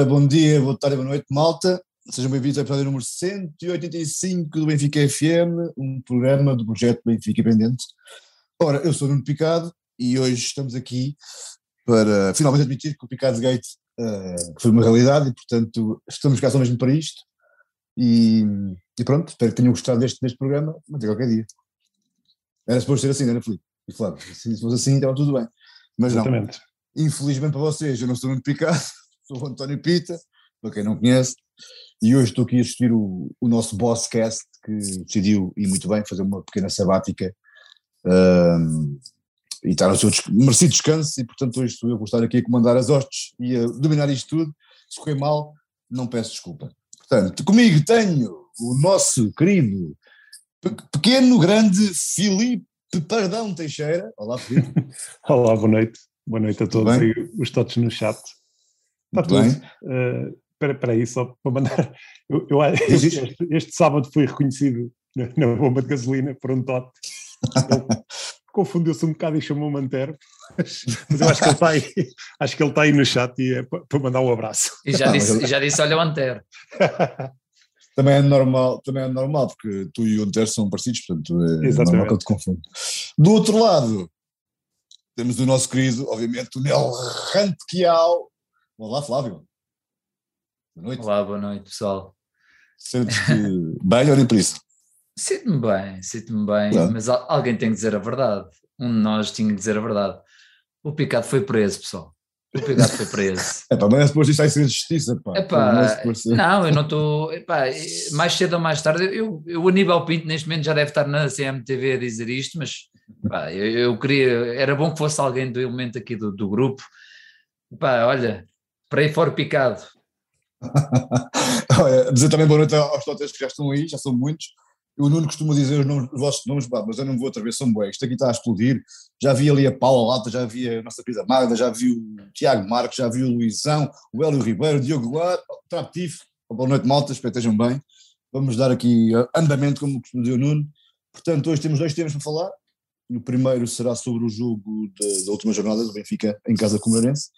Ora, bom dia, boa tarde, boa noite, malta. Sejam bem-vindos ao episódio número 185 do Benfica FM, um programa do projeto Benfica Independente. Ora, eu sou o Nuno Picado e hoje estamos aqui para finalmente admitir que o Picado Gate uh, foi uma realidade e, portanto, estamos cá só mesmo para isto. E, e, pronto, espero que tenham gostado deste, deste programa, até qualquer dia. Era suposto ser assim, não era, Felipe? E Flávio, se fosse assim, estava tudo bem. Mas Exatamente. não, infelizmente para vocês, eu não sou Nuno Picado, sou o António Pita, para quem não conhece, e hoje estou aqui a assistir o, o nosso Bosscast, que decidiu, e muito bem, fazer uma pequena sabática um, e estar no seu merecido descanso, e portanto hoje estou eu a estar aqui a comandar as hostes e a dominar isto tudo. Se correr mal, não peço desculpa. Portanto, comigo tenho o nosso querido, pequeno, grande Filipe Pardão Teixeira. Olá, Filipe. Olá, boa noite. Boa noite a todos e os todos no chat. Está tudo. Bem. Uh, espera aí, só para mandar. Eu, eu este, este, sábado fui reconhecido na, na, bomba de gasolina por um tote. Confundiu-se um bocado e chamou-me Antero, mas, mas, eu acho que ele está aí, acho que ele está aí no chat e é para, para mandar um abraço. E já disse, já disse olha o Antero. também é normal, também é normal, porque tu e o Antero são parecidos, portanto é Exatamente. normal que eu te confundo. Do outro lado, temos o nosso querido, obviamente, o Nel Rantquial. Olá, Flávio. Boa noite. Olá, boa noite, pessoal. Sentes-te bem ou nem por isso? Sinto-me bem, sinto-me bem, claro. mas alguém tem que dizer a verdade. Um de nós tinha que dizer a verdade. O Picado foi preso, pessoal. O Picado foi preso. É pá, mas depois disto vai ser justiça, pá. Epá, não, eu não estou. Mais cedo ou mais tarde, eu, eu, o Aníbal Pinto neste momento já deve estar na CMTV a dizer isto, mas epá, eu, eu, queria. Era bom que fosse alguém do elemento aqui do, do grupo. Epá, olha, para aí fora Picado. dizer também boa noite aos totes que já estão aí, já são muitos. O Nuno costuma dizer os, nomes, os vossos nomes, mas eu não vou outra vez, são bué. Isto aqui está a explodir. Já vi ali a Paula Lata, já vi a nossa querida Magda, já vi o Tiago Marques, já vi o Luizão, o Hélio Ribeiro, o Diogo Guar, o. Boa noite, malta, espero que estejam bem. Vamos dar aqui andamento, como costuma dizer o Nuno. Portanto, hoje temos dois temas para falar. O primeiro será sobre o jogo da, da última jornada do Benfica em casa com o Moreirense.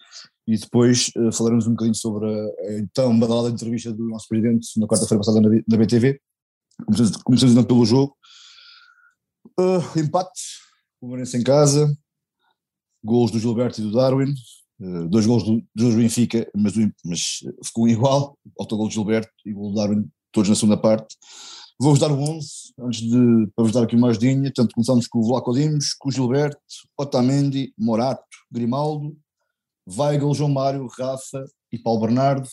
E depois uh, falaremos um bocadinho sobre a, a então badalada entrevista do nosso presidente na quarta-feira passada na, na BTV Começamos então pelo jogo. Uh, empate, o Moreirense em casa, gols do Gilberto e do Darwin, uh, dois gols do, do Benfica, mas, mas ficou igual, autogol do Gilberto e gol do Darwin, todos na segunda parte. Vou-vos dar o 11, antes de, para vos dar aqui uma ajudinha, portanto começamos com o Vlaco Dimos, com o Gilberto, Otamendi, Morato, Grimaldo, Weigl, João Mário, Rafa e Paulo Bernardo,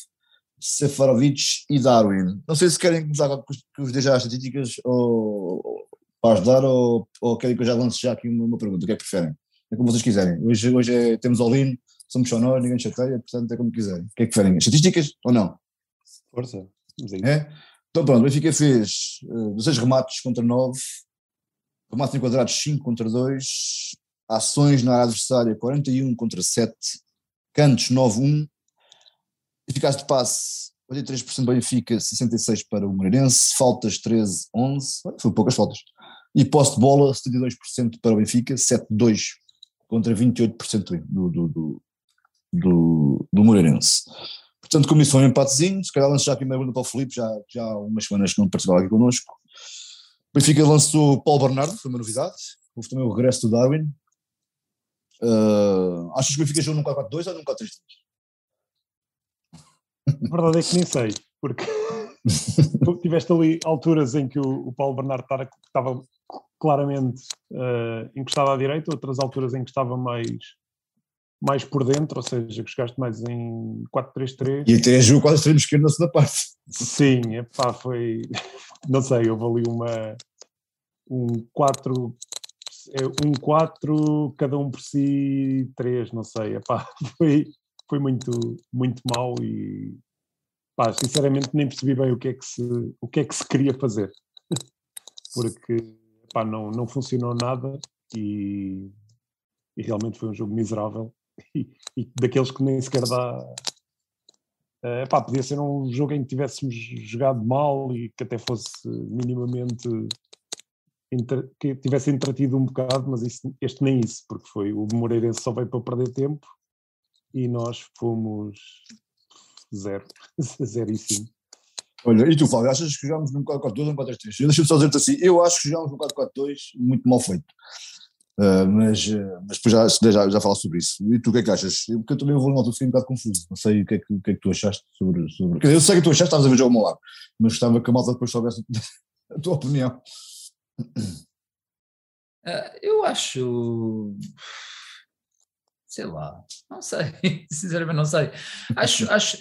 Sefarovic e Darwin. Não sei se querem começar com os deixar as estatísticas ou, para ajudar ou, ou querem que eu já lance já aqui uma, uma pergunta, o que é que preferem? É como vocês quiserem. Hoje, hoje é, temos all-in, somos só nós, ninguém chateia, portanto é como quiserem. O que é que preferem? Estatísticas ou não? Força, É? Então pronto, o Benfica fez uh, 16 remates contra 9, remates enquadrados 5 contra 2, ações na área adversária 41 contra 7, cantos 9-1, Eficácia de passe, 83% para o Benfica, 66% para o Moreirense, faltas 13, 11, foi poucas faltas. E posse de bola, 72% para o Benfica, 7-2 contra 28% do, do, do, do, do Moreirense. Portanto, como isso foi um empatezinho, se calhar lanço já aqui uma pergunta para o Filipe, já, já há umas semanas que não participava aqui connosco. O Benfica lançou Paulo Bernardo, foi uma novidade. Houve também o regresso do Darwin. Uh, achas que o Benfica jogou num 4-4-2 ou num 4-3-3? A verdade é que nem sei, porque tiveste ali alturas em que o, o Paulo Bernardo estava claramente uh, encostado à direita, outras alturas em que estava mais, mais por dentro, ou seja, que chegaste mais em 4-3-3. E até jogou quase extremo esquerdo na segunda parte. Sim, epá, foi. Não sei, houve ali uma. Um 4. É, um 4, cada um por si, 3, não sei. Epá, foi, foi muito, muito mal e pá, sinceramente nem percebi bem o que é que se, o que é que se queria fazer. Porque pá, não, não funcionou nada e, e realmente foi um jogo miserável e, e daqueles que nem sequer dá. Uh, pá, podia ser um jogo em que tivéssemos jogado mal e que até fosse minimamente entre, que tivesse entretido um bocado, mas isso, este nem isso, porque foi o Moreirense só veio para perder tempo e nós fomos zero, zeríssimo. Olha, e tu, Flávio, achas que jogámos num 4-4-2 ou num 4-3-3? Deixa-me só dizer-te assim, eu acho que jogámos num 4-4-2 muito mal feito. Uh, mas, uh, mas depois já, já, já falo sobre isso. E tu o que é que achas? Eu, porque eu também vou numa altura fiquei um bocado confuso. Não sei o que é que, que, é que tu achaste sobre. sobre... Dizer, eu sei que tu achaste, estavas a ver o jogo ao meu lado, mas gostava que a malta depois soubesse a tua opinião. Uh, eu acho. Sei lá, não sei, sinceramente não sei. Acho, acho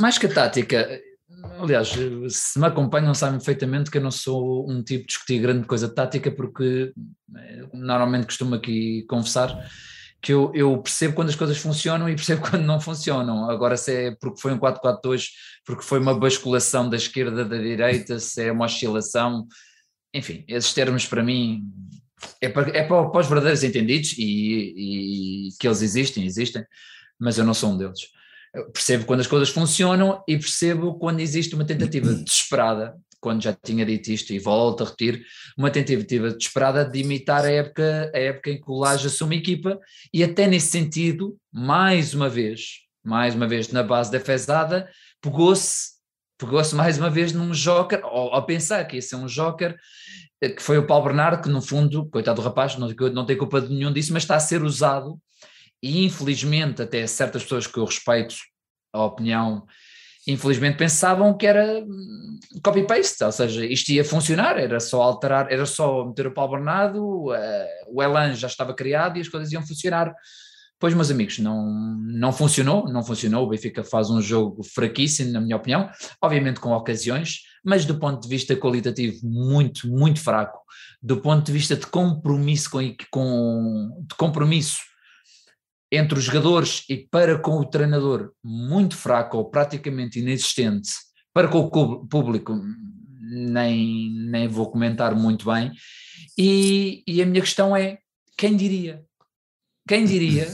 mais que a tática, aliás, se me acompanham sabem perfeitamente que eu não sou um tipo de discutir grande coisa tática porque eh, normalmente costumo aqui conversar que eu, eu, percebo quando as coisas funcionam e percebo quando não funcionam. Agora se é porque foi um 4-4-2, porque foi uma basculação da esquerda da direita, se é uma oscilação, enfim, esses termos para mim é para, é para, para os verdadeiros entendidos e, e, que eles existem, existem, mas eu não sou um deles. Percebo quando as coisas funcionam e percebo quando existe uma tentativa desesperada, quando já tinha dito isto e volto a repetir, uma tentativa desesperada de imitar a época, a época em que o Laje assume a equipa e até nesse sentido, mais uma vez, mais uma vez na base da fezada, pegou-se pegou-se mais uma vez num joker, ou a pensar que ia ser um joker, que foi o Paulo Bernardo, que no fundo, coitado do rapaz, não, não tem culpa de nenhum disso, mas está a ser usado, e infelizmente até certas pessoas que eu respeito a opinião, infelizmente pensavam que era hum, copy-paste, ou seja, isto ia funcionar, era só alterar, era só meter o Paulo Bernardo, uh, o Elan já estava criado e as coisas iam funcionar. Pois, meus amigos, não, não funcionou, não funcionou. O Benfica faz um jogo fraquíssimo, na minha opinião, obviamente com ocasiões, mas do ponto de vista qualitativo, muito, muito fraco. Do ponto de vista de compromisso com, com de compromisso entre os jogadores e para com o treinador, muito fraco ou praticamente inexistente. Para com o público, nem, nem vou comentar muito bem. E, e a minha questão é: quem diria? Quem diria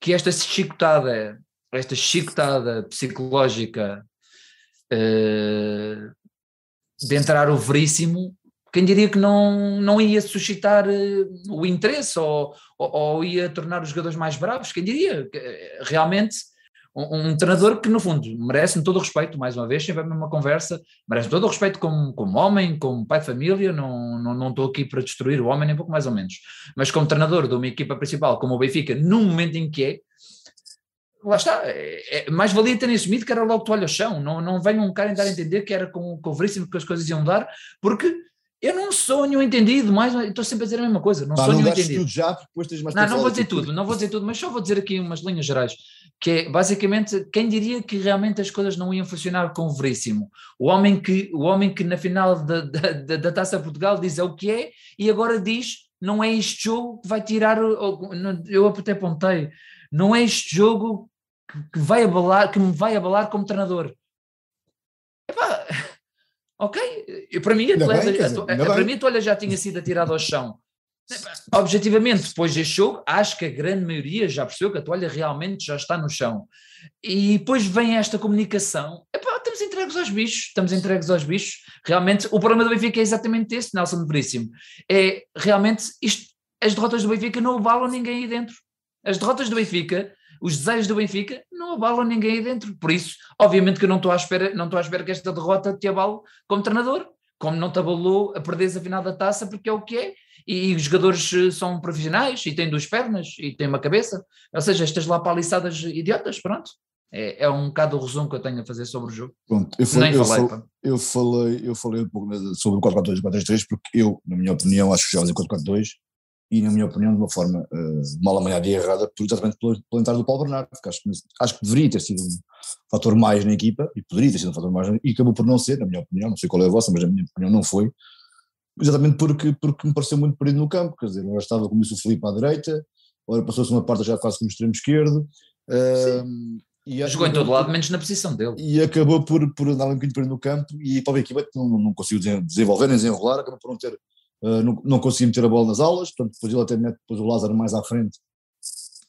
que esta chicotada, esta chicotada psicológica uh, de entrar o veríssimo, quem diria que não, não ia suscitar uh, o interesse ou, ou, ou, ia tornar os jogadores mais bravos? Quem diria? Eh, realmente um, um, treinador que, no fundo, merece-me todo o respeito, mais uma vez, sempre a mesma conversa, merece todo o respeito como, como homem, como pai de família, não, não, não estou aqui para destruir o homem, nem pouco mais ou menos, mas como treinador de uma equipa principal, como o Benfica, no momento em que é, lá está, é, é, mais valia terem assumido que era logo toalha ao chão, não, não venham um cara a dar a entender que era com, com o Veríssimo que as coisas iam dar, porque eu não sou nenhum entendido, mais estou sempre a dizer a mesma coisa, não Pá, sou não nenhum entendido. Tudo já, depois tens mais não, não vou dizer tudo, não vou dizer tudo, mas só vou dizer aqui umas linhas gerais, que é basicamente quem diria que realmente as coisas não iam funcionar com o Veríssimo? O homem que, o homem que na final da, da, da Taça Portugal diz é o que é e agora diz não é este jogo que vai tirar, eu até apontei, não é este jogo que, vai abalar, que me vai abalar como treinador. Epá, Ok, eu, para mim a toalha, bem, dizer, a, a, para mim a toalha já tinha sido atirada ao chão. Objetivamente, depois deste jogo, acho que a grande maioria já percebeu que a toalha realmente já está no chão. E depois vem esta comunicação. Epá, estamos entregues aos bichos, estamos entregues aos bichos. Realmente, o problema do Benfica é exatamente esse, Nelson de Veríssimo. É realmente isto, as derrotas do Benfica não abalam ninguém aí dentro. As derrotas do Benfica os desejos do Benfica não abalam ninguém aí dentro. Por isso, obviamente que eu não estou à espera, não estou à espera que esta derrota te abale como treinador, como não te abalou a perder a final da taça, porque é o que é. E, e os jogadores eh, são profissionais e têm duas pernas e têm uma cabeça. Ou seja, estas lá paliçadas idiotas, pronto. É, é um bocado o resumo que eu tenho a fazer sobre o jogo. Pronto, eu falei, eu falei, eu falei, eu falei um pouco sobre o 4-4-2 e 4-3-3 porque eu, na minha opinião, acho que jogamos em 4-4-2 e, na minha opinião, de uma forma uh, mal amanhada e errada, exatamente pelo, pelo entrar do Paulo Bernardo, porque acho que, acho que deveria ter sido um fator mais na equipa, e poderia ter sido um fator mais, e acabou por não ser, na minha opinião, não sei qual é a vossa, mas na minha opinião não foi, exatamente porque, porque me pareceu muito perdido no campo, quer dizer, agora estava, como disse o Felipe, à direita, agora passou-se uma parte já quase como extremo esquerdo, uh, e Jogou em todo lado, menos na posição dele. E acabou por, por andar um bocadinho perdido no campo, e para a equipa não, não conseguiu desenvolver nem desenrolar, acabou por não ter Uh, não, não conseguia meter a bola nas aulas, portanto depois ele até mete depois o Lázaro mais à frente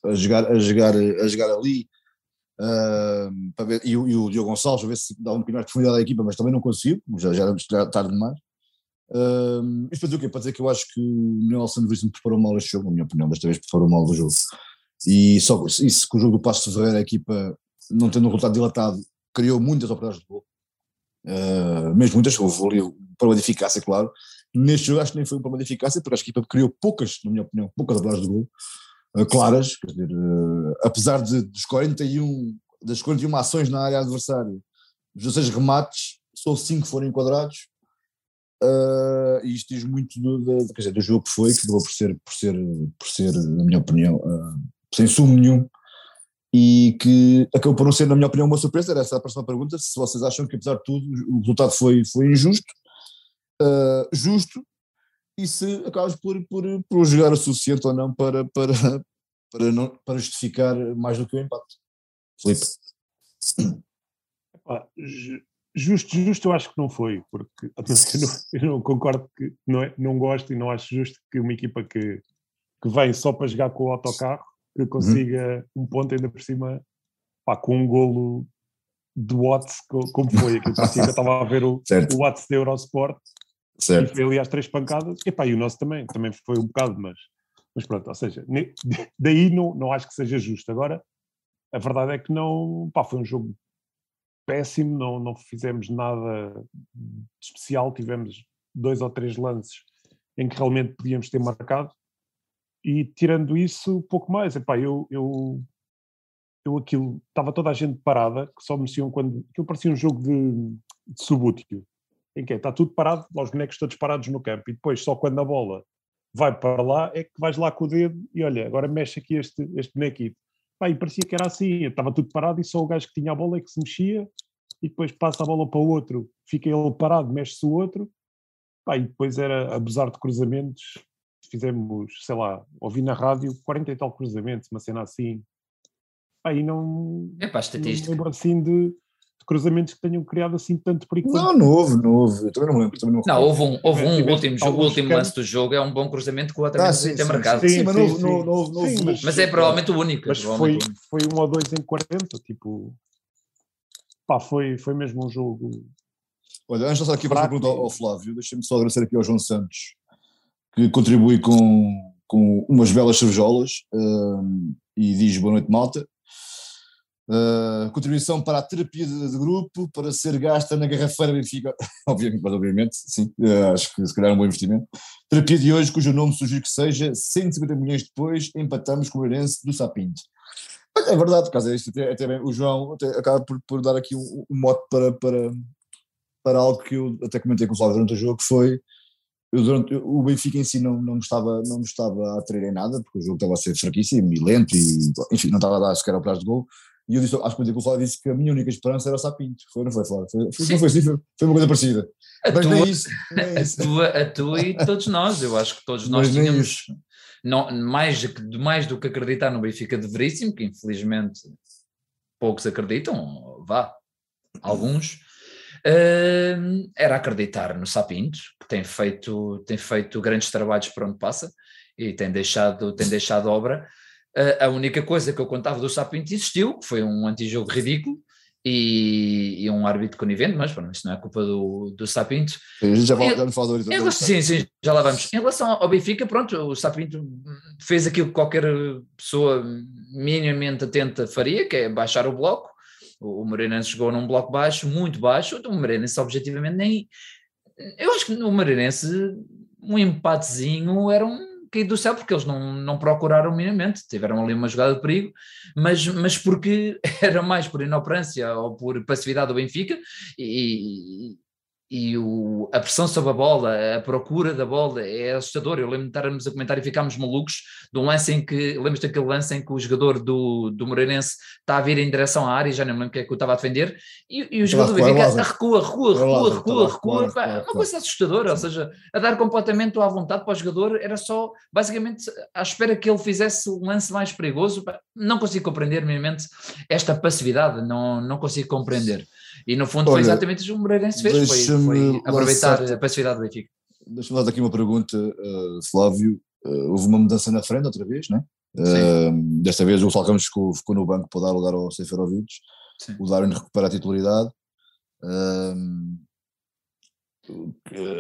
a jogar, a jogar, a jogar ali uh, para ver, e, e o Diogo Gonçalves a ver se dá um bocadinho mais de profundidade à equipa, mas também não conseguiu, já, já tarde demais. Uh, isto para dizer o quê? Para dizer que eu acho que o Nelson Wilson preparou mal este jogo, na minha opinião, desta vez preparou mal o jogo. E só isso que o jogo do Passo Ferreira, a equipa, não tendo um resultado dilatado, criou muitas oportunidades de gol. Uh, mesmo muitas, houve ali um problema de eficácia, claro. Neste jogo acho que nem foi um problema de eficácia, porque a equipa criou poucas, na minha opinião, poucas oportunidades de gol uh, claras, quer dizer, uh, apesar de, dos 41, das 41 ações na área adversária, dos 16 remates, só 5 foram enquadrados, Uh, e isto diz muito do, do, quer dizer, do jogo que foi, que acabou por ser, por ser, por ser na minha opinião, uh, sem sumo nenhum, e que acabou por não ser, na minha opinião, uma surpresa. Era essa a próxima pergunta: se vocês acham que, apesar de tudo, o resultado foi, foi injusto, uh, justo, e se acabas por, por, por jogar o suficiente ou não para, para, para, não, para justificar mais do que o empate. Felipe. Justo, justo eu acho que não foi, porque eu não, eu não concordo que não, é, não gosto e não acho justo que uma equipa que, que vem só para jogar com o autocarro que consiga uhum. um ponto ainda por cima pá, com um golo de Watts, como foi aquilo que eu estava a ver o, o Watts da Eurosport certo. e foi ali às três pancadas, e, pá, e o nosso também, também foi um bocado, mas, mas pronto, ou seja, daí não, não acho que seja justo. Agora, a verdade é que não, pá, foi um jogo péssimo, não, não fizemos nada de especial, tivemos dois ou três lances em que realmente podíamos ter marcado e tirando isso, pouco mais. Epá, eu, eu, eu aquilo, estava toda a gente parada, que só mereciam quando, aquilo parecia um jogo de, de subútil, em que é, está tudo parado, os bonecos todos parados no campo e depois só quando a bola vai para lá é que vais lá com o dedo e olha, agora mexe aqui este, este bonequito. Pá, e parecia que era assim, estava tudo parado e só o gajo que tinha a bola é que se mexia e depois passa a bola para o outro, fica ele parado, mexe-se o outro, pá, e depois era abusar de cruzamentos. Fizemos, sei lá, ouvi na rádio 40 e tal cruzamentos, uma cena assim. Aí não. É para estatística. Não lembro assim de, cruzamentos que tenham criado assim tanto perigo. Não, não houve, não houve. Eu também não lembro. Também não, não houve um, houve um o último, o último lance do jogo, é um bom cruzamento que o outro ah, sim, tem marcado. Sim, sim, mas não, sim, não, não, não, sim, mas, mas é provavelmente o único. Mas foi, foi um ou dois em 40, tipo pá, foi, foi mesmo um jogo. Olha, antes de passar aqui para a pergunta ao, ao Flávio, deixa-me só agradecer aqui ao João Santos, que contribui com, com umas belas cervejolas uh, e diz boa noite, malta. Uh, contribuição para a terapia de, grupo, para ser gasta na garrafeira Benfica, obviamente, mas obviamente, sim, uh, acho que se calhar é um bom investimento. Terapia de hoje, cujo nome sugiro que seja 150 milhões depois, empatamos com o Eirense do Sapinto. É verdade, por causa disto, até, até bem, o João até acaba por, por dar aqui um, um mote para, para, para algo que eu até comentei com o Flávio durante o jogo, que foi eu, durante, o Benfica em si não, não, me estava, não me estava a atrair em nada, porque o jogo estava a ser fraquíssimo e lento, e enfim, não estava a dar sequer ao prazo de gol. E eu disse, acho que o Flávio disse que a minha única esperança era o Sapinto. Foi, não foi, Flávio? Foi, foi, foi, assim, foi, foi uma coisa parecida. A Mas tua, nem isso, nem isso. A, tua, a tua e todos nós, eu acho que todos nós Mas tínhamos não, mais, mais do que acreditar no Benfica de Veríssimo, que infelizmente poucos acreditam, vá, alguns, uh, era acreditar no Sapinto, que tem feito, tem feito grandes trabalhos por onde passa e tem deixado, tem deixado obra. A única coisa que eu contava do Sapinto existiu, que foi um antijogo ridículo, e, e, um árbitro conivente, mas isso não é culpa do, do Sapinto. a gente já, me falou disso. Sim, sim, já lá vamos. Em relação ao Benfica, pronto, o Sapinto fez aquilo que qualquer pessoa minimamente atenta faria, que é baixar o bloco. O Moreirense chegou num bloco baixo, muito baixo, o Moreirense objetivamente nem... Eu acho que no Moreirense um empatezinho era um caído do céu, porque eles não, não procuraram minimamente, tiveram ali uma jogada de perigo, mas, mas porque era mais por inoperância ou por passividade do Benfica, e, e o, a pressão sobre a bola, a procura da bola é assustador. Eu lembro de estarmos a comentar e ficámos malucos de um lance em que, lembro daquele lance em que o jogador do, do Moreirense está a vir em direção à área, já não me lembro o que é que eu estava a defender, e, e o jogador do Benfica recua, recua, recua, recua, recua, uma coisa assustadora, ou seja, a dar completamente à vontade para o jogador, era só basicamente à espera que ele fizesse o lance mais perigoso. Não consigo compreender minimamente esta passividade, não, não consigo compreender. E no fundo Olha, foi exatamente o que o Moreirense fez, foi, foi aproveitar a passividade do Benfica. Deixa-me dar aqui uma pergunta, uh, Flávio. Uh, houve uma mudança na frente outra vez, né? Uh, desta vez o Falcamos ficou, ficou no banco para dar lugar ao Seferovic. O Darwin recupera a titularidade. a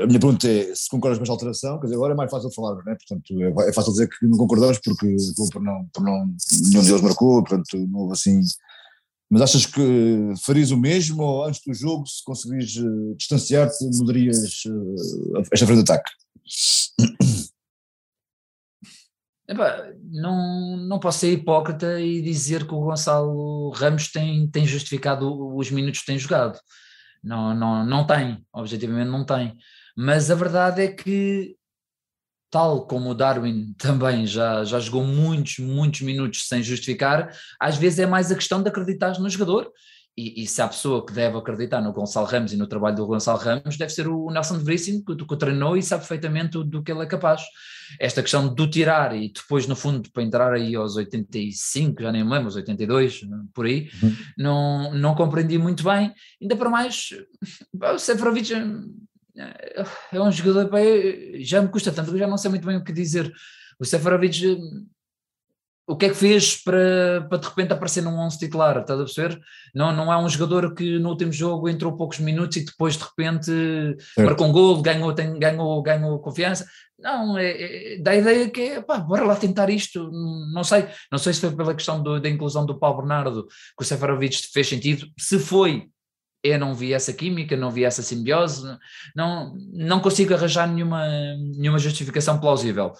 minha pergunta é se concordas com esta alteração, quer dizer, agora é mais fácil de falar, não é? Portanto, é, é fácil dizer que não concordamos porque por não, por não, nenhum deles marcou, portanto, não houve assim. Mas achas que farias o mesmo ou antes do jogo, se conseguires uh, distanciar-te, mudarias uh, esta frente de ataque? Epá, não, não posso ser hipócrita e dizer que o Gonçalo Ramos tem, tem justificado os minutos que tem jogado. Não, não, não tem, objetivamente não tem. Mas a verdade é que, tal como o Darwin também já, já jogou muitos, muitos minutos sem justificar, às vezes é mais a questão de acreditar no jogador. E, e, se há pessoa que deve acreditar no Gonçalo Ramos e no trabalho do Gonçalo Ramos, deve ser o Nelson de Veríssimo, que, que o treinou e sabe perfeitamente do, do, que ele é capaz. Esta questão do tirar e depois, no fundo, para entrar aí aos 85, já nem me lembro, aos 82, por aí, uhum. não, não compreendi muito bem. Ainda para mais, o Seferovic é, é um jogador, já me custa tanto, já não sei muito bem o que dizer. O Seferovic o que é que fez para, para de repente aparecer num 11 titular, estás a perceber? Não, não é um jogador que no último jogo entrou poucos minutos e depois de repente certo. marcou um gol, ganhou, tem, ganhou, ganhou confiança. Não, é, é, dá a ideia que é, pá, bora lá tentar isto, não sei, não sei se foi pela questão do, da inclusão do Paulo Bernardo que o Seferovic fez sentido, se foi, eu não vi essa química, não vi essa simbiose, não, não consigo arranjar nenhuma, nenhuma justificação plausível.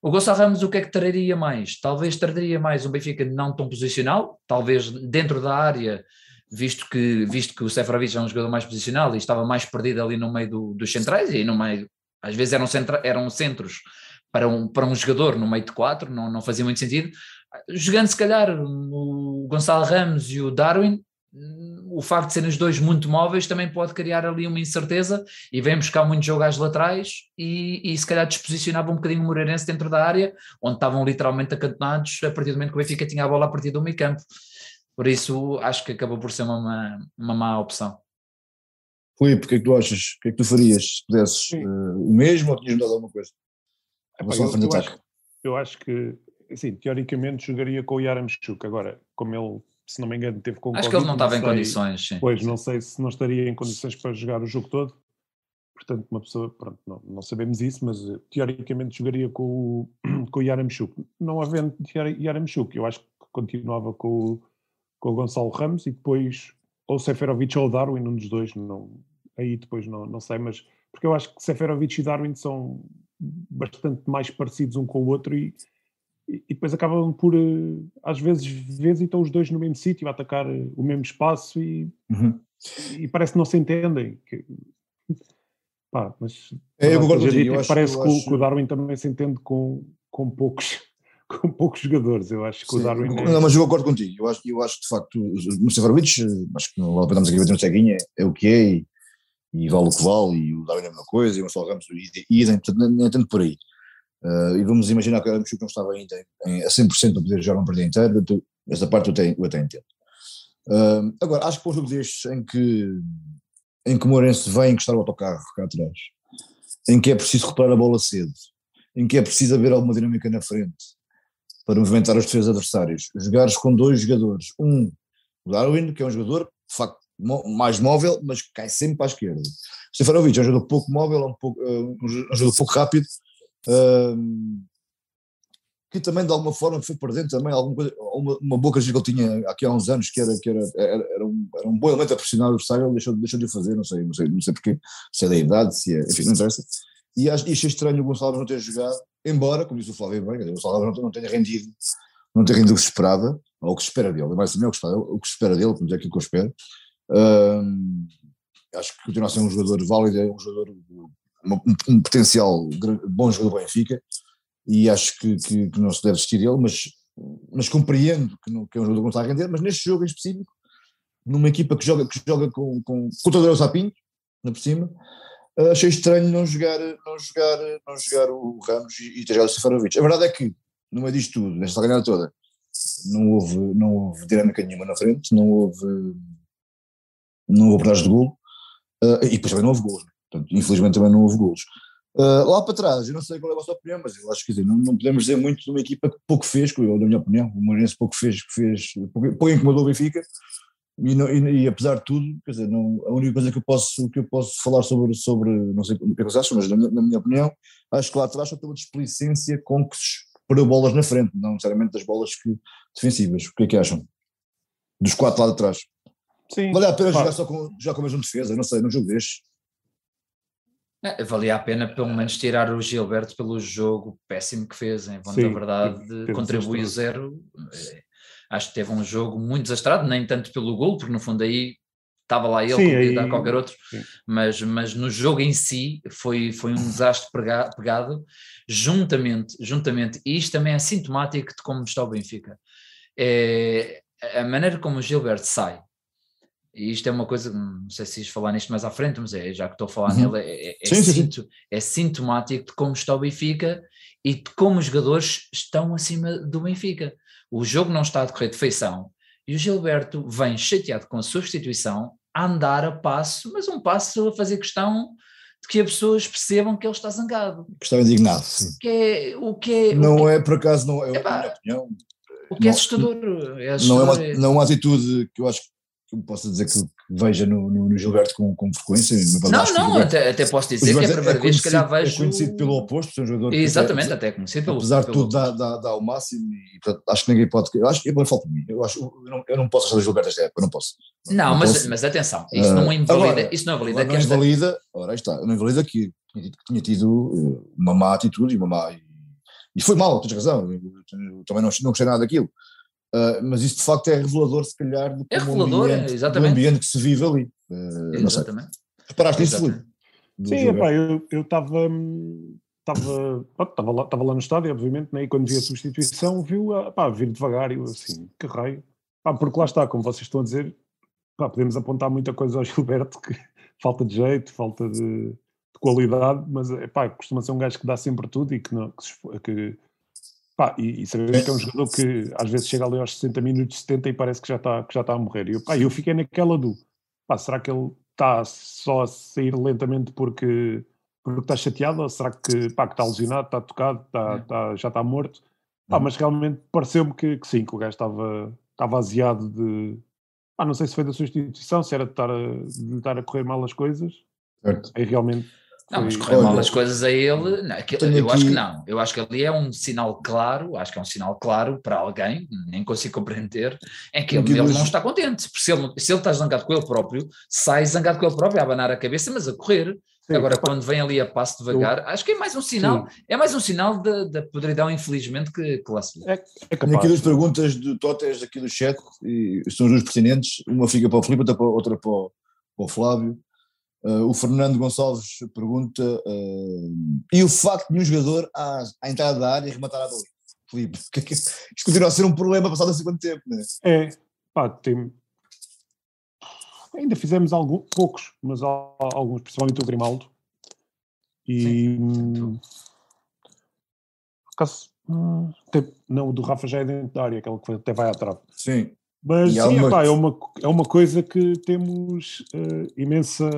O Gonçalo Ramos, o que é que traria mais? Talvez traria mais um Benfica não tão posicional, talvez dentro da área, visto que, visto que o Seferovic é um jogador mais posicional e estava mais perdido ali no meio do, dos centrais, e no meio, às vezes eram, centra, eram centros para um, para um jogador no meio de quatro, não, não fazia muito sentido. Jogando se calhar o Gonçalo Ramos e o Darwin, o facto de serem os dois muito móveis também pode criar ali uma incerteza e vem buscar muito jogo às laterais e, e se calhar disposicionava um bocadinho o Moreirense dentro da área, onde estavam literalmente acantonados a partir do momento que o Benfica tinha a bola a partir do meio campo. Por isso acho que acabou por ser uma, uma má opção. Filipe, o que é que tu achas? O que é que tu farias se pudesses uh, o mesmo ou tinhas mudado alguma coisa? É, eu, eu, acho, eu acho que, assim, teoricamente jogaria com o Yaramchuk. Agora, como ele se não me engano, teve com Acho que ele não estava em condições, sim. Pois, não sei se não estaria em condições para jogar o jogo todo. Portanto, uma pessoa, pronto, não, não sabemos isso, mas uh, teoricamente jogaria com o, com o Yaramchuk. Não havendo Yaramchuk, eu acho que continuava com o, com o Gonçalo Ramos e depois ou Seferovic ou Darwin, um dos dois, não, aí depois não, não sei, mas porque eu acho que Seferovic e Darwin são bastante mais parecidos um com o outro e, e depois acabam por, eh, às vezes, vezes estão os dois no mesmo sítio a atacar eh, o mesmo espaço e, uhum. e parece que não se entendem. Que, pá, mas é, eu concordo dito, parece que, acho... que, o Darwin também se entende com, com poucos com poucos jogadores, eu acho que Sim, o Darwin é... Não, mas eu concordo contigo, eu acho, eu acho que de facto o Seferovic, acho que não vale a pena aqui bater um ceguinha, é o que é e, e vale o que vale e o Darwin é a mesma coisa e o Marcelo Ramos e idem, portanto nem tanto por aí. Uh, e vamos imaginar que o Aramuxo não estava ainda em, a 100% para poder jogar um partido inteiro, tu, essa parte eu, eu até entendo. Uh, agora, acho que para um jogo destes em que, em que o Moreirense vem encostar o autocarro cá atrás, em que é preciso reparar a bola cedo, em que é preciso haver alguma dinâmica na frente para movimentar os defesas adversários, jogares com dois jogadores, um, o Darwin, que é um jogador, de facto, mais móvel, mas cai sempre para a esquerda. Stefanovic é um jogador pouco móvel, um, pouco, uh, um jogador pouco rápido, que também de alguma forma foi perdendo também alguma coisa, uma, uma boa que ele tinha aqui há uns anos que era, que era, era, era, um, era um bom elemento a pressionar o adversário, deixou, deixou de o fazer, não sei, não sei, não sei porquê, se é da idade, se é, enfim, não interessa. E achei estranho o Gonçalo não ter jogado, embora, como disse o Flávio bem, o Gonçalo não, não tenha rendido, não tenha rendido o que se esperava, ou o que se espera dele, mais também o que espera, o que se espera dele, como é aquilo que eu espero. acho que continua a ser um jogador válido, é um jogador um, potencial bom jogador do Benfica e acho que, que, que, não se deve desistir dele, mas, mas compreendo que, não, que é um jogador que não está a render, mas neste jogo em específico, numa equipa que joga, que joga com, com, com o Sapinho, na por cima, achei estranho não jogar, não jogar, não jogar o Ramos e, ter jogado o. A verdade é que, no meio disto tudo, nesta ganhada toda, não houve, não houve dinâmica nenhuma na frente, não houve, não houve de golo, uh, e depois também não houve golos. Portanto, infelizmente também não houve golos. Uh, lá para trás, eu não sei qual é a vossa opinião, mas eu acho que dizer, não, não, podemos dizer muito de uma equipa que pouco fez, eu, na minha opinião, o Moreirense pouco fez, fez pouco, pouco incomodou o Benfica, e, não, e, e, apesar de tudo, quer dizer, não, a única coisa que eu posso, que eu posso falar sobre, sobre não sei o que vocês acham, mas na, na, minha opinião, acho que lá atrás só tem uma displicência com que se parou bolas na frente, não necessariamente das bolas que, defensivas. O que é que acham? Dos quatro lá de trás. Sim. Vale a pena jogar só com, já com a mesma defesa, não sei, num jogo deste. É, valia a pena pelo menos tirar o Gilberto pelo jogo péssimo que fez, em bom da verdade, contribui zero. É, acho que teve um jogo muito desastrado, nem tanto pelo gol, porque no fundo aí estava lá ele, Sim, podia aí... dar qualquer outro, mas, mas no jogo em si foi, foi um desastre pegado, juntamente, juntamente, e isto também é sintomático de como está o Benfica. É, a maneira como o Gilberto sai, e isto é uma coisa, não sei se ias falar nisto mais à frente, mas é, já que estou a falar uhum. nele, é, é, é sim, sinto, sim. é sintomático de como está o Benfica e de como os jogadores estão acima do Benfica. O jogo não está a decorrer de feição e o Gilberto vem chateado com a substituição a andar a passo, mas um passo a fazer questão de que as pessoas percebam que ele está zangado. Que está indignado, sim. Que é, o que é, não que, é, por acaso, não é, a minha opinião. O que é assustador. É assustador. Não, é uma, não é uma atitude que eu acho que posso dizer que, veja no, no, no, Gilberto com, com frequência. não, não, até, até posso dizer que é a primeira é vez que calhar vejo. É conhecido pelo oposto, é um jogador Exatamente, até, conhecido pelo Apesar de tudo, dá, dá, dá o máximo e portanto, acho que ninguém pode. Eu acho que eu falo por mim. Eu, acho, eu, não, eu não posso achar o Gilberto esta época, eu não posso. Não, não mas, posso. mas atenção, isso não invalida. Agora, isso não invalida. Não invalida, ora está, não invalida que tinha tido eh, uma má atitude e uma má. E foi mal, tens razão, eu, eu também não, não gostei nada daquilo. Uh, mas isso de facto é revelador, se calhar, do, é revelador, ambiente, exatamente. do ambiente que se vive ali. Uh, exatamente. Reparaste nisso, Felipe? Sim, epá, eu estava. Estava, estava, lá, estava lá no estádio, obviamente, né, e quando vi a substituição, viu a pá, vir devagar, e eu assim, que raio. Pá, porque lá está, como vocês estão a dizer, pá, podemos apontar muita coisa ao Gilberto, que falta de jeito, falta de, de qualidade, mas epá, costuma ser um gajo que dá sempre tudo e que, não, que, que Pá, e, e sabemos que é um jogador que às vezes chega ali aos 60 minutos, 70 e parece que já está, que já está a morrer. E eu, pá, eu fiquei naquela do, pá, será que ele está só a sair lentamente porque, porque está chateado? Ou será que, pá, que está lesionado, está tocado, está, é. está, já está morto? Pá, mas realmente pareceu-me que, que, sim, que o gajo estava, estava aziado de... Pá, não sei se foi da substituição, se era de estar a, de estar a correr mal as coisas. Certo. Aí realmente não, mas correr mal as coisas a ele, não, que, eu aqui... acho que não. Eu acho que ali é um sinal claro, acho que é um sinal claro para alguém, nem consigo compreender, em que ele, ele não está contente. Porque se ele, se ele está zangado com ele próprio, sai zangado com ele próprio, a abanar a cabeça, mas a correr. Sim, Agora, quando vem ali a passo devagar, acho que é mais um sinal, Sim. é mais um sinal da, da podridão, infelizmente, que, que lá se é, é Tenho aqui duas perguntas do Totes aqui do chat, e são duas pertinentes, uma fica para o Filipe, outra para o, para o Flávio. Uh, o Fernando Gonçalves pergunta: uh, e o facto de um jogador à, à entrada da área rematar a bola? Filipe, que, que, isto continua a ser um problema passado assim quanto tempo, não é? É, pá, tem. Ainda fizemos algum, poucos, mas alguns, principalmente o Grimaldo. E. Hum, caso, hum, não, o do Rafa já é dentro da área, aquele que até vai à trave. Sim. Mas sim, uma... Epá, é, uma, é uma coisa que temos uh, imensa.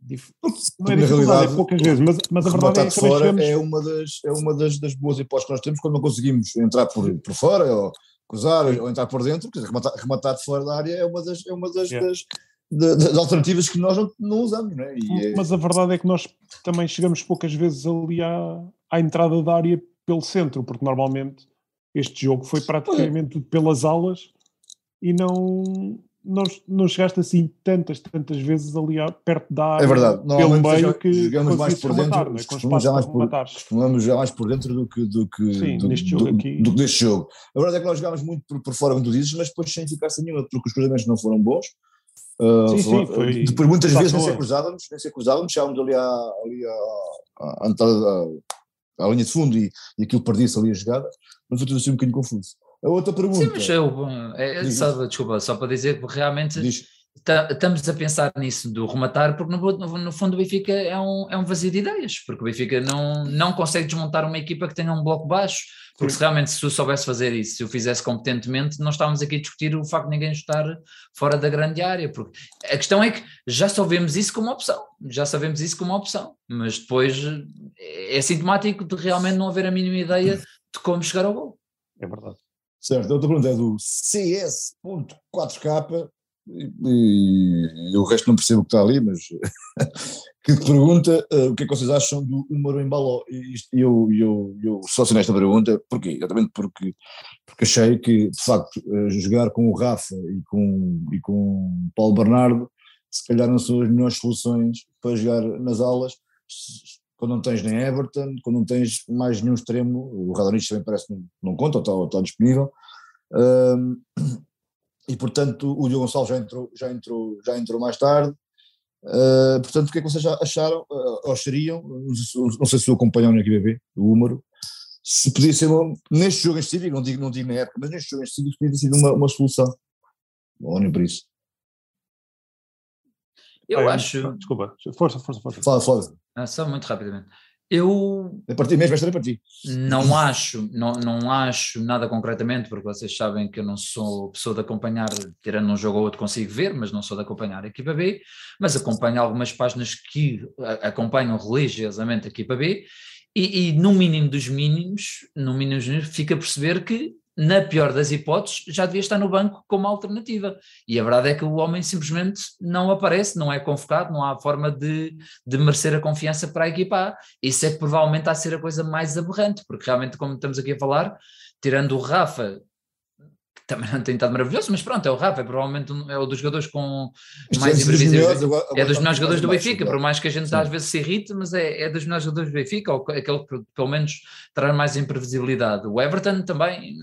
Dif... Não é dificuldade, é poucas vezes, mas, mas a verdade é que fora chegamos... é uma, das, é uma das, das boas hipóteses que nós temos quando não conseguimos entrar por, por fora ou cruzar ou entrar por dentro, quer dizer, rematar, rematar de fora da área é uma das, é uma das, yeah. das, das, das alternativas que nós não, não usamos. Não é? é... Mas a verdade é que nós também chegamos poucas vezes ali à, à entrada da área pelo centro, porque normalmente este jogo foi praticamente tudo pelas alas e não, não, não chegaste assim tantas, tantas vezes ali perto da área. É verdade, pelo meio que jogamos mais por dentro, rematar, é? costumamos, já mais por, costumamos já mais por dentro do que, do que, Sim, do, neste jogo do, aqui. do, deste jogo. A verdade é que nós jogámos muito por, por fora, como tu dizes, mas depois sem eficácia nenhuma, porque os cruzamentos não foram bons. Uh, sim, sim, foi, depois muitas vezes nem ser cruzávamos, nem cruzávamos, chegávamos ali à, ali à, à, à, à linha de fundo e, e aquilo perdia-se ali a jogada, mas foi tudo assim um bocadinho confuso. A outra pergunta. Sim, mas eu, é, é só, desculpa, só para dizer que realmente estamos a pensar nisso do rematar, porque no, no, no, fundo o Benfica é um, é um vazio de ideias, porque o Benfica não, não consegue desmontar uma equipa que tenha um bloco baixo, porque se realmente se eu soubesse fazer isso, se eu fizesse competentemente, não estávamos aqui a discutir o facto de ninguém estar fora da grande área, porque a questão é que já só vemos isso como opção, já sabemos isso como opção, mas depois é sintomático de realmente não haver a mínima ideia de como chegar ao gol. É verdade. Certo, a outra pergunta é do CS.4K. e, e, o resto não percebo o que está ali, mas que pergunta uh, o que é que vocês acham do Umaru em Baló. E eu, eu, eu só nesta pergunta, porquê? Exatamente porque, porque achei que, de facto, uh, jogar com o Rafa e com, e com o Paulo Bernardo, se calhar não são as melhores soluções para jogar nas alas, quando não tens nem Everton, quando não tens mais nenhum extremo, o Radonich também parece que não, não conta, está, está disponível. Uh, e portanto o Diogo Gonçalves já entrou, já entrou, já entrou mais tarde. Uh, portanto, o que é que vocês acharam, uh, ou achariam, não sei se o acompanham na QBB, o Húmero, se podia ser, uma, neste jogo em não digo, não digo na época, mas neste jogo específico podia ter sido uma, uma solução, ou nem por isso. Eu acho... Desculpa, força, força, força. Fala, fala. Ah, só muito rapidamente. Eu. A partir mesmo, esta é para ti. Não acho, não, não acho nada concretamente, porque vocês sabem que eu não sou pessoa de acompanhar, tirando um jogo ou outro consigo ver, mas não sou de acompanhar a equipa B, mas acompanho algumas páginas que acompanham religiosamente a equipa B, e, e no mínimo dos mínimos, no mínimo dos mínimos, fica a perceber que na pior das hipóteses, já devia estar no banco como alternativa. E a verdade é que o homem simplesmente não aparece, não é convocado, não há forma de, de merecer a confiança para a equipa Isso é que provavelmente está a ser a coisa mais aberrante, porque realmente, como estamos aqui a falar, tirando o Rafa, que também não tem estado maravilhoso, mas pronto, é o Rafa, é provavelmente um, é um dos jogadores com mais imprevisibilidade. É dos melhores jogadores do Benfica, por mais que a gente Sim. às vezes se irrite, mas é, é dos melhores jogadores do Benfica, ou aquele que pelo menos traz mais imprevisibilidade. O Everton também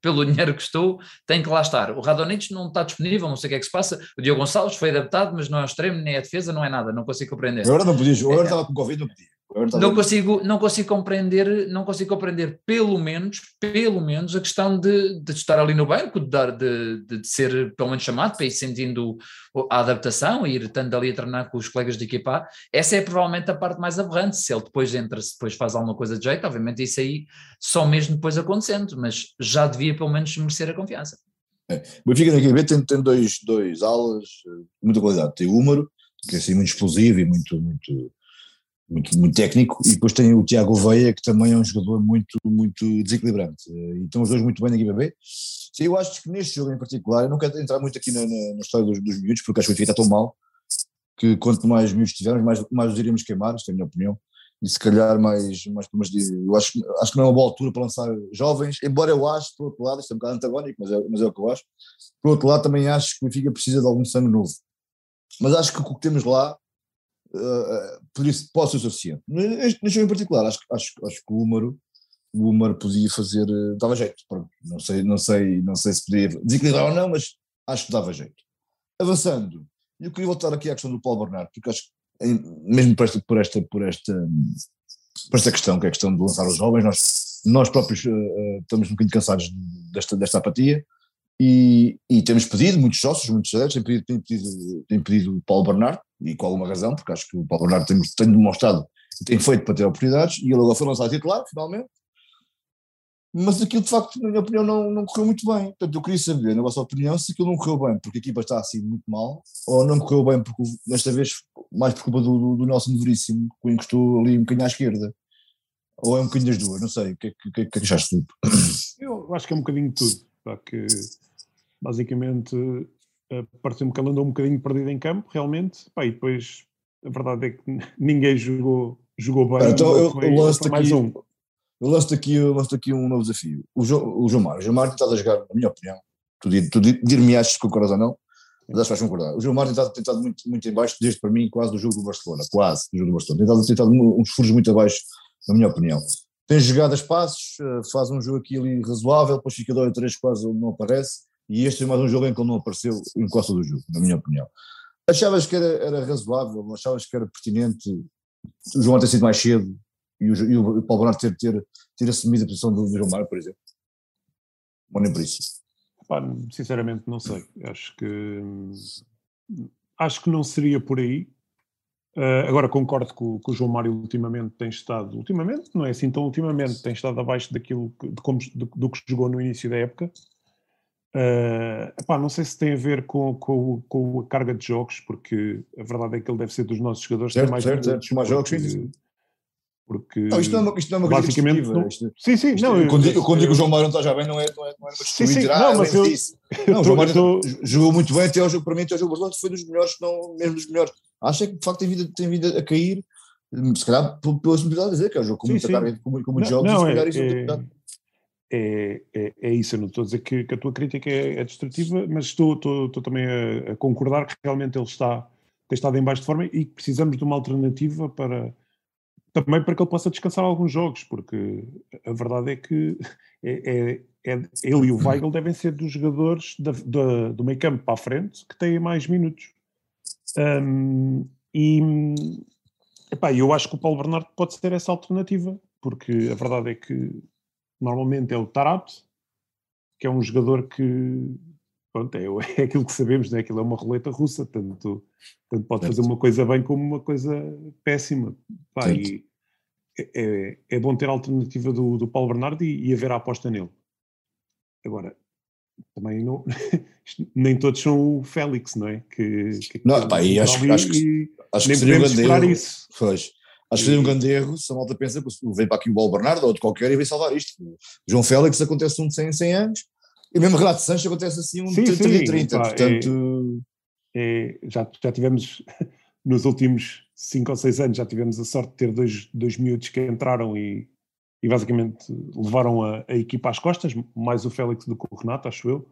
pelo dinheiro que estou, tem que lá estar. O Radonich não está disponível, não sei o que é que se passa. O Diogo Gonçalves foi adaptado, mas não é extremo, nem é defesa, não é nada, não consigo compreender. Agora não podia, agora estava com Covid, não podia. Não consigo, não consigo compreender, não consigo compreender pelo menos, pelo menos a questão de, de estar ali no banco, de, dar, de, de, ser pelo menos chamado para ir sentindo a adaptação e ir estando ali a treinar com os colegas de equipa. Essa é provavelmente a parte mais aberrante. Se ele depois entra, se depois faz alguma coisa de jeito, obviamente isso aí só mesmo depois acontecendo, mas já devia pelo menos merecer a confiança. É. O Benfica na QB tem, tem dois, dois alas, eh, muita qualidade. Tem o Húmero, que é assim muito explosivo e muito, muito muito, muito técnico, e depois tem o Tiago Veia, que também é um jogador muito, muito desequilibrante. E estão os dois muito bem na equipa B. Eu acho que neste jogo em particular, eu não quero entrar muito aqui na, na, na história dos, dos miúdos, porque acho que o está tão mal, que quanto mais miúdos tivermos, mais, mais os iríamos queimar, esta é a minha opinião, e se calhar mais, mais de, eu acho, acho que não é uma boa altura para lançar jovens, embora eu acho, por outro lado, isto é um bocado antagónico, mas é, mas é o que eu acho, por outro lado também acho que o Benfica precisa de algum sangue novo. Mas acho que o que temos lá uh, pode ser suficiente. Neste, jogo em particular, acho, acho, acho que o Húmero, o Húmero podia fazer, uh, dava jeito, não sei, não sei, não sei se podia desequilibrar ou não, mas acho que dava jeito. Avançando, eu queria voltar aqui à questão do Paulo Bernardo, porque acho que, mesmo por esta, por esta, por esta, por esta questão, que é a questão de lançar os jovens, nós, nós próprios uh, estamos um bocadinho cansados desta, desta apatia, e, e, temos pedido, muitos sócios, muitos adeptos têm pedido, têm pedido, têm pedido Paulo Bernardo, e com alguma razão, porque acho que o Paulo Bernardo tem, tem demonstrado tem feito para ter oportunidades, e ele agora foi lançado titular, finalmente. Mas aquilo, de facto, na minha opinião, não, não correu muito bem. Portanto, eu queria saber, na vossa opinião, se aquilo não correu bem porque a equipa está assim muito mal, ou não correu bem porque, desta vez, mais por culpa do, do, do Nelson Veríssimo, que encostou ali um bocadinho à esquerda. Ou é um bocadinho das duas, não sei. O que é que, que, que achaste tu? Eu acho que é um bocadinho de tudo. Porque basicamente pareceu-me que ele andou um bocadinho perdido em campo, realmente, Pá, e depois a verdade é que ninguém jogou, jogou bem. Então eu, foi, eu lanço mais um. Eu lanço aqui, eu lanço aqui um novo desafio. O, jo, o João Mário, o João Mário está a jogar, na minha opinião, tu, tu dir-me achas que concordas ou não, mas acho que vais concordar. O João Mário tem estado muito, muito em baixo, desde para mim, quase do jogo do Barcelona, quase do jogo do Barcelona. Tem estado uns furos muito abaixo, na minha opinião. Tem jogado a espaços, eh, faz um jogo aqui ali razoável, depois fica dois ou três quase não aparece e este é mais um jogo em que ele não apareceu em costa do jogo, na minha opinião. Achavas que era, era razoável, achavas que era pertinente o João ter sido mais cedo e o, e o Paulo Bernardo ter, ter, ter assumido a posição do João Mário, por exemplo? Ou nem por isso? Pá, sinceramente não sei. Acho que acho que não seria por aí. Uh, agora concordo que, o João Mário ultimamente tem estado, ultimamente, não é assim tão ultimamente, tem estado abaixo daquilo que, de como, do que jogou no início da época. Uh, epá, não sei se tem a ver com, com, com, a carga de jogos, porque a verdade é que ele deve ser dos nossos jogadores certo, que tem mais, certo, certo. mais jogos. Porque Não, isto não é uma, isto não é uma basicamente não- isto- Sim, sim, isto- não, eu, quando, eu- digo- quando digo que o João Mário não está já bem, não é, não é, não é Sim, sim, mas eu- disse. Não, o tô- João Mário tô- jogou muito bem, até ao jogo, para mim, até ao jogo Barcelona foi dos melhores, não, mesmo dos melhores. Acho é que de facto tem vindo, tem vindo a cair, se calhar pel- pela simplicidade de dizer, que é um jogo com Sim, muita sim. carga, com, com muitos jogos, não, e se é, calhar isso não tem é. É, é, é isso, eu não estou a dizer que, que a tua crítica é, é destrutiva, mas estou, estou, estou também a, a concordar que realmente ele está, tem estado em baixo de forma e precisamos de uma alternativa para também para que ele possa descansar alguns jogos, porque a verdade é que é, é- é- ele e o Weigl devem ser dos jogadores da- da- do meio campo para a frente que têm mais minutos. Hum, e epá, eu acho que o Paulo Bernardo pode ser essa alternativa, porque a verdade é que normalmente é o Tarap, que é um jogador que pronto, é, é aquilo que sabemos, né? aquilo é uma roleta russa, tanto, tanto pode fazer Certo. uma coisa bem como uma coisa péssima. Pá, e é, é- é bom ter a alternativa do, do Paulo Bernardo e, e haver a aposta nele. Agora, também não, nem todos são o Félix, não é? Que, que Não, pá, e acho- acho que- Acho que nem seria podemos esperar erro. isso. Pois. Acho que seria um grande erro se a malta pensa que vem para aqui o Paulo Bernardo ou de qualquer e vem salvar isto. O João Félix acontece um de 100 em 100 anos e mesmo Renato Sanches acontece assim um de Sim, 30 sim, em 30. pá, Portanto, É, já, já tivemos, nos últimos 5 ou 6 anos, já tivemos a sorte de ter dois, dois miúdos que entraram e, e basicamente levaram a, a equipa às costas, mais o Félix do que o Renato, acho eu.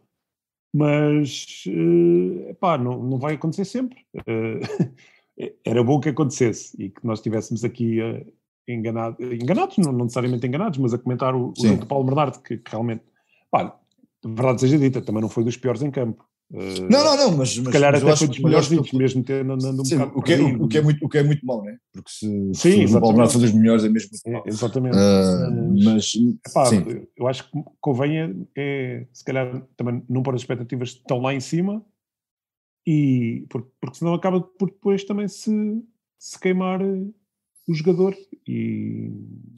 Mas, eh, epá, não, não vai acontecer sempre. Eh, era bom que acontecesse e que nós estivéssemos aqui eh, enganado, enganados, não, não necessariamente enganados, mas a comentar o, o jogo do Paulo Bernardo, que, que realmente, pá, de verdade seja dita, também não foi dos piores em campo. Eh, não, não, não, mas, se calhar mas até foi dos melhores 20, mesmo tendo andando um sim, bocado o, que é, o, o que é muito, o que é muito mau, né? Porque se, Sim, se o Paulo. Bernardo for dos melhores é mesmo É, exatamente. Ah, Mas- Epá, eu acho que convém é, é, se calhar também não pôr as expectativas tão lá em cima e porque, porque senão acaba por depois também se, se queimar eh, o jogador e,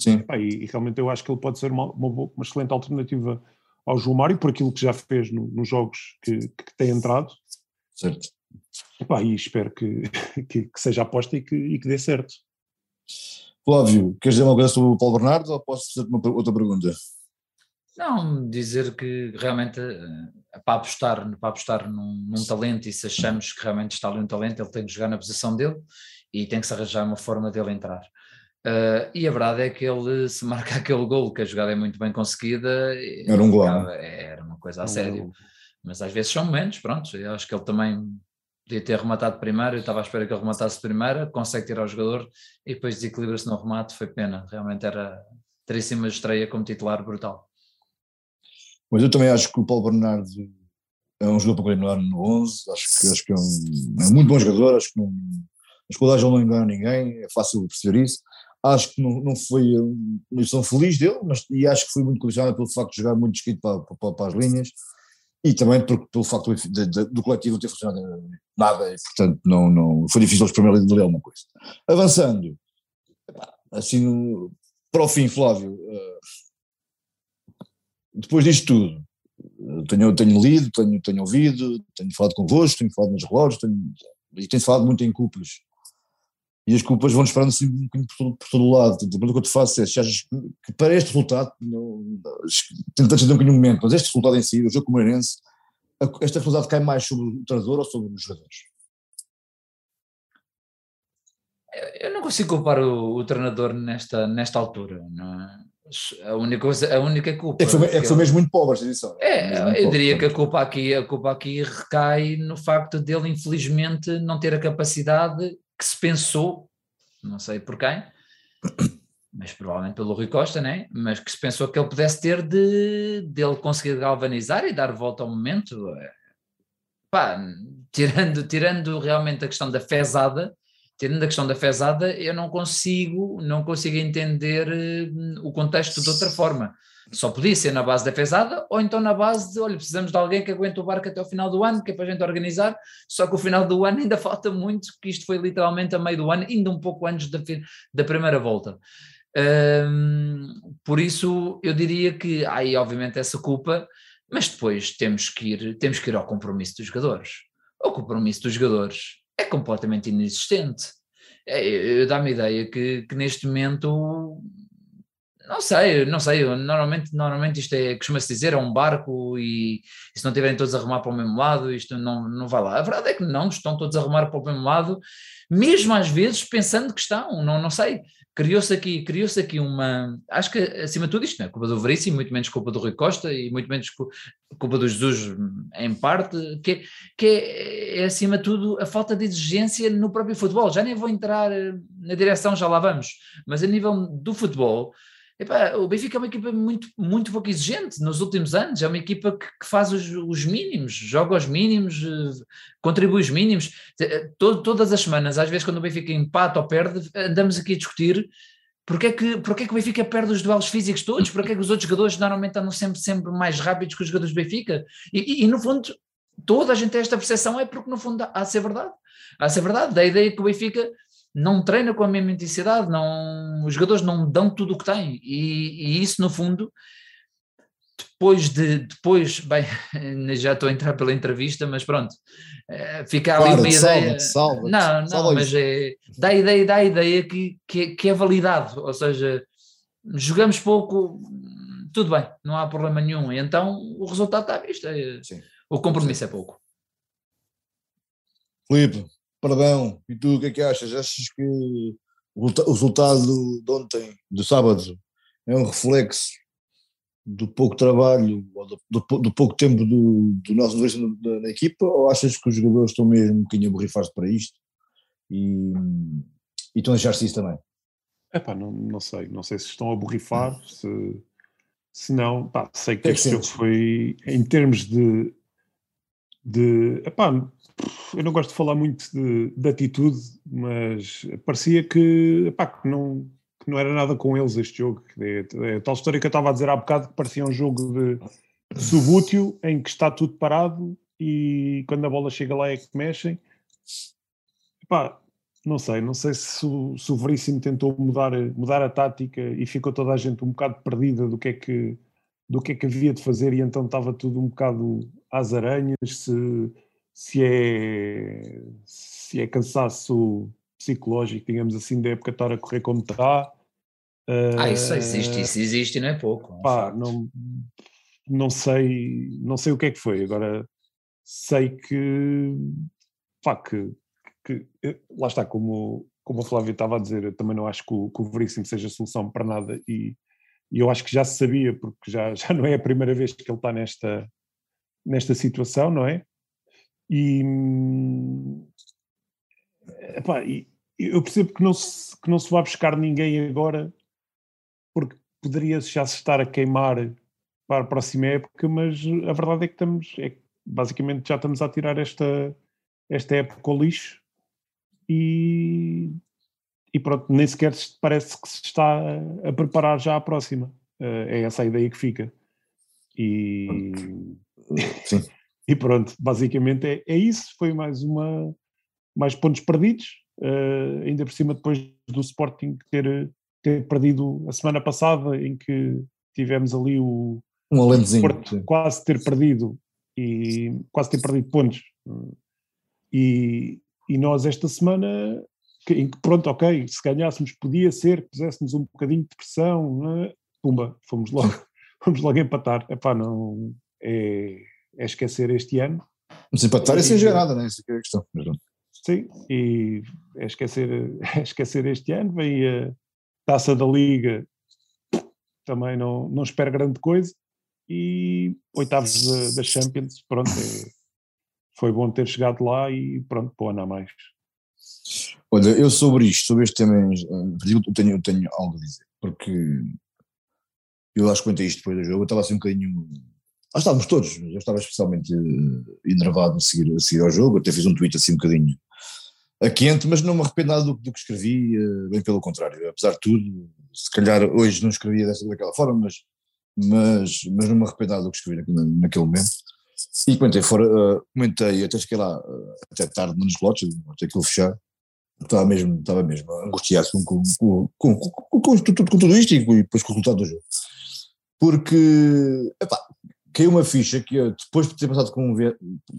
epá, e, e realmente eu acho que ele pode ser uma, uma, boa- uma excelente alternativa ao João Mário por aquilo que já fez no- nos jogos que, que tem entrado certo. Epá, e espero que, que, que seja aposta e que, e que dê certo. Flávio, queres dizer uma coisa sobre o Paulo Bernardo ou posso fazer uma outra pergunta? Não, dizer que realmente eh, para apostar, para apostar num, num talento e se achamos que realmente está ali um talento, ele tem que jogar na posição dele e tem que se arranjar uma forma dele entrar. Eh, e a verdade é que ele, se marca aquele gol, que a jogada é muito bem conseguida, Era um gol, ficava- era uma coisa a sério. Mas às vezes são momentos, pronto. Eu acho que ele também podia ter rematado primeiro, eu estava à espera que ele rematasse primeiro, consegue tirar o jogador e depois desequilibra-se no remate, foi pena. Realmente era teríssima estreia como titular brutal. Mas eu também acho que o Paulo Bernardo é um jogador para continuar no 11, acho que, acho que é, um, é um muito bom jogador, acho que não, as qualidades não engana ninguém, é fácil perceber isso. Acho que não, não foi uma edição feliz dele, mas, e acho que foi muito condicionado pelo facto de jogar muito escrito para, para, para as linhas e também por, pelo facto de, de, do coletivo não ter funcionado nada e portanto não, não, foi difícil exprimir dele alguma coisa. Avançando, assim para o fim Flávio, eh, depois disto tudo, eu tenho, tenho lido, tenho, tenho ouvido, tenho falado convosco, tenho falado nos relógios, tenho, e tenho falado muito em culpas. E as culpas vão disparando assim um bocadinho por todo, por todo lado. Portanto, a pergunta que eu te faço é se achas que, para este resultado, tentando entender um bocadinho momento, mas este resultado em si, o jogo com o Moreirense, a- este resultado cai mais sobre o treinador ou sobre os jogadores? Eu não consigo culpar o, o treinador nesta, nesta altura. Não é? A única coisa, a única culpa. É que foi, é que mesmo muito pobre esta edição. É, muito eu pobre, diria que a culpa aqui, a culpa aqui recai no facto dele, infelizmente, não ter a capacidade que se pensou, não sei por quem, mas provavelmente pelo Rui Costa, né? mas que se pensou que ele pudesse ter de, de ele conseguir galvanizar e dar volta ao momento. É, Pá, tirando, tirando realmente a questão da fezada, tirando a questão da fezada, eu não consigo, não consigo entender eh, o contexto de outra forma. Só podia ser na base da fezada ou então na base de, olha, precisamos de alguém que aguente o barco até o final do ano, que é para a gente organizar, só que o final do ano ainda falta muito, que isto foi literalmente a meio do ano, ainda um pouco antes da, da primeira volta. Hum, por isso eu diria que há aí obviamente essa culpa, mas depois temos que ir, temos que ir ao compromisso dos jogadores. O compromisso dos jogadores é completamente inexistente. É, dá-me a ideia que, que neste momento não sei, não sei. Normalmente, normalmente isto é, costuma-se dizer, é um barco e, e se não tiverem todos a remar para o mesmo lado, isto não, não vai lá. A verdade é que não, estão todos a remar para o mesmo lado, mesmo às vezes pensando que estão, não, não sei. Criou-se aqui, criou-se aqui uma. Acho que acima de tudo isto não é culpa do Veríssimo, muito menos culpa do Rui Costa e muito menos culpa do Jesus, em parte, que, que é, é acima de tudo a falta de exigência no próprio futebol. Já nem vou entrar na direção, já lá vamos, mas a nível do futebol Epá, o Benfica é uma equipa muito, muito pouco exigente nos últimos anos, é uma equipa que, que faz os, os, mínimos, joga os mínimos, eh, contribui os mínimos. Eh, todo, todas as semanas, às vezes, quando o Benfica empata ou perde, andamos aqui a discutir porque é que, porque é que o Benfica perde os duelos físicos todos, porque é que os outros jogadores normalmente andam sempre, sempre mais rápidos que os jogadores do Benfica. E, e, e no fundo, toda a gente tem esta percepção, é porque no fundo há, há de ser verdade. Há de ser verdade, da ideia que o Benfica não treina com a mesma intensidade, não, os jogadores não dão tudo o que têm, e, e isso no fundo, depois de, depois, bem, já estou a entrar pela entrevista, mas pronto, eh, fica ali claro, uma ideia, salva, não, não, salva mas é, dá a ideia, dá a ideia que, que, que é validado, ou seja, jogamos pouco, tudo bem, não há problema nenhum, então o resultado está à vista, é, o compromisso Sim. é pouco. Filipe, perdão, e tu o que é que achas? Achas que o resultado de ontem, de sábado, é um reflexo do pouco trabalho, ou do, do, do pouco tempo do, do nosso na, na equipa, ou achas que os jogadores estão mesmo um bocadinho borrifados para isto e, e estão a deixar-se isso também? Epá, não, não sei, não sei se estão a borrifar, se, se não, pá, sei que, que este jogo foi, em termos de, de epá, eu não gosto de falar muito de, de atitude, mas parecia que, epá, que, não, que não era nada com eles este jogo. É, é, tal história que eu estava a dizer há bocado que parecia um jogo de subútil em que está tudo parado e quando a bola chega lá é que mexem. Epá, não sei, não sei se se o Veríssimo tentou mudar, mudar a tática e ficou toda a gente um bocado perdida do que é que do que é que havia de fazer e então estava tudo um bocado às aranhas, se se é, se é cansaço psicológico, digamos assim, da época estar a correr como está. Ah, isso existe, isso existe, não é pouco. É pá, não, não sei, não sei o que é que foi. Agora sei que, pá, que, que lá está, como, como a Flávia estava a dizer, eu também não acho que o, que o Veríssimo seja solução para nada e, e eu acho que já se sabia, porque já, já não é a primeira vez que ele está nesta, nesta situação, não é? E, epá, e eu percebo que não, se, que não se vai buscar ninguém agora, porque poderia já se estar a queimar para a próxima época, mas a verdade é que estamos, é que basicamente já estamos a tirar esta, esta época ao lixo e, e pronto, nem sequer parece que se está a preparar já a próxima. Eh, é essa a ideia que fica. E. Sim. E pronto, basicamente é, é isso. Foi mais uma mais pontos perdidos, uh, ainda por cima depois do Sporting ter, ter perdido a semana passada, em que tivemos ali o, um alentezinho, Porto quase ter perdido e quase ter perdido pontos. E, e nós esta semana, em que pronto, ok, se ganhássemos podia ser que puséssemos um bocadinho de pressão, é? pumba, fomos logo, fomos logo empatar. Epá, não, é, é esquecer este ano. Mas empatar é sem nada, não é? Essa é a questão. Sim, e é esquecer, é esquecer este ano. Vem a taça da Liga, também não, não espero grande coisa. E oitavos da, da Champions, pronto, é, foi bom ter chegado lá e pronto, pô, não há mais. Olha, eu sobre isto, sobre este tema, eu tenho, eu tenho algo a dizer, porque eu acho que contei isto depois do jogo, eu estava assim um bocadinho ah, estávamos todos, eu estava especialmente eh, enervado a seguir, a seguir ao jogo, até fiz um tweet assim um bocadinho a quente, mas não me arrependo nada do, do, que escrevi, eh, bem pelo contrário, apesar de tudo, se calhar hoje não escrevia dessa, daquela forma, mas, mas, mas não me arrependo nada do que escrevi naquele momento. E comentei fora, uh, comentei, até cheguei lá uh, até tarde nos lotes, até aquilo fechar, estava mesmo, estava mesmo angustiado com, com, com, com, tudo isto e depois com o resultado do jogo. Porque, epá, caiu uma ficha que eu, depois de ter passado um,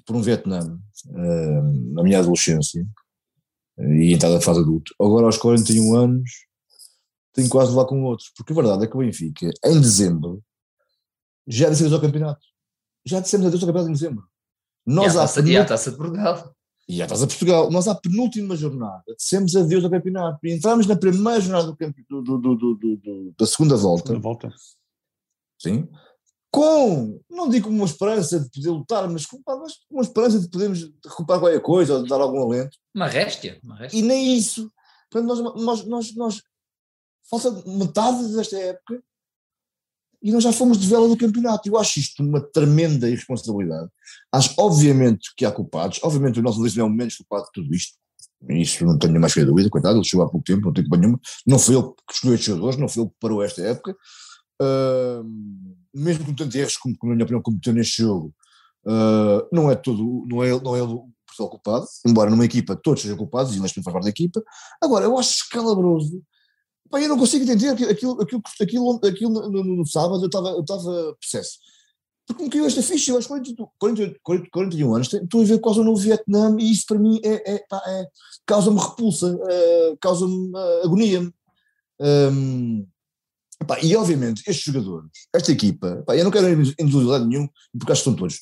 por um Vietnã uh, na minha adolescência, e entrar na fase adulto. Agora aos 41 anos tenho quase de levar com outros, porque a verdade é que o Benfica, em dezembro, já disse adeus ao campeonato. Já dissemos adeus ao campeonato em dezembro. Nós e a taça, penúltima, a taça de Portugal. E a taça de Portugal. Nós à penúltima jornada dissemos adeus ao campeonato e entramos na primeira jornada do, do, do, do da segunda volta. Segunda volta. Sim. Com, não digo uma esperança de poder lutar, mas com uma esperança de podermos recuperar qualquer coisa ou de dar algum alento. Uma réstia. Uma réstia. E nem isso. Portanto, nós, nós, nós, nós falta metade desta época e nós já fomos de vela do campeonato. Eu acho isto uma tremenda irresponsabilidade. Acho, obviamente, que há culpados. Obviamente, o nosso Luís é o menos culpado de tudo isto. Isso não tenho mais que dúvida, coitado, ele chegou há pouco tempo, não tenho culpa nenhuma. Não foi ele que escolheu estes jogadores, não foi ele que parou esta época. Uh, mesmo com tantos erros como, na minha opinião, cometeu neste jogo, uh, não é todo, não é, não é ele o pessoal culpado, embora numa equipa todos sejam culpados, e neste momento faz parte da equipa. Agora, eu acho escalabroso Pá, eu não consigo entender aquilo, aquilo, aquilo, aquilo no, no, no sábado, eu estava eu possesso. Porque me caiu esta ficha, eu aos 40, 40, 40, 41 anos, estou a ver quase o novo Vietnã e isso para mim é, é, é causa-me repulsa, é, causa-me uh, agonia. Um, e obviamente estes jogadores, esta equipa, pá, eu não quero individualidade nenhum, porque acho que são todos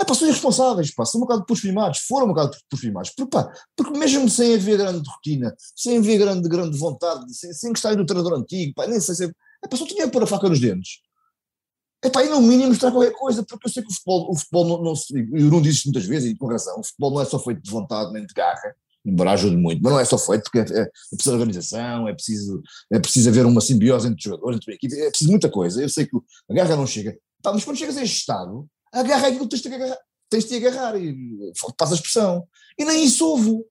é, pá, são irresponsáveis, pá, são um bocado por primados, foram um bocado por primados, porque, porque mesmo sem haver grande rotina, sem haver grande, grande vontade, sem, sem gostarem do treinador antigo, nem sei se. É, pá, só tinha pôr a faca nos dentes. É pá, e no mínimo mostrar qualquer coisa, porque eu sei que o futebol, o futebol não, não se. Eu não disse muitas vezes, e com razão, o futebol não é só feito de vontade nem de garra, embora ajude muito, mas não é só feito porque é, é, é preciso organização, é preciso, é preciso haver uma simbiose entre os jogadores, entre a equipe, é preciso muita coisa. Eu sei que a garra não chega. Mas quando chegas a este estado, agarra aquilo que tens de agarrar, tens de agarrar e passa a expressão. E nem isso houve.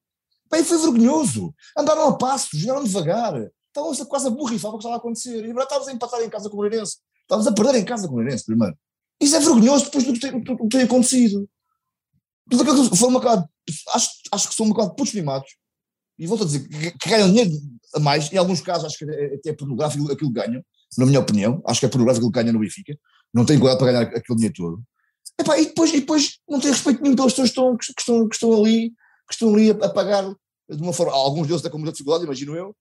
Bem, foi vergonhoso. Andaram a passo, jogaram devagar. Estavam quase a borrifar o que estava a acontecer. E agora estávamos a empatar em casa com o Moreirense. Estávamos a perder em casa com o Moreirense primeiro. Isso é vergonhoso depois do que tem, do, que tem acontecido. Tudo aquilo que foi bocado, acho, acho que são um bocado putos mimados. E volto a dizer que ganham dinheiro a mais. Em alguns casos acho que é até pornográfico aquilo que ganham, na minha opinião. Acho que é pornográfico aquilo que ganham no Benfica. Não tem cuidado para ganhar aquele dinheiro todo. Epá, e, depois, e depois não tem respeito nenhum pelas pessoas que estão, que, estão, que estão ali, que estão ali a, a, pagar de uma forma, alguns deles até com muita dificuldade, imagino eu,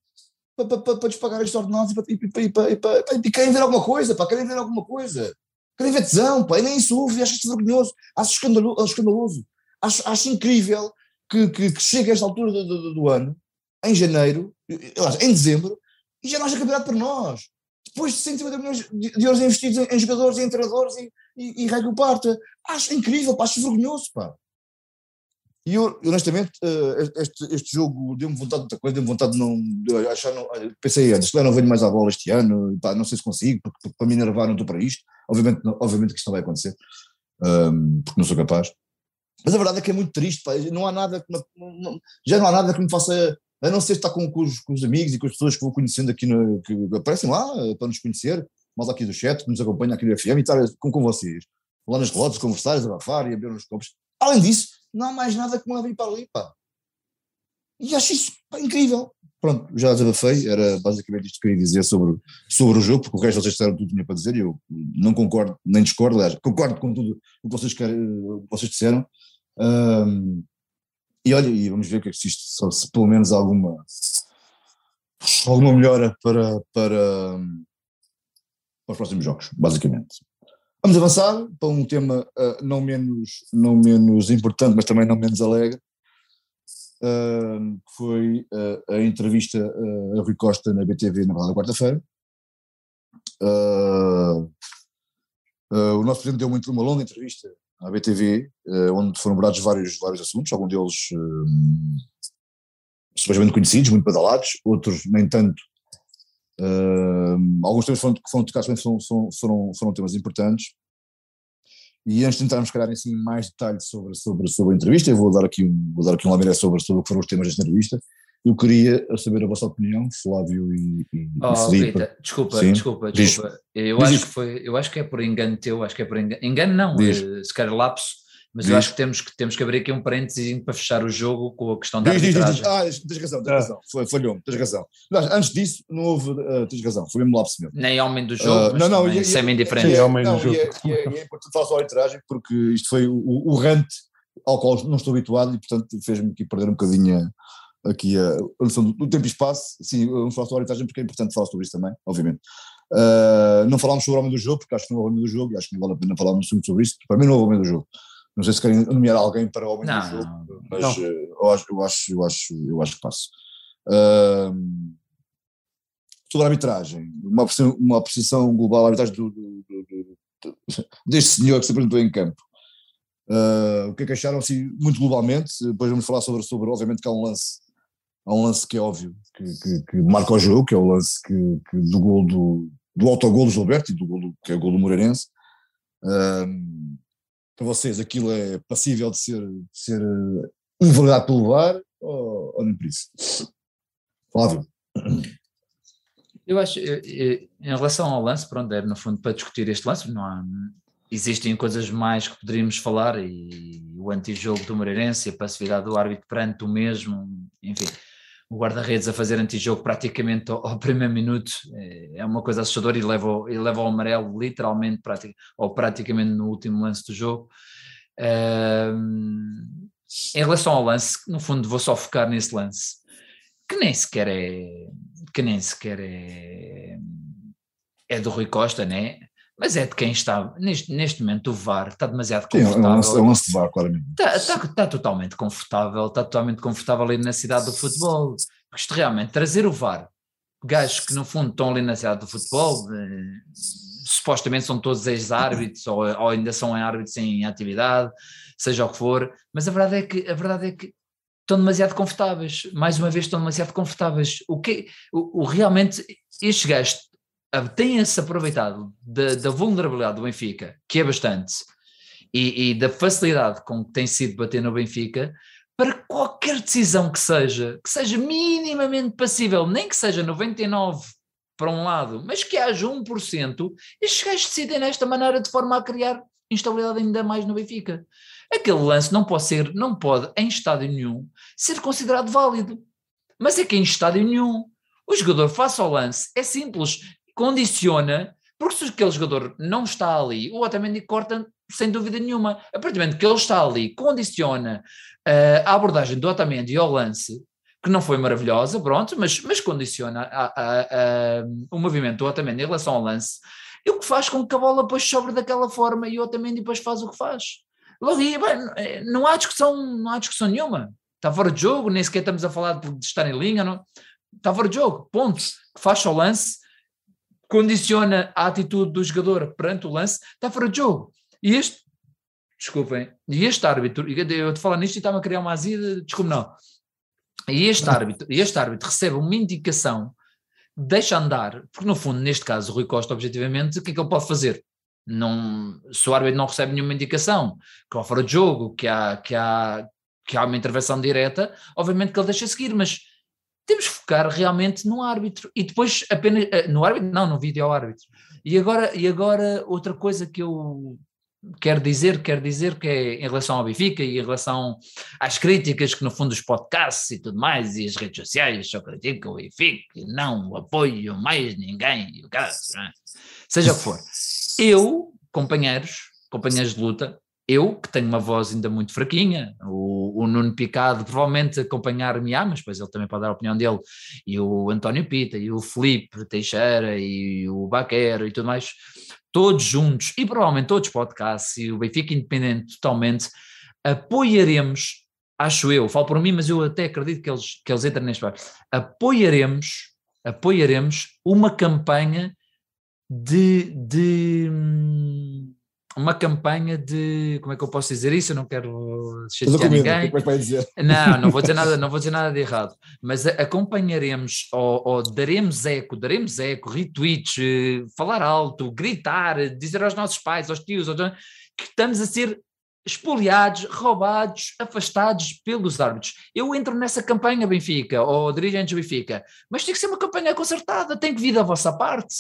para, para, para, despagar estes ordenados e, para, e, para, e, para, e, querem ver alguma coisa, pá, querem ver alguma coisa. Querem ver tesão, pá, e nem isso ouve, acho isto vergonhoso, escandaloso, escandaloso. Acho, acho incrível que, que, que chegue a esta altura do, do, do ano, em janeiro, em dezembro, e já não haja campeonato para nós. Depois de 150 milhões de euros investidos em, em jogadores em treinadores e, e, e Rego Parta. Acho incrível, pá, acho vergonhoso, pá. E eu, honestamente, eh, este, este jogo deu-me vontade de outra coisa, deu-me vontade de não. De achar, não pensei antes, não venho mais à bola este ano, pá, não sei se consigo, porque, porque para me enervar não estou para isto. Obviamente, não, obviamente que isto não vai acontecer, um, porque não sou capaz. Mas a verdade é que é muito triste, pá, não há nada que me, não, já não há nada que me faça, a não ser estar com, com, os, com os amigos e com as pessoas que vou conhecendo aqui, no, que aparecem lá para nos conhecer, malta aqui do chat, que nos acompanha aqui no FM e estar com, com vocês, lá nas relotes, conversar, abafar e abrir uns copos. Além disso, não há mais nada que me abrir para ali, pá. E acho isso pá, incrível. Pronto, já desabafei, era basicamente isto que queria dizer sobre, sobre o jogo, porque o resto vocês disseram tudo que tinha para dizer e eu não concordo, nem discordo, aliás, concordo com tudo o que vocês, vocês disseram. Um, e olha, e vamos ver o que é que isto, se pelo menos alguma, alguma melhora para, para, para os próximos jogos, basicamente. Vamos avançar para um tema uh, não, menos, não menos importante, mas também não menos alegre, uh, que foi uh, a entrevista a Rui Costa na BTV na verdade quarta-feira. o nosso presidente deu uma, uma longa entrevista à BTV, onde foram abordados vários, vários assuntos, alguns deles supostamente conhecidos, muito badalados, outros nem tanto, Uh, alguns temas foram, que foram tocados foram, foram, foram, foram temas importantes. E antes de entrarmos, calhar, assim, em mais detalhes sobre, sobre, sobre a entrevista, eu vou dar aqui um, vou dar aqui um lamiré sobre, sobre o que foram os temas desta entrevista. Eu queria saber a vossa opinião, Flávio e, e, oh, e Felipe. Rita, desculpa, Sim? desculpa, desculpa. Eu, acho que foi, eu acho que é por engano teu, acho que é por engano, engano não, Diz. Eh, se calhar lapso mas diz. eu acho que temos, que temos que abrir aqui um parênteses para fechar o jogo com a questão da diz, arbitragem. Diz, ah, tens razão, tens ah. razão. Foi, falhou-me, tens razão. Mas, antes disso, não houve, uh, tens razão, foi mesmo lapso meu. Nem homem do jogo, uh, não, não, e, sem indiferente. É, homem do jogo. E é, e é, e é importante falar sobre a arbitragem, porque isto foi o, o rant ao qual não estou habituado e, portanto, fez-me aqui perder um bocadinho aqui a, a noção do, tempo e espaço. Sim, vamos falar sobre a arbitragem porque é importante falar sobre isso também, obviamente. Uh, não falámos sobre o homem do jogo, porque acho que não é o homem do jogo, e acho que não vale a pena falar muito sobre isso. Para mim não é o homem do jogo. Não sei se querem nomear alguém para o homem não, do jogo, mas não. eu, acho, eu, acho, eu, acho, eu acho que passo. Uh, sobre a arbitragem, uma, uma apreciação global da arbitragem do, do, do, deste senhor que se apresentou em campo. Uh, o que é que acharam, assim, muito globalmente, depois vamos falar sobre, sobre obviamente que há um lance, há um lance que é óbvio, que, que, que marca o jogo, que é o lance que, do gol do, do autogol do Gilberto e do gol do, que é o gol do Moreirense. Uh, para vocês aquilo é passível de ser, de ser invalidado pelo VAR ou, ou nem por isso? Flávio. Eu acho, em relação ao lance, pronto, era no fundo para discutir este lance, não há, existem coisas mais que poderíamos falar e o antijogo do Moreirense, a passividade do árbitro perante o mesmo, enfim, o guarda-redes a fazer antijogo praticamente ao, ao, primeiro minuto é, é uma coisa assustadora e leva, e leva ao amarelo literalmente pratic, ou praticamente no último lance do jogo. Um, em relação ao lance, no fundo vou só focar nesse lance, que nem sequer é que nem sequer é, é do Rui Costa, né? Mas é de quem está, neste, neste momento o VAR está demasiado confortável. Sim, é um lance, é um lance de VAR, claramente. Está, está, está, totalmente confortável, está totalmente confortável ali na cidade do futebol. Porque isto realmente, trazer o VAR, gajos que no fundo estão ali na cidade do futebol, eh, supostamente são todos ex-árbitros ou, ou, ainda são árbitros em atividade, seja o que for, mas a verdade é que, a verdade é que estão demasiado confortáveis, mais uma vez estão demasiado confortáveis. O que o, o realmente estes gajos têm-se aproveitado da, da, vulnerabilidade do Benfica, que é bastante, e, e, da facilidade com que tem sido bater no Benfica, para qualquer decisão que seja, que seja minimamente passível, nem que seja 99 para um lado, mas que haja 1%, estes gajos decidem desta maneira de forma a criar instabilidade ainda mais no Benfica aquele lance não pode ser, não pode, em estádio nenhum, ser considerado válido. Mas é que em estádio nenhum, o jogador face ao lance é simples, condiciona, porque se aquele jogador não está ali, o Otamendi corta sem dúvida nenhuma. A partir do momento que ele está ali, condiciona uh, a abordagem do Otamendi ao lance, que não foi maravilhosa, pronto, mas, mas condiciona a, a, a, o movimento do Otamendi em relação ao lance, e o que faz com que a bola depois sobre daquela forma e o Otamendi depois faz o que faz. Logo aí, bem, não há discussão, não há discussão nenhuma. Está fora de jogo, nem sequer estamos a falar de, estar em linha, não. Está fora de jogo, ponto. Faz o lance, condiciona a atitude do jogador perante o lance, está fora de jogo. E este, desculpem, e este árbitro, eu te falar nisto e estava a criar uma azia, desculpe não. E este árbitro, este árbitro recebe uma indicação, deixa andar, porque no fundo, neste caso, o Rui Costa, objetivamente, o que é que ele pode fazer? não, se o árbitro não recebe nenhuma indicação que há fora de jogo, que há, que, há, que há uma intervenção direta, obviamente que ele deixa seguir, mas temos que focar realmente no árbitro e depois apenas eh, no árbitro, não, no vídeo árbitro. E agora, e agora outra coisa que eu quero dizer, quero dizer que é em relação ao Benfica e em relação às críticas que no fundo os podcasts e tudo mais e as redes sociais só criticam o Benfica e não apoio mais ninguém, o caso, é? seja o que for. Eu, companheiros, companheiros de luta, eu, que tenho uma voz ainda muito fraquinha, o, o Nuno Picado provavelmente acompanhar-me-á, mas depois ele também pode dar a opinião dele, e o António Pita, e o Felipe Teixeira, e o Baquero, e tudo mais, todos juntos, e provavelmente todos os podcasts, e o Benfica Independente totalmente, apoiaremos, acho eu, falo por mim, mas eu até acredito que eles, que eles entrem neste barco, apoiaremos, apoiaremos uma campanha de, de hum, uma campanha de como é que eu posso dizer isso? Eu não quero chatear ninguém. É dizer? Não, não vou dizer nada, não vou dizer nada de errado. Mas acompanharemos ou, ou daremos eco, daremos eco, retweets, eh, falar alto, gritar, dizer aos nossos pais, aos tios, aos, que estamos a ser espoliados, roubados, afastados pelos árbitros. Eu entro nessa campanha Benfica, ou dirigentes Benfica, mas tem que ser uma campanha concertada, tem que vir da vossa parte.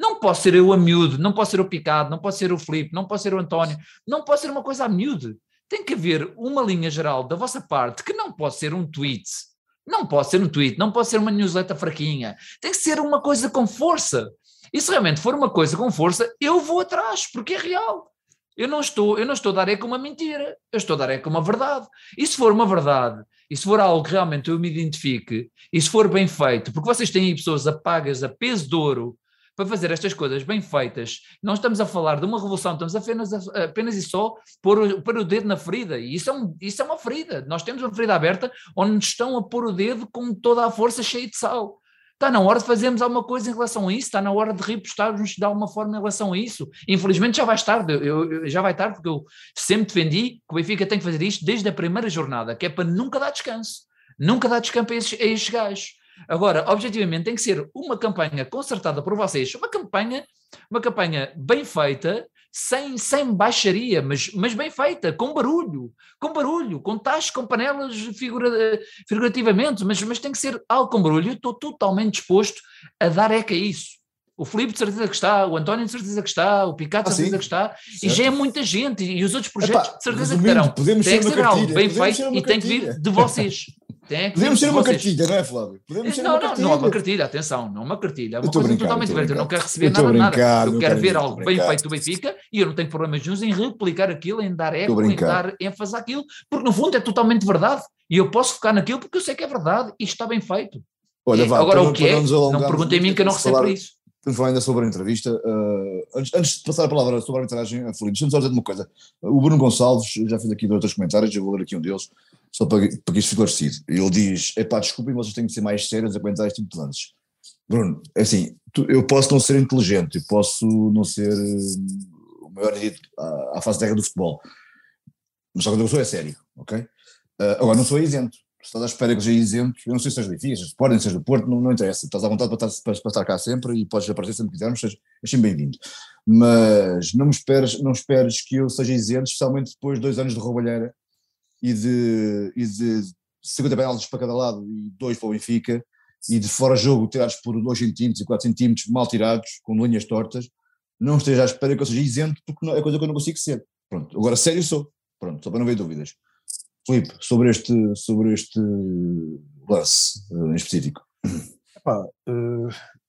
Não posso ser eu a miúdo, não posso ser o Picado, não posso ser o Felipe, não posso ser o António, não posso ser uma coisa a miúdo. Tem que haver uma linha geral da vossa parte que não pode ser um tweet. Não pode ser um tweet, não pode ser uma newsletter fraquinha. Tem que ser uma coisa com força. E se realmente for uma coisa com força, eu vou atrás, porque é real. Eu não estou, eu não estou a dar é com uma mentira, eu estou a dar é com uma verdade. E se for uma verdade, e se for algo que realmente eu me identifique, e se for bem feito, porque vocês têm aí pessoas apagas a peso de ouro para fazer estas coisas bem feitas, não estamos a falar de uma revolução, estamos apenas, apenas e só pôr o, pôr o dedo na ferida, e isso é, um, isso é uma ferida. Nós temos uma ferida aberta onde estão a pôr o dedo com toda a força cheia de sal. Está na hora de fazermos alguma coisa em relação a isso, está na hora de repostarmos de alguma forma em relação a isso. Infelizmente já vai tarde, eu, eu, já vai tarde, porque eu sempre defendi que o Benfica tem que fazer isto desde a primeira jornada, que é para nunca dar descanso. Nunca dar descanso a estes gajos. Agora, objetivamente, tem que ser uma campanha concertada por vocês, uma campanha, uma campanha bem feita, sem, sem baixaria, mas, mas bem feita, com barulho, com barulho, com tachos, com panelas figura, figurativamente, mas, mas tem que ser algo com barulho. Eu estou totalmente disposto a dar eca a isso. O Filipe de certeza que está, o António de certeza que está, o Picato de ah, certeza que está, certo. e já é muita gente, e os outros projetos Epá, de certeza que terão. Podemos tem que ser algo bem feito e tem que vir de vocês. Tem Podemos ser uma cartilha, não é, Flávio? Podemos ser não, uma não, cartilha. não é uma cartilha, atenção, não é uma cartilha. É uma coisa totalmente diferente. Eu não quero receber nada, nada. Eu quero ver algo bem feito do Benfica e eu não tenho problemas nenhum em replicar aquilo, em dar eco, em dar ênfase àquilo, porque no fundo é totalmente verdade. E eu posso focar naquilo porque eu sei que é verdade e está bem feito. Olha, vá, Agora, o que é? Não perguntem a mim que eu não recebo isso. Vamos falar ainda sobre a entrevista. Uh, antes, antes, de passar a palavra sobre a arbitragem, Felipe, deixa-me só dizer uma coisa. O Bruno Gonçalves, já fiz aqui dois comentários, eu vou ler aqui um deles só para, para que isto fique esclarecido. Ele diz: é desculpem, vocês têm que ser mais sérios a comentar este tipo de lances. Bruno, é assim, tu, eu posso não ser inteligente, eu posso não ser uh, o maior dito à, à face terra do futebol, mas só que eu sou é sério, ok? Uh, agora, não sou isento. Estás à espera que seja isento, eu não sei se seja difícil, se podem, seja do Porto, não, não interessa. Estás à vontade para estar, para, para estar cá sempre e podes aparecer sempre que quisermos, seja, bem-vindo. Mas não esperes, não esperes que eu seja isento, especialmente depois de dois anos de roubalheira e de, e de 50 penaltis para cada lado e dois para o Benfica, e de fora jogo tirados por 2 centímetros e 4 centímetros mal tirados, com linhas tortas, não esteja à espera que eu seja isento, porque não, é coisa que eu não consigo ser. Pronto, agora sério sou. Pronto, só para não ver dúvidas. Filipe, sobre este, sobre este lance uh, em específico. Epá, uh,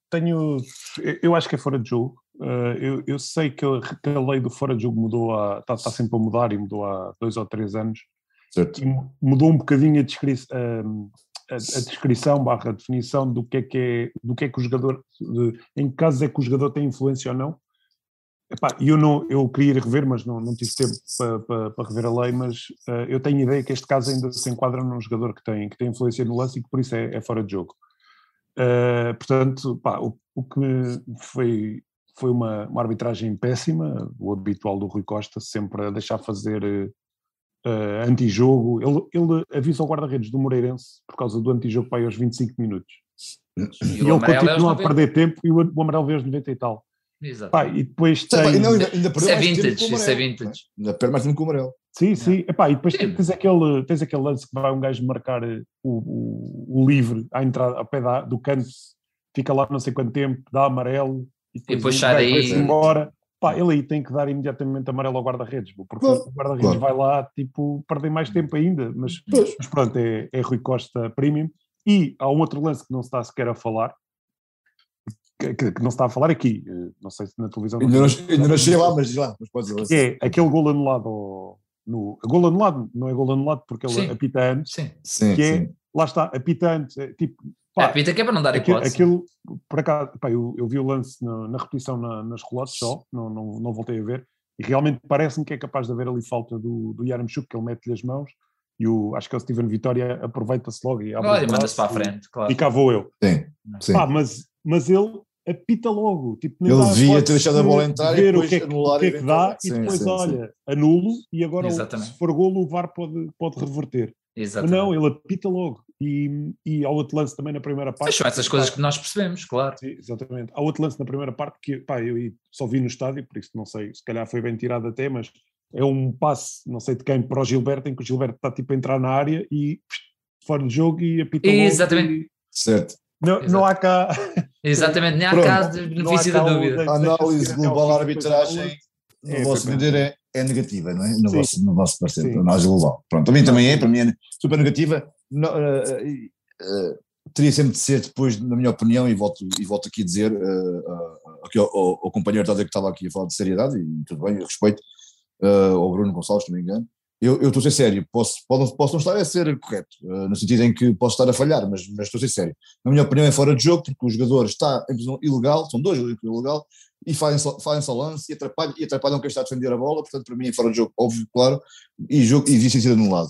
tenho, eu acho que é fora de jogo, Uh, eu, eu, sei que a, que a, lei do fora de jogo mudou há, está, está, sempre a mudar e mudou há dois ou três anos. Certo. mudou um bocadinho a, descri a, a, descrição barra definição do que é que é, do que é que o jogador, de, em que casos é que o jogador tem influência ou não. E eu, não, eu queria ir rever, mas não, não tive tempo para, para, para rever a lei, mas uh, eu tenho ideia que este caso ainda se enquadra num jogador que tem, que tem influência no lance e que por isso é, é fora de jogo. Uh, portanto, pá, o, o, que foi, foi uma, uma, arbitragem péssima, o habitual do Rui Costa, sempre a deixar fazer uh, antijogo. Ele, ele avisa o guarda-redes do Moreirense por causa do antijogo para aí aos 25 minutos. E, e ele continua a perder tempo e o, o amarelo veio aos 90 e tal. Exato. Pá, e depois tem... ainda, ainda isso é vintage, isso é vintage. Ainda perde mais tempo que o amarelo. Sim, sim. Epá, e depois tens aquele, tens aquele lance que vai um gajo marcar eh, o, o, o livre à entrada, ao pé da, do canto, fica lá não sei quanto tempo, dá amarelo e depois, e depois sai daí. embora. Pá, ele aí tem que dar imediatamente amarelo ao guarda-redes, porque claro, o guarda-redes claro. vai lá, tipo, perder mais tempo ainda, mas, mas pronto, é, é Rui Costa Premium. E há um outro lance que não se está sequer a falar, que, que, não se está a falar aqui, eh, não sei se na televisão... Ainda não, ainda não cheguei lá, mas diz lá, mas pode dizer. É aquele gol anulado, no, gol anulado, não é gol anulado porque ele sim. apita antes, sim. Sim, que é, lá está, apita antes, é, tipo, Pá, é, Pita que é para não dar hipótese. Aquilo, por acaso, pá, eu, eu vi o lance na, na repetição na, nas relotes só, não, não, não voltei a ver, e realmente parece-me que é capaz de haver ali falta do, do Yaramchuk, que ele mete-lhe as mãos, e o, acho que é o Steven Vitória aproveita-se logo e Olha, manda-se para a frente, claro. E cá vou eu. Sim, sim. Pá, mas, mas ele apita logo. Tipo, ele devia ter deixado a bola entrar ver e depois o que é que, o que, é que dá sim, e depois, sim, olha, sim. anulo e agora se for golo o VAR pode, pode reverter. Exatamente. Não, ele apita logo. E, e há outro lance também na primeira parte. são essas coisas que nós percebemos, claro. Sim, exatamente. Há outro lance na primeira parte que, pá, eu só vi no estádio, por isso não sei, se calhar foi bem tirado até, mas é um passe, não sei de quem, para o Gilberto, em que o Gilberto está tipo a entrar na área e fora de jogo e apita logo. Exatamente. E... Certo. Não, não há cá. Exatamente, nem há caso de benefício da dúvida. A análise global da arbitragem, no é, vosso entender, é, é negativa, não é? No, vosso, no vosso parecer, a análise global. Pronto, a mim também é, para mim é super negativa. uh, uh, teria sempre de ser depois, na minha opinião, e volto, e volto aqui a dizer, uh, aqui ao, ao, ao, companheiro que estava aqui a falar de seriedade, e tudo bem, eu respeito, uh, ou Bruno Gonçalves, se não me engano. Eu, eu estou a ser sério, posso, posso, posso não estar a ser correto, uh, no sentido em que posso estar a falhar, mas, mas estou a ser sério. Na minha opinião é fora de jogo, porque o jogador está em posição ilegal, são dois jogadores ilegal, e fazem, fazem só lance e atrapalham, e atrapalham quem está a defender a bola, portanto para mim é fora de jogo, óbvio, claro, e, jogo, e existe sido anulado.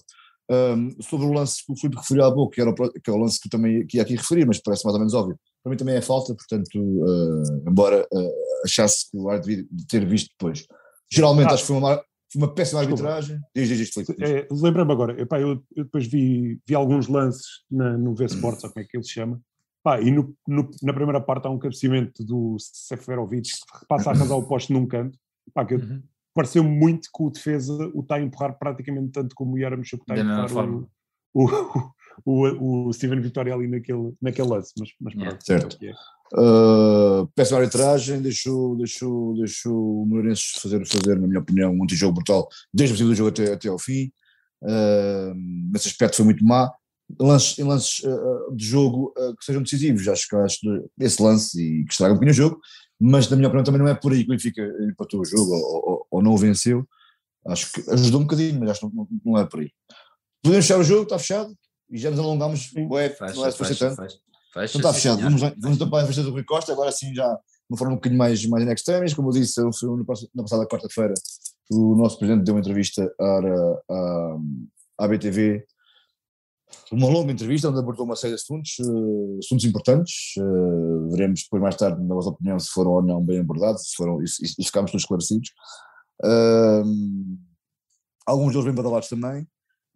Um, sobre o lance que o Filipe referiu há pouco, que, era o, que é o lance que eu também que ia aqui referir, mas parece mais ou menos óbvio, para mim também é falta, portanto, uh, embora uh, achasse que o ar devia ter visto depois. Geralmente ah. acho que foi uma, foi uma péssima Desculpa. arbitragem. Diz, diz, diz, Filipe. É, Lembra-me agora, epá, eu, eu, depois vi, vi alguns lances na, no V-Sports, ou como é que ele se chama, Pá, e no, no, na primeira parte há um cabeceamento do Seferovic que passa a arrasar o poste num canto, pá, que uhum. pareceu muito que o defesa o está a empurrar praticamente tanto como o Yaramchuk está a empurrar o, o, o, o Steven Vitória ali naquele, naquele lance, mas, mas pronto. É certo. É. Uh, peço a arbitragem, deixou, deixou, deixou o Moreirense fazer, fazer, na minha opinião, um antijogo brutal, desde o princípio do jogo até, até ao fim. Uh, nesse aspecto foi muito má. Lances, em lances uh, de jogo uh, que sejam decisivos, acho que acho esse lance e que estraga um bocadinho o jogo, mas na minha opinião também não é por aí que o Benfica empatou o jogo ou, ou, ou, não o venceu. Acho que ajudou um bocadinho, mas acho que não, não é por aí. Podemos fechar o jogo, está fechado? e já nos alongámos, ué, faz, não é faz, tanto. Faz, faz, então está fechado, vamos, vamos então para a entrevista do Rui Costa, agora sim já de uma forma um bocadinho mais, mais in extremis, como eu disse, na passada quarta-feira o nosso presidente deu uma entrevista à, à, à BTV, uma longa entrevista onde abordou uma série de assuntos, uh, assuntos importantes, uh, veremos depois mais tarde na vossa opinião se foram ou não bem abordados, se foram, e, e, e ficámos todos esclarecidos. Alguns deles bem badalados também,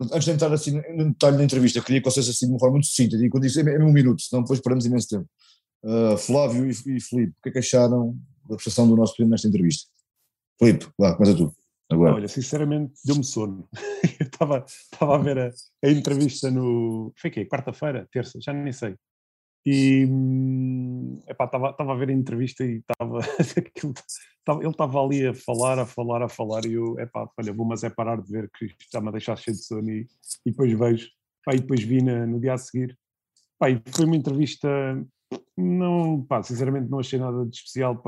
Antes de entrar assim no detalhe da entrevista, queria que vocês assim de uma forma muito sucinta, e quando disse é um minuto, senão depois paramos imenso tempo. Uh, Flávio e, e Filipe, o que é que acharam da prestação do nosso primo nesta entrevista? Filipe, vá, começa tu. Agora. Olha, sinceramente deu-me sono. Eu estava a ver a, a, entrevista no. Foi que Quarta-feira? Terça? Já nem sei. E estava a ver a entrevista e estava ele estava ali a falar, a falar, a falar, e eu, epá, olha, vou mas é parar de ver que isto está-me a deixar cheio de sono e, e depois vejo, pá, e depois vi na, no dia a seguir. Pá, foi uma entrevista, não, pá, sinceramente não achei nada de especial,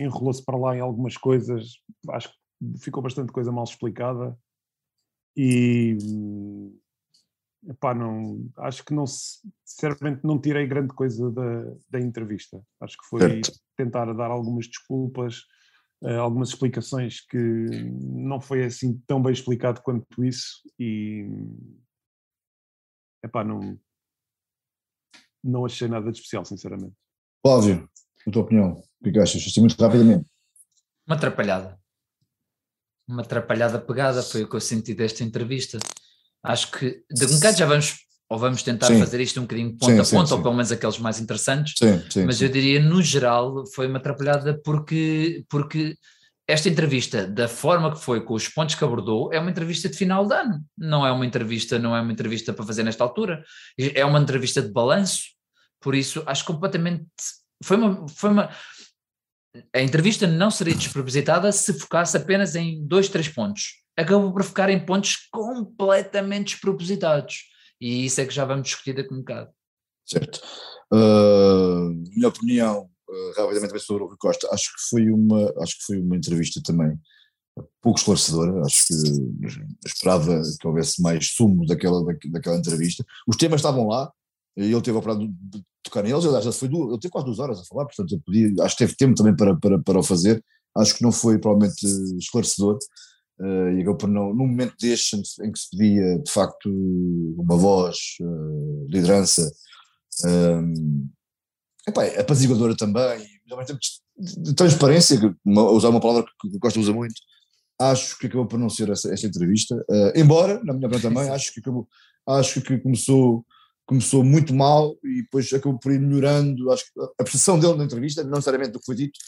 enrolou-se para lá em algumas coisas, acho que ficou bastante coisa mal explicada. E epá, não, acho que não sinceramente não tirei grande coisa da, da entrevista. Acho que foi certo. tentar dar algumas desculpas, uh, algumas explicações que não foi assim tão bem explicado quanto isso e epá, não, não achei nada de especial, sinceramente. Cláudio, a tua opinião, o que, é que achas? Assim muito rapidamente. Uma atrapalhada. Uma atrapalhada pegada foi o que eu senti desta entrevista acho que de um bocado já vamos, ou vamos tentar sim. fazer isto um bocadinho ponta sim, a ponta, ou pelo menos aqueles mais interessantes, mas eu diria, no geral, foi uma atrapalhada porque, porque esta entrevista, da forma que foi, com os pontos que abordou, é uma entrevista de final de ano, não é uma entrevista, não é uma entrevista para fazer nesta altura, é uma entrevista de balanço, por isso acho completamente, foi uma, foi uma, a entrevista não seria despropositada se focasse apenas em dois, três pontos acabou por ficar em pontos completamente despropositados. E isso é que já vamos discutir daqui um bocado. Certo. Uh, minha opinião, uh, rapidamente sobre o Rui Costa, acho que foi uma, acho que foi uma entrevista também pouco esclarecedora, acho que esperava que houvesse mais sumo daquela, daquela entrevista. Os temas estavam lá, ele teve a oportunidade de tocar neles, aliás, foi duas, ele teve quase duas horas a falar, portanto podia, acho que teve tempo também para, para, para o fazer, acho que não foi provavelmente esclarecedor, uh, e acabou por não, num momento deste em que se pedia de facto uma voz, uh, liderança, um, eh, epá, apaziguadora também, mas ao mesmo tempo de, transparência, uma, usar uma palavra que, que Costa usa muito, acho que acabou por não ser essa, essa entrevista, uh, embora, na minha opinião também, acho que acabou, acho que começou começou muito mal e depois acabou por ir melhorando, acho que a percepção dele na entrevista, não necessariamente do que foi dito,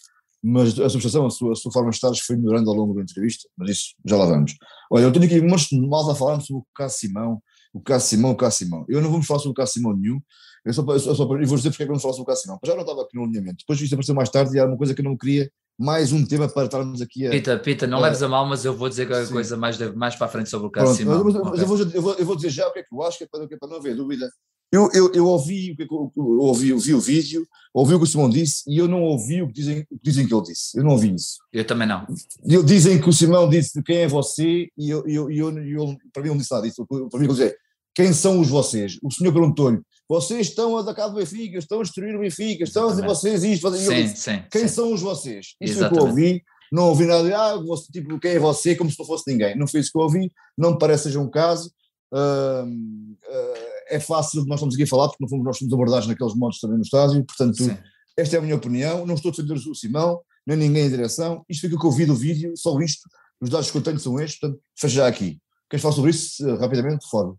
mas a subestação, a sua, a sua forma de estar foi melhorando ao longo da entrevista, mas isso já lá vamos. Olha, eu tenho aqui um monte de mal a falar sobre o caso Simão, o caso Simão, o caso Simão. Eu não vou falar sobre o caso Simão nenhum, eu, só, eu, só, eu vou dizer porque é que eu não falo sobre o caso Simão, já não estava aqui no alinhamento. Depois isso apareceu mais tarde e era uma coisa que eu não queria, mais um tema para estarmos aqui a. Pita, Pita, não leves a mal, mas eu vou dizer qualquer coisa mais, mais para a frente sobre o caso Pronto, Simão. Mas, okay. eu, vou, eu, vou, eu, vou, dizer já o que é que eu acho, que é para, que é para não haver dúvida Eu, eu, eu ouvi, é eu ouvi, eu vi o vídeo, ouvi o que o Simão disse e eu não ouvi o que dizem, o que, dizem que ele disse. Eu não ouvi isso. Eu também não. Eu, dizem que o Simão disse quem é você e eu, eu, eu, eu para mim não disse nada disso. Para mim ele disse, quem são os vocês? O senhor perguntou-lhe, vocês estão a atacar o Benfica, estão a destruir o Benfica, estão a dizer vocês isto, fazem sim, disse, sim, quem sim. são os vocês? Isso é que eu ouvi, não ouvi nada de, ah, você, tipo, quem é você, como se não fosse ninguém. Não foi isso que eu ouvi, não me parece seja um caso. Uh, é fácil, nós estamos aqui a falar, porque no fundo nós somos abordados naqueles modos também no estádio, portanto, Sim. esta é a minha opinião, não estou a defender o Simão, nem ninguém em direção, isto o que eu ouvi do vídeo, só isto, os dados que eu tenho são estes, portanto, fecha já aqui. Queres falar sobre isso rapidamente? Fora.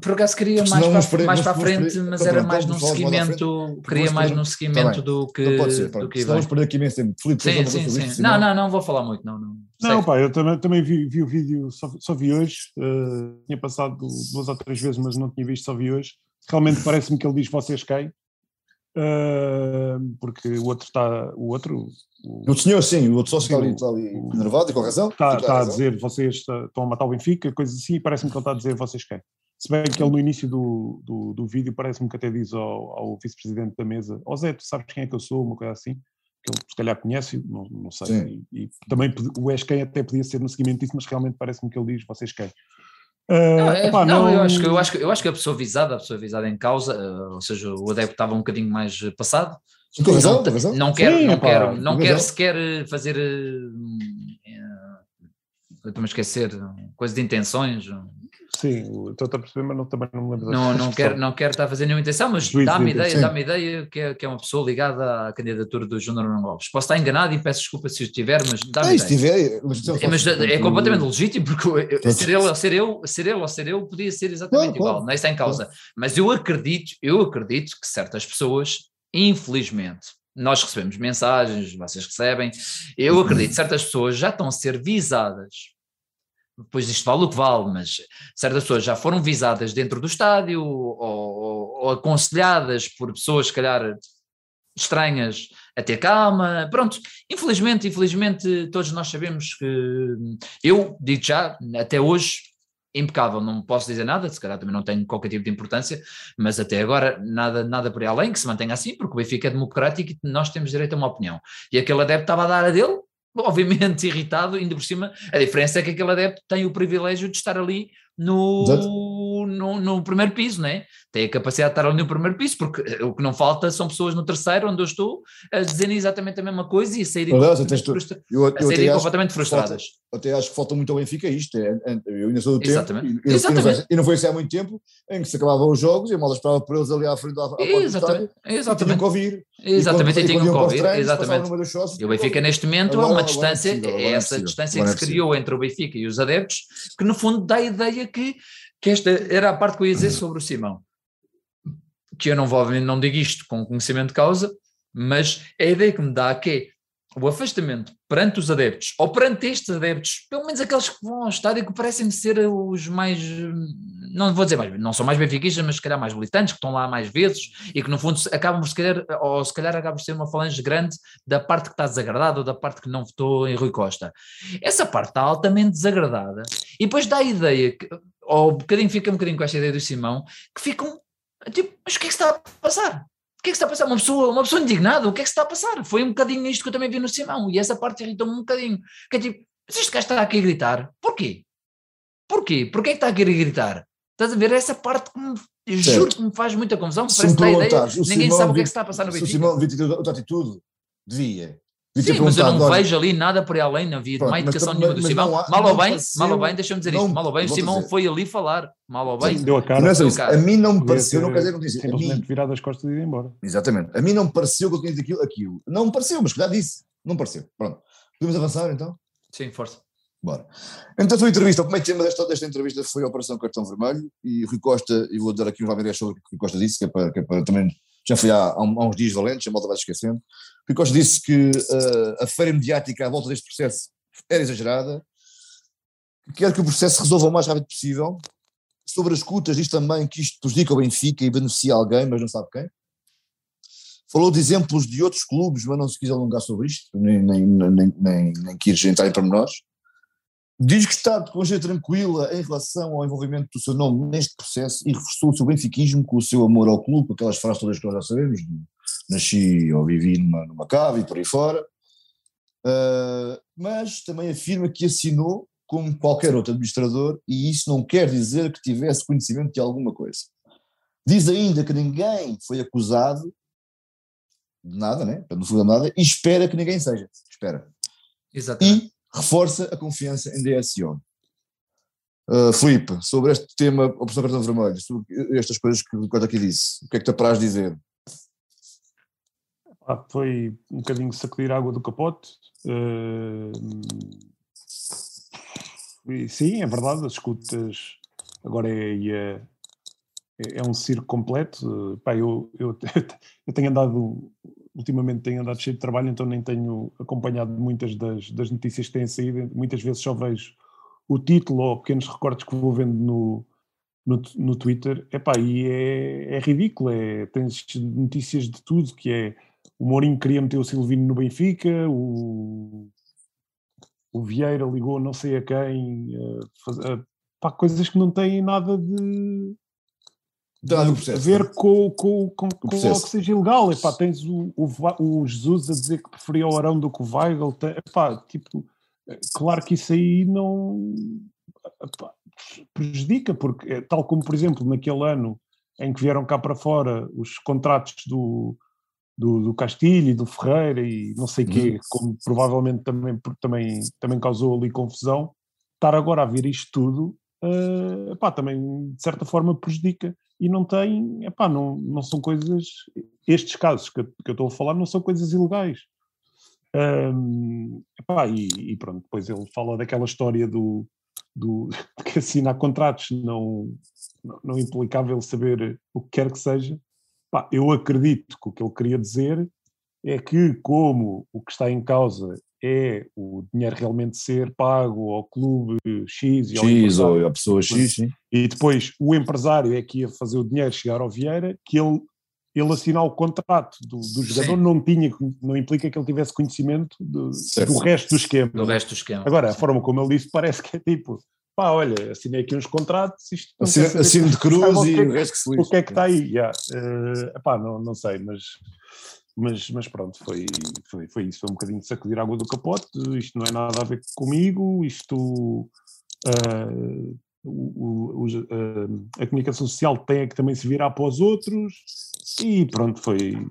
Por acaso queria mais para, mais para a frente, mas era mais num seguimento, queria mais num seguimento do que. Não pode ser, do que vamos perder aqui imenso tempo. Filipe, sim, sim, sim. Isso, não, não, não vou falar muito, não. Não, não pá, eu também, também vi, vi o vídeo, só, só vi hoje, uh, tinha passado duas ou três vezes, mas não tinha visto, só vi hoje. Realmente parece-me que ele diz vocês quem, uh, porque o outro está, o outro... O, o senhor sim, o outro só está ali, está ali o, nervado e com razão. Está, está a dizer vocês estão a matar o Benfica, coisas assim, e parece-me que ele está a dizer vocês quem. Se bem que ele no início do, do, do vídeo parece-me que até diz ao, ao vice-presidente da mesa, ó oh Zé, tu sabes quem é que eu sou, uma coisa assim, que ele se calhar conhece, não, não sei. E, e, também o és quem até podia ser no seguimento disso, mas realmente parece-me que ele diz vocês quem. Uh, não, é, opa, não, não, Eu, acho que, eu, acho que, eu acho que a pessoa visada, a pessoa visada em causa, uh, ou seja, o adepto estava um bocadinho mais passado. Sim, razão, não, razão. não quer, Sim, não quer, não quer sequer fazer. Uh, Estou-me a esquecer, coisa de intenções. Sim, estou a perceber, mas não, também não me lembro. Não, não, quero, não quero estar a fazer nenhuma intenção, mas dá-me ideia, dá ideia que é, que é uma pessoa ligada à candidatura do Júnior Lopes. Posso estar enganado e peço desculpa se estiver, mas dá-me ah, ideia. Estiver, mas, é, mas é completamente legítimo, porque eu, ser, ele, ser, eu, ser ele ou ser eu podia ser exatamente igual, não é isso em causa. Mas eu acredito, eu acredito que certas pessoas, infelizmente, nós recebemos mensagens, vocês recebem, eu acredito que certas pessoas já estão a ser visadas depois isto vale o que vale, mas certas pessoas já foram visadas dentro do estádio ou, ou, ou aconselhadas por pessoas, se calhar, estranhas a ter calma. Pronto, infelizmente, infelizmente, todos nós sabemos que eu digo já, até hoje, impecável, não posso dizer nada, se calhar também não tenho qualquer tipo de importância, mas até agora nada, nada por aí além, que se mantenha assim, porque o Benfica é democrático e nós temos direito a uma opinião. E aquele adepto estava a dar a dele, obviamente irritado, ainda por cima, a diferença é que aquele adepto tem o privilégio de estar ali no, no, no, primeiro piso, né? tem a capacidade de estar ali no primeiro piso, porque o que não falta são pessoas no terceiro, onde eu estou, a dizerem exatamente a mesma coisa e a saírem, completamente, frustra eu, eu a saírem completamente frustradas. Falta, até acho que falta muito ao Benfica isto, é, é, eu ainda sou do exatamente. tempo, e, exatamente. e, não foi, isso há muito tempo, em que se acabavam os jogos e a malta esperava por eles ali à frente da exatamente. exatamente. e tinham que ouvir. Exatamente, e, tinham que ouvir, exatamente. E o Benfica neste momento é uma distância, é essa distância que se criou entre o Benfica e os adeptos, que no fundo dá a ideia que que esta era a parte que eu ia dizer sobre o Simão. Que eu não vou, não digo isto com conhecimento de causa, mas a ideia que me dá que é o afastamento perante os adeptos, ou perante estes adeptos, pelo menos aqueles que vão ao estádio que parecem ser os mais, não vou dizer mais, não são mais benfiquistas, mas se calhar mais militantes, que estão lá mais vezes e que no fundo acabam por se calhar, ou se calhar acabam por ser uma falange grande da parte que está desagradada ou da parte que não votou em Rui Costa. Essa parte está altamente desagradada e depois dá a ideia, que, ou um bocadinho fica um bocadinho com esta ideia do Simão, que ficam Tipo, mas o que é que está a passar? O que é que está a passar? Uma pessoa, uma pessoa indignada, o que é que está a passar? Foi um bocadinho isto que eu também vi no Simão, e essa parte irritou-me um bocadinho. Que é tipo, mas este gajo está aqui a gritar, porquê? Porquê? Porquê é que está aqui a gritar? Estás a ver? Essa parte que me, juro que me faz muita confusão, parece que a ideia, ninguém sabe o que é que está a passar no Benfica. Se o Simão outra atitude, devia. Sim, mas eu não vejo ali nada por aí além, não havia má educação nenhuma do Simão. mal ou bem, mal ou bem, deixa-me dizer não, isto, mal ou bem, o Simão dizer. foi ali falar, mal ou bem. Deu a cara. Não é isso, a mim não me pareceu, não quer dizer que eu disse. Simplesmente mim, virar das costas e ir embora. Exatamente. A mim não me pareceu que eu tinha dito aquilo, aquilo. Não me pareceu, mas já disse. Não me pareceu. Pronto. Podemos avançar então? Sim, força. Bora. Então, a tua entrevista, o primeiro tema desta, desta entrevista foi a Operação Cartão Vermelho e Rui Costa, e vou dar aqui um valor sobre o que Rui Costa disse, que é para, que é para também já foi há, há, uns dias valentes, a malta vai esquecendo. Costa disse que uh, a feira mediática à volta deste processo era exagerada, quer que o processo resolva o mais rápido possível. Sobre as escutas, diz também que isto prejudica o Benfica e beneficia alguém, mas não sabe quem. Falou de exemplos de outros clubes, mas não se quis alongar sobre isto, nem, nem, nem, nem, nem quis entrar em pormenores. Diz que está de consciência tranquila em relação ao envolvimento do seu nome neste processo e reforçou o seu benfiquismo com o seu amor ao clube, aquelas frases todas que nós já sabemos, nasci ou vivi numa, numa cave e por aí fora, uh, mas também afirma que assinou como qualquer outro administrador e isso não quer dizer que tivesse conhecimento de alguma coisa. Diz ainda que ninguém foi acusado de nada, né? não foi nada, e espera que ninguém seja. Espera. Exatamente. E reforça a confiança em DSO. Uh, Filipe, sobre este tema, opção cartão vermelho, sobre estas coisas que o Cota aqui disse, o que é que te apraz dizer? Foi um bocadinho sacudir água do capote. Uh, sim, é verdade, as escutas agora é, é, é um circo completo. Pá, eu, eu, eu tenho andado ultimamente tenho andado cheio de trabalho, então nem tenho acompanhado muitas das, das notícias que têm saído. Muitas vezes só vejo o título ou pequenos recortes que vou vendo no, no, no Twitter. Epá, e é, é ridículo. É, tens notícias de tudo, que é o Mourinho queria meter o Silvino no Benfica, o, o Vieira ligou não sei a quem, uh, faz, uh, pá, coisas que não têm nada de a ver com, com, com, com algo que seja ilegal. Epá, tens o, o, o, Jesus a dizer que preferia o Arão do que o Weigl. Epá, tipo, claro que isso aí não epá, prejudica, porque é tal como, por exemplo, naquele ano em que vieram cá para fora os contratos do, do, do Castilho e do Ferreira e não sei quê, uhum. como provavelmente também, também, também causou ali confusão, estar agora a ver isto tudo, uh, também de certa forma prejudica e não tem, epá, não, não são coisas, estes casos que, que eu estou a falar não são coisas ilegais. Um, epá, e, e, pronto, depois ele fala daquela história do, do que assinar contratos não, não, não implicava ele saber o que quer que seja. Eu acredito que o que ele queria dizer é que, como o que está em causa é o dinheiro realmente ser pago ao clube X e ao X ou à pessoa X, sim. e depois o empresário é que ia fazer o dinheiro chegar ao Vieira, que ele, ele assinar o contrato do, do jogador não tinha, não implica que ele tivesse conhecimento do, do resto do esquema. Do resto do esquema. Agora, a forma como ele disse parece que é tipo, pá, olha, assinei aqui uns contratos, isto assino de cruz e o resto que se lixa. O que é que está aí? Yeah. Uh, epá, não, não sei, mas mas, mas pronto, foi, foi, foi isso, foi um bocadinho de sacudir a água do capote, isto não é nada a ver comigo, isto uh, o, o, uh, a comunicação social tem é que também se virar para os outros e pronto, foi,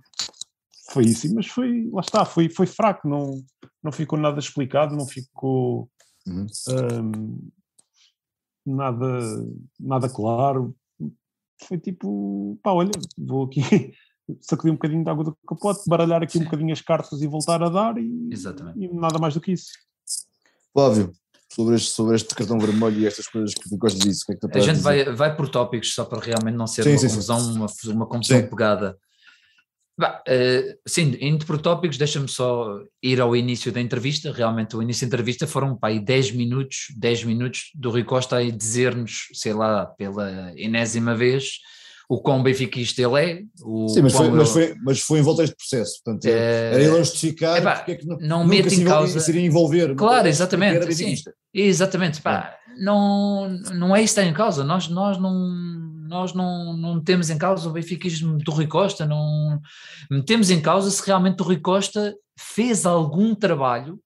foi isso, mas foi, lá está, foi, foi fraco, não, não ficou nada explicado, não ficou uhum. um, nada, nada claro, foi tipo, pá, olha, vou aqui sacudir um bocadinho de água do capote, baralhar aqui Sim. um bocadinho as cartas e voltar a dar e, e nada mais do que isso. Flávio, sobre este, sobre este cartão vermelho e estas coisas que tu gostas disso, o que é que tu A gente vai, vai por tópicos só para realmente não ser sim, uma, sim, confusão, sim. uma, uma confusão pegada. Bah, uh, sim, indo por tópicos, deixa-me só ir ao início da entrevista. Realmente, o início da entrevista foram pá, 10 minutos, 10 minutos do Rui Costa a dizer-nos, sei lá, pela enésima vez, o quão benfiquista ele é. O Sim, mas foi, mas, foi, mas foi em volta deste processo. Portanto, é, era ele a justificar epá, porque é que não, não mete em causa. Seria envolver. Claro, exatamente. Sim, exatamente. Pá, é. não, não é isso que está em causa. Nós, nós não nós não, não temos em causa o benfiquismo do Rui Costa, não metemos em causa se realmente o Rui Costa fez algum trabalho,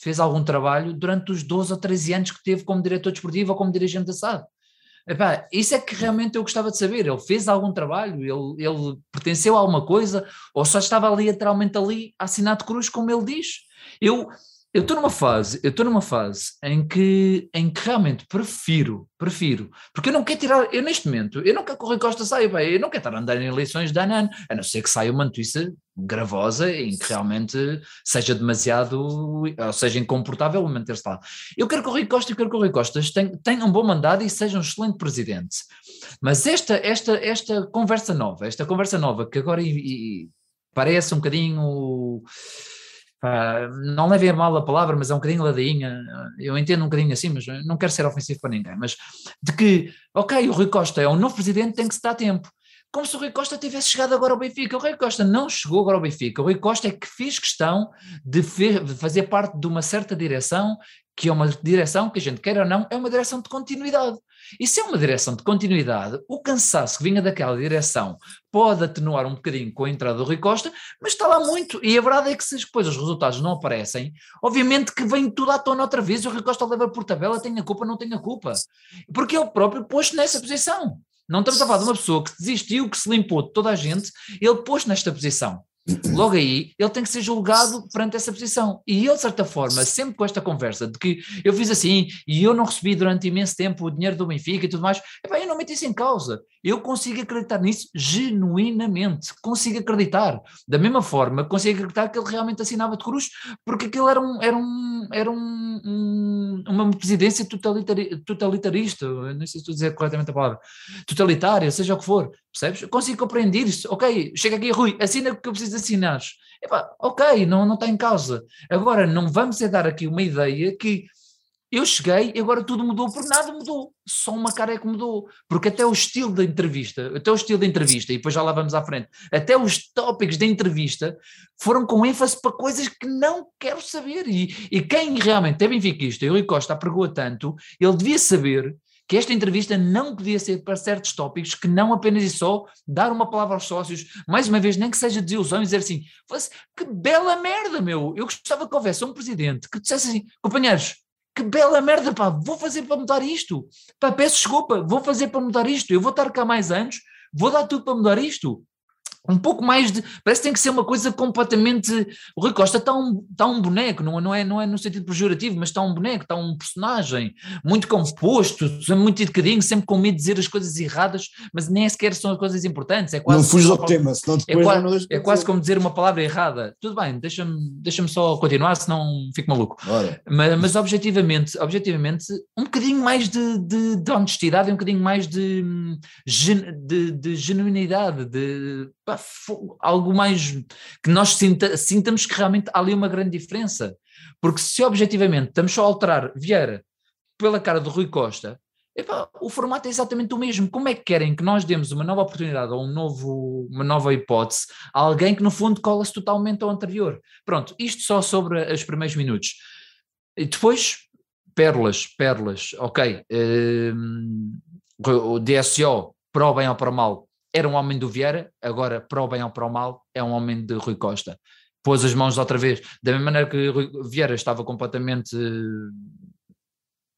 fez algum trabalho durante os 12 ou 13 anos que teve como diretor desportivo ou como dirigente da SAD. Epá, isso é que realmente eu gostava de saber. Ele fez algum trabalho? Ele, ele pertenceu a alguma coisa? Ou só estava literalmente ali, assinado cruz, como ele diz? Eu eu estou numa fase, eu estou numa fase em que, em que realmente prefiro, prefiro, porque eu não quero tirar, eu neste momento, eu não quero que o Rui Costa saia, bem, eu não quero estar a andar em eleições de ano a não ser que saia uma notícia gravosa em que realmente seja demasiado, ou seja, incomportável manter-se lá. Eu quero que o Rui Costa e quero que o Rui Costa tenha, um bom mandato e seja um excelente presidente. Mas esta, esta, esta conversa nova, esta conversa nova que agora e, e parece um bocadinho não levem a mal a palavra, mas é um bocadinho ladainha, eu entendo um bocadinho assim, mas não quero ser ofensivo para ninguém, mas de que, ok, o Rui Costa é um novo presidente, tem que se dar tempo, como se o Rui Costa tivesse chegado agora ao Benfica. O Rui Costa não chegou agora ao Benfica. O Rui Costa é que fez questão de, de fazer parte de uma certa direção, que é uma direção que a gente quer ou não, é uma direção de continuidade. E se é uma direção de continuidade, o cansaço que vinha daquela direção pode atenuar um bocadinho com a entrada do Rui Costa, mas está lá muito. E a verdade é que se depois os resultados não aparecem, obviamente que vem tudo à tona outra vez o Rui Costa leva por tabela, tem a culpa, não tem a culpa. Porque ele próprio pôs nessa posição. Não estamos a falar de uma pessoa que desistiu, que se limpou de toda a gente, ele pôs nesta posição. Logo aí, ele tem que ser julgado perante essa posição. E ele, de certa forma, sempre com esta conversa de que eu fiz assim e eu não recebi durante imenso tempo o dinheiro do Benfica e tudo mais, epá, eu não meti isso em causa. Eu consigo acreditar nisso genuinamente. Consigo acreditar. Da mesma forma, consigo acreditar que ele realmente assinava de cruz, porque aquilo era, um, era, um, era um, um, uma presidência totalitari, totalitarista. Não sei se estou a dizer corretamente a palavra. Totalitária, seja o que for. Percebes? Eu consigo compreender isso. Ok, chega aqui, Rui, assina o que eu preciso assinar. Epá, ok, não, não está em causa. Agora, não vamos é dar aqui uma ideia que eu cheguei e agora tudo mudou, porque nada mudou, só uma cara é que mudou, porque até o estilo da entrevista, até o estilo da entrevista, e depois já lá vamos à frente, até os tópicos da entrevista foram com ênfase para coisas que não quero saber, e, e quem realmente é benfiquista, e o Rui Costa apregou tanto, ele devia saber que esta entrevista não podia ser para certos tópicos, que não apenas e só dar uma palavra aos sócios, mais uma vez, nem que seja desilusão, e dizer assim: que bela merda, meu! Eu gostava que houvesse um presidente que dissesse assim, companheiros, que bela merda, pá, vou fazer para mudar isto. Pá, peço desculpa, vou fazer para mudar isto. Eu vou estar cá mais anos, vou dar tudo para mudar isto um pouco mais de. Parece que tem que ser uma coisa completamente. O Rui Costa está um, está um boneco, não, não, é, não é no sentido pejorativo, mas está um boneco, está um personagem muito composto, muito educadinho, sempre com medo de dizer as coisas erradas, mas nem sequer são as coisas importantes. É quase não fuja ao tema, senão depois. É quase, é quase como dizer uma palavra errada. Tudo bem, deixa-me deixa só continuar, senão fico maluco. Mas, mas, objetivamente, objetivamente, um bocadinho mais de, de, de honestidade, um bocadinho mais de, de, de genuinidade, de algo mais que nós sinta, sintamos que realmente há ali uma grande diferença. Porque se objetivamente estamos só a alterar Vieira pela cara do Rui Costa, o formato é exatamente o mesmo. Como é que querem que nós demos uma nova oportunidade ou um novo, uma nova hipótese a alguém que no fundo cola-se totalmente ao anterior? Pronto, isto só sobre os primeiros minutos. E depois, pérolas, pérolas, ok. Um, o DSO, para o bem ou para o mal, era um homem do Vieira, agora, para o bem ou para o mal, é um homem de Rui Costa. Pôs as mãos outra vez, da mesma maneira que Rui Vieira estava completamente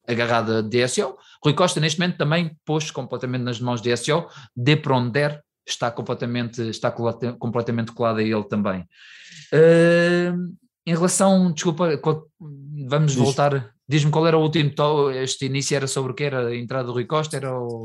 agarrado a DSO, Rui Costa neste momento também pôs completamente nas mãos de DSO, de para onde der, está completamente, está completamente colado a ele também. Uh, em relação, desculpa, vamos Diz. voltar Diz-me qual era o último este início era sobre o que era a entrada do Rui Costa, era o...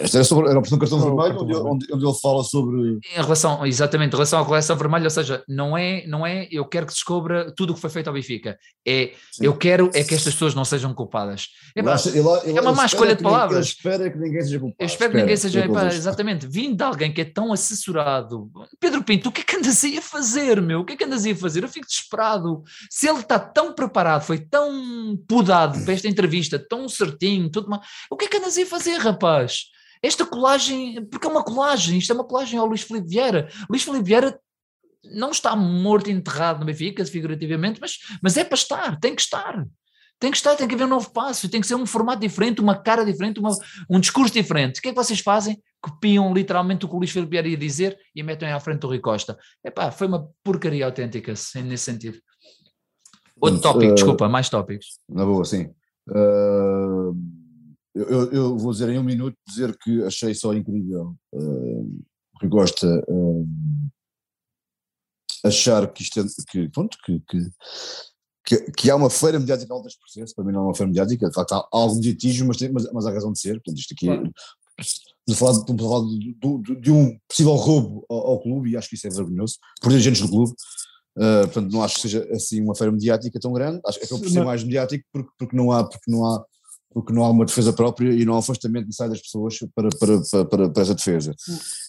Este era sobre, era a opção cartão vermelho, onde, onde, onde, ele fala sobre... Em relação, exatamente, em relação à coleção vermelha, ou seja, não é, não é eu quero que se descubra tudo o que foi feito ao Benfica, é Sim. eu quero é que estas pessoas não sejam culpadas. É, pá, ele, ele, é uma má escolha de palavras. Ele espera que ninguém seja culpado. Eu espero que ninguém seja, pá, exatamente, vindo de alguém que é tão assessorado. Pedro Pinto, o que é que andas aí a fazer, meu? O que é que andas aí a fazer? Eu fico desesperado. Se ele está tão preparado, foi tão mudado para esta entrevista, tão certinho, tudo mais. O que é que andas a fazer, rapaz? Esta colagem, porque é uma colagem, isto é uma colagem ao Luís Filipe Vieira. Luís Filipe Vieira não está morto enterrado no Benfica, figurativamente, mas, mas é para estar, tem que estar. Tem que estar, tem que haver um novo passo, tem que ser um formato diferente, uma cara diferente, uma, um discurso diferente. O que é que vocês fazem? Copiam literalmente o que o Luís Filipe ia dizer e metem à frente do Rui Costa. Epá, foi uma porcaria autêntica, nesse sentido. Outro tópico, uh, desculpa, mais tópicos. Na boa, sim. Uh, eu, eu, vou dizer em um minuto dizer que achei só incrível uh, que gosta uh, achar que isto é, que, pronto, que, que, que, que, há uma feira mediática altas processo, para mim não é uma feira mediática, de facto há, algum mediatismo, mas, mas, mas há razão de ser, portanto isto aqui claro. de falar, de, de, de, de, um possível roubo ao, ao, clube e acho que isso é vergonhoso, por dirigentes do clube, Uh, portanto, não acho que seja assim uma feira mediática tão grande. Acho que acaba por ser mais mediático porque, porque, não há, porque, não há, porque não há uma defesa própria e não há afastamento necessário das pessoas para, para, para, para, para essa defesa.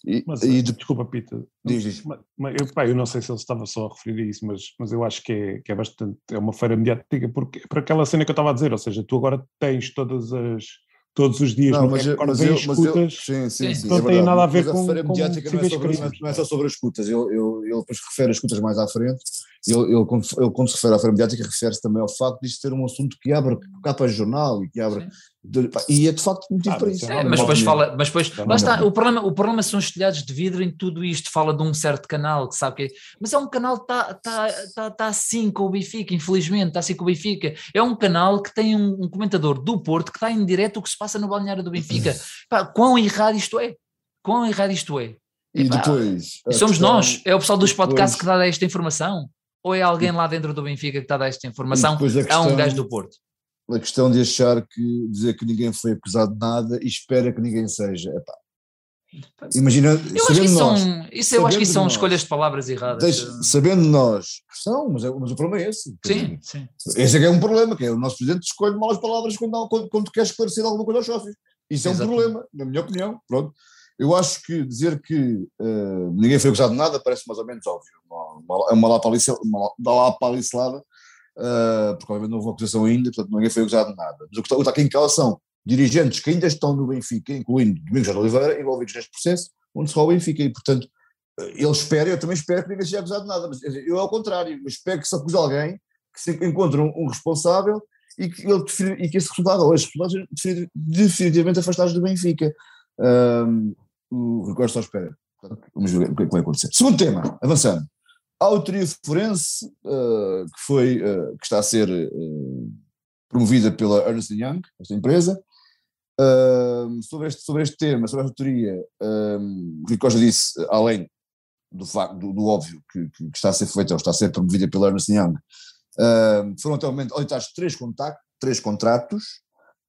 E, mas, e de, desculpa, Pita. Diz, diz. Mas, eu, pá, eu não sei se ele estava só a referir a isso, mas, mas eu acho que é, que é bastante. É uma feira mediática porque, para aquela cena que eu estava a dizer, ou seja, tu agora tens todas as todos os dias Não, no mas, eu- recorde mas, eu, mas eu, escutas. sim, sim, Sim. sim, Não é tem verdade. nada a ver Mas com- referência com mediática não é, sobre, não, é, não é só sobre as escutas, ele, ele, ele depois refere as escutas mais à frente, ele, ele, quando, ele quando se refere à feira mediática refere-se também ao facto de isto ser um assunto que abre capas de jornal e que abre, de- pá, e é de facto motivo Ah, para mas isso. é É, mas depois opinião. fala, mas depois, lá está, o problema, o problema são os telhados de vidro em tudo isto, fala de um certo canal que sabe que é, mas é um canal que está tá, tá, tá assim com o Benfica, infelizmente, está assim com o Benfica, é um canal que tem um, um comentador do Porto que está em direto o que se passa no balneário do Benfica, Pá, quão errado isto é, quão errado isto é, E Epá, depois. a E somos questão- nós, é o pessoal dos podcasts depois- que dá esta informação, ou é alguém lá dentro do Benfica que está a dar esta informação, a é um gajo do Porto. a questão de achar que dizer que ninguém foi acusado de nada e espera que ninguém seja. Epá. Imagina, Eu acho que nós, são, isso eu acho que são nós, escolhas de palavras erradas. deixa- sabendo nós que são, mas, é- mas o problema é esse. Sim, sim. Esse é que é um problema, que é o nosso presidente escolhe malas palavras quando, quando, quando quer esclarecer alguma coisa aos sócios. Isso é um problema, na minha opinião. Pronto. Eu acho que dizer que eh, ninguém foi acusado de nada parece mais ou menos óbvio. É uma uma lapalicelada uh, porque obviamente não houve acusação ainda, portanto ninguém foi acusado de nada. Mas o que está, aqui em causa são dirigentes que ainda estão no Benfica, incluindo Domingos de Oliveira, envolvidos neste processo, onde rola o Benfica, e portanto eh, ele espera, eu também espero que ninguém seja acusado de nada, mas eu ao contrário, eu espero que se acuse alguém, que se encontre um, um responsável e que, ele, e que esse responsável ou esses defini- definitivamente afastados do Benfica. Um, o Rui só espera. Vamos ver o que é que vai acontecer. Segundo tema, avançando. A autoria forense, uh, que, foi, uh, que está a ser uh, promovida pela Ernst Young, esta empresa, sobre, este, sobre este tema, sobre a autoria, um, Rui Costa disse, além do, facto, do, do óbvio que, que está a ser feita ou está a ser promovida pela Ernst Young, foram até o momento auditados três, contactos, três contratos,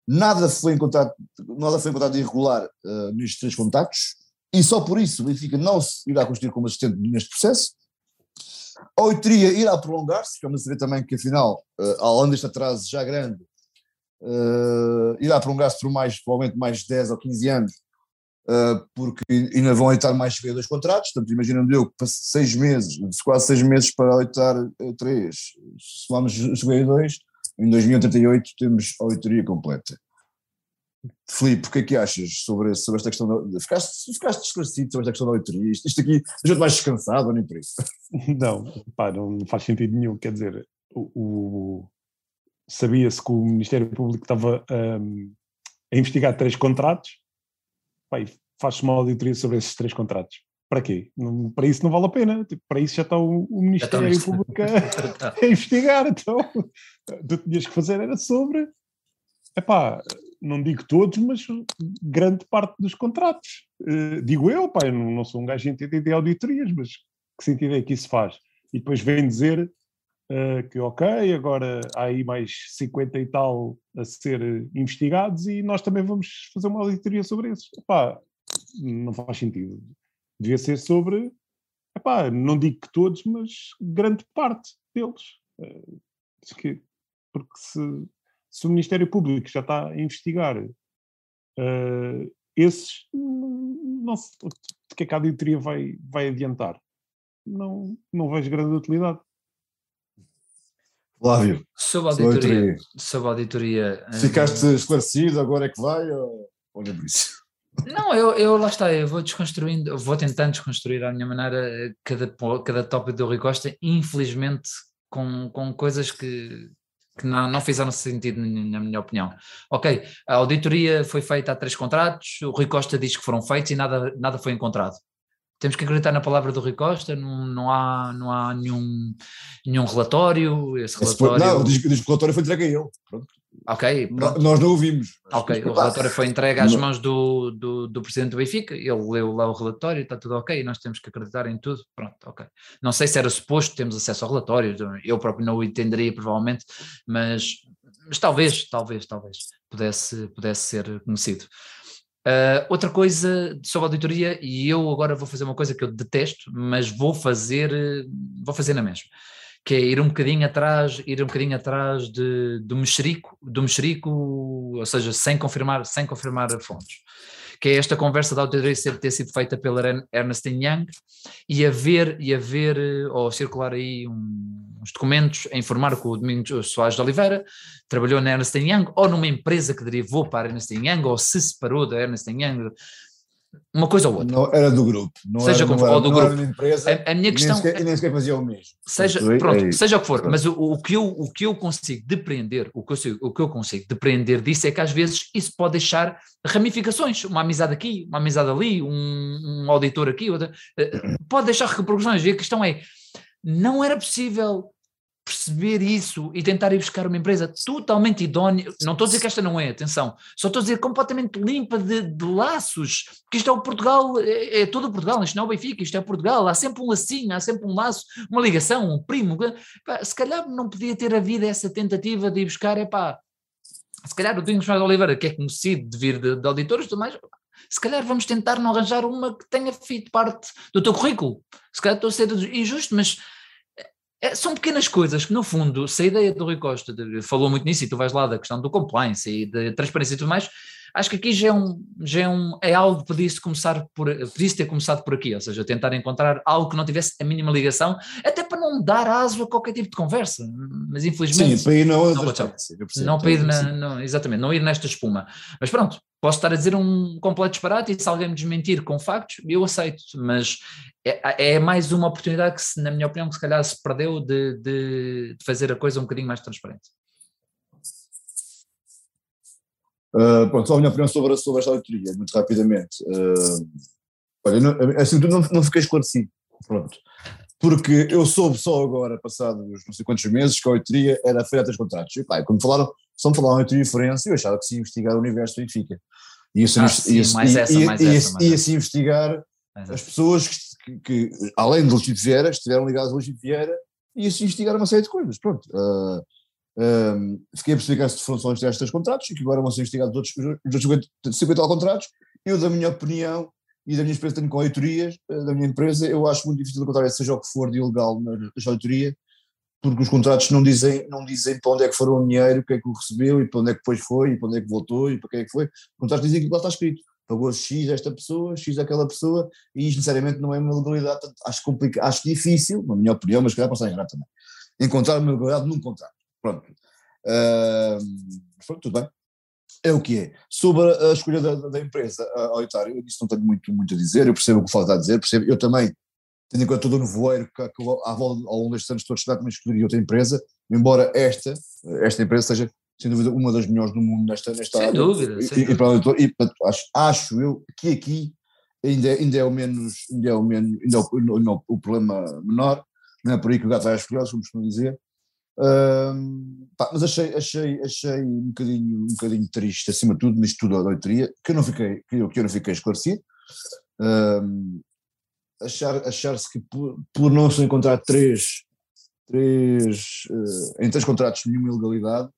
nada foi encontrado, nada foi encontrado irregular uh, nestes três contactos, e só por isso o Benfica não se irá constituir como assistente neste processo. A auditoria irá prolongar-se, vamos saber também que afinal, uh, além deste atraso já grande, uh, irá prolongar-se por mais, provavelmente mais 10 ou 15 anos, uh, porque ainda vão auditar mais dois contratos, portanto imaginando eu que seis meses, quase seis meses para auditar uh, três, se vamos a dois, em 2088 temos a auditoria completa. Filipe, o que é que achas sobre, sobre esta questão? Da, ficaste, ficaste esclarecido sobre esta questão da auditoria? Isto, isto aqui deixou-te mais descansado, ou nem por isso? Não, pá, não faz sentido nenhum. Quer dizer, o, o- sabia-se que o Ministério Público estava hum, a investigar três contratos, pá, faz-se uma auditoria sobre esses três contratos. Para quê? Não- para isso não vale a pena. Tipo, para isso já está o, o Ministério nisto. Público a, a investigar. Então, tu tinhas que fazer era sobre, epá, não digo todos, mas grande parte dos contratos. Eh, digo eu, pá, eu não, não sou um gajo entendido em auditorias, mas que sentido é que isso faz? E depois vem dizer eh, que, ok, agora há aí mais 50 e tal a ser investigados e nós também vamos fazer uma auditoria sobre esses. Epá, não faz sentido. Devia ser sobre, epá, não digo que todos, mas grande parte deles. Eh, porque se, se o Ministério Público já está a investigar eh, esses, não se, de que é que a auditoria vai, vai adiantar? Não, não vejo grande utilidade. Flávio, Sobre a auditoria, sobre a auditoria. eh, Ficaste esclarecido, agora é que vai? Ou, ou nem por isso? Não, eu, eu lá está, eu vou desconstruindo, eu vou tentando desconstruir à minha maneira eh, cada, cada tópico do Rui Costa, infelizmente com, com coisas que, que não, não fizeram sentido, na minha opinião. Ok, a auditoria foi feita a três contratos, o Rui Costa diz que foram feitos e nada, nada foi encontrado. Temos que acreditar na palavra do Rui Costa, não, não há, não há nenhum, nenhum relatório, esse Esse foi- relatório... não, diz que o relatório foi entregue a ele. Pronto. Ok, pronto. Nós não ouvimos. Ok, o relatório foi entregue às não- mãos do, do, do presidente do Benfica, ele leu lá o relatório, está tudo ok, nós temos que acreditar em tudo, pronto, ok. Não sei se era suposto termos acesso ao relatório, eu próprio não o entenderia provavelmente, mas, mas talvez, talvez, talvez pudesse, pudesse ser conhecido. Ah, outra coisa sobre a auditoria, e eu agora vou fazer uma coisa que eu detesto, mas vou fazer, vou fazer na mesma, que é ir um bocadinho atrás, ir um bocadinho atrás de, do mexerico, do mexerico, ou seja, sem confirmar, sem confirmar fontes. Que é esta conversa da auditoria ter sido feita pela Ern- Ernst Young e haver, e haver, eh, ou circular aí um, uns documentos a informar que o Domingos Soares de Oliveira trabalhou na Ernst Young ou numa empresa que derivou para a Ernst Young ou se separou da Ernst Young uma coisa ou outra. Não, era do grupo. Não seja era, como não for, do não grupo. Era empresa, a, a, minha questão. Nem sequer, nem sequer fazia o mesmo. Seja, pronto, é, seja o que for, mas o, o, que eu, o que eu consigo depreender, o que eu, o que eu consigo depreender disso é que às vezes isso pode deixar ramificações, uma amizade aqui, uma amizade ali, um, um auditor aqui, outra, eh, pode deixar repercussões. E a questão é, não era possível perceber isso e tentar ir buscar uma empresa totalmente idónea, não estou a dizer que esta não é, atenção, só estou a dizer completamente limpa de, de laços, que isto é o Portugal, é, é, todo o Portugal, isto não é o Benfica, isto é o Portugal, há sempre um lacinho, há sempre um laço, uma ligação, um primo, se calhar não podia ter havido essa tentativa de ir buscar, é pá, se calhar o Domingos de Oliveira, que é conhecido de vir de, de auditores, mais, se calhar vamos tentar não arranjar uma que tenha feito parte do teu currículo, se calhar estou a ser injusto, mas são pequenas coisas que, no fundo, se a ideia do Rui Costa de, falou muito nisso, e tu vais lá da questão do compliance e da transparência e tudo mais, acho que aqui já é, um, já é, um, é algo que podia-se começar por, podia ter começado por aqui, ou seja, tentar encontrar algo que não tivesse a mínima ligação, até para não dar aso a qualquer tipo de conversa, mas infelizmente... Sim, para ir não, não, não para ir na, não, exatamente, não ir nesta espuma, mas pronto, posso estar a dizer um completo disparate e se alguém me desmentir com factos, eu aceito, mas é, é, mais uma oportunidade que, na minha opinião, que se calhar se perdeu de, de, de fazer a coisa um bocadinho mais transparente. Uh, pronto, só a minha opinião sobre, sobre esta auditoria, muito rapidamente. Uh, olha, não, assim, não, não fiquei esclarecido, pronto. Porque eu soube só agora, passados não sei quantos meses, que a auditoria era feita dos contratos. E, pá, quando falaram, só me falaram auditoria forense, eu achava que se investigar o universo do Benfica. E assim, ah, sim, ia, mais essa, mais ia, essa, ia, se investigar as pessoas que, que, que, além de Legítimo Vieira, estiveram ligadas a Legítimo Vieira e se investigar uma série de coisas. Pronto. Uh, uh, fiquei a perceber que foram só destes contratos e que agora vão ser investigados outros, outros 50, 50 contratos. Eu, da minha opinião e da minha experiência tenho com auditorias, uh, da minha empresa, eu acho muito difícil encontrar seja o que for de ilegal na, auditoria, porque os contratos não dizem, não dizem para onde é que foram o dinheiro, o que é que o recebeu e para onde é que depois foi e para onde é que voltou e para quem é que foi. Os contratos dizem que lá está escrito pagou X esta pessoa, X àquela pessoa, e isto necessariamente não é uma legalidade, acho, acho difícil, na minha opinião, mas calhar posso estar enganado também, encontrar uma legalidade num contrato. Pronto. Uh, tudo bem. É o que é. Sobre a escolha da, da empresa a auditar, eu disso não tenho muito, muito a dizer, eu percebo o que o está a dizer, percebo, eu também, tendo em conta todo o nevoeiro que, que à volta ao longo destes anos todos também escolheria outra empresa, embora esta, esta empresa seja sem dúvida, uma das melhores do mundo nesta, nesta sem área. Dúvida, sem e, dúvida. E, e, acho, acho eu que aqui ainda, ainda é o menos, ainda é o menos, ainda é o, o, o problema menor, não é por aí que o gato vai às colheres, como costumo dizer. Um, pá, mas achei, achei, achei um bocadinho, um bocadinho triste, acima de tudo, nisto tudo a leitoria, que eu não fiquei, que eu, que eu não fiquei esclarecido. Um, achar, achar-se que por, por, não se encontrar três, três uh, em três contratos nenhuma ilegalidade,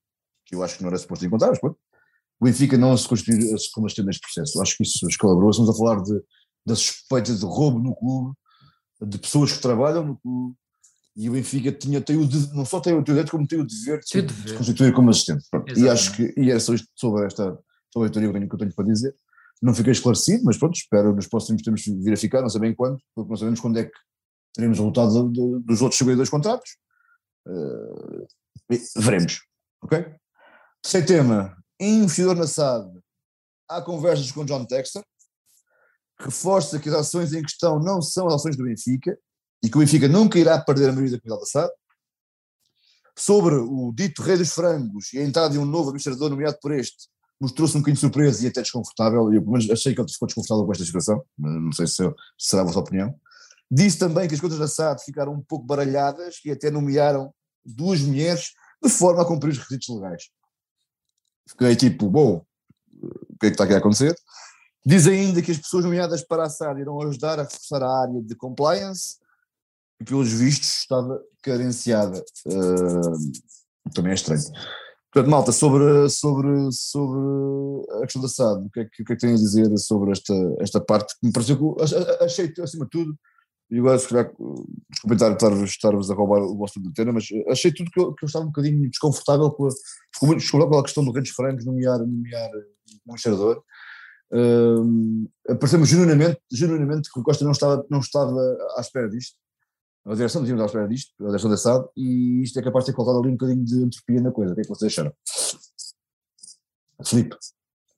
que eu acho que não era suposto encontrar, mas pronto, o Benfica não se assistente neste processo. Eu acho que isso escalabrou. Estamos a falar de, da suspeita de roubo no clube, de pessoas que trabalham no clube, e o Benfica tinha, tem o, não só tem o direito, como tem o dever de, de constituir como assistente. E acho que, e é só isto sobre esta sobre a teoria que eu tenho para dizer. Não fiquei esclarecido, mas pronto, espero nos próximos tempos vir a ficar, não sei bem quando, porque não sabemos quando é que teremos o resultado de, dos outros 52 contratos. Uh, veremos, ok? Sem tema, investidor na SAD, há conversas com John Texter, reforça que as ações em questão não são as ações do Benfica e que o Benfica nunca irá perder a maioria da capital da SAD. Sobre o dito rei dos frangos e a entrada de um novo administrador nomeado por este, mostrou-se um bocadinho surpreso e até desconfortável, eu menos achei que ele ficou desconfortável com esta situação, não sei se, será a vossa opinião. Disse também que as contas da SAD ficaram um pouco baralhadas e até nomearam duas mulheres de forma a cumprir os requisitos legais. Fiquei tipo, bom, o que é que está aqui a acontecer? Diz ainda que as pessoas nomeadas para a SAD irão ajudar a reforçar a área de compliance pelos vistos, estava carenciada. Uh, também é estranho. Portanto, malta, sobre, sobre, sobre a questão da SAD, o que é que, o que, é que a dizer sobre esta, esta parte que me pareceu que achei, acima de tudo, e agora se calhar, desculpem estar-vos estar a roubar o vosso tema, mas achei tudo que eu, que eu estava um bocadinho desconfortável com a, com a questão do Redes Francos nomear, nomear um administrador. Uh, Pareceu-me genuinamente, genuinamente que o Costa não estava, não estava à espera disto. Direção não tínhamos à espera disto, a direção da SAD, e isto é capaz de ter colocado ali um bocadinho de entropia na coisa. O que é que vocês acharam? Filipe.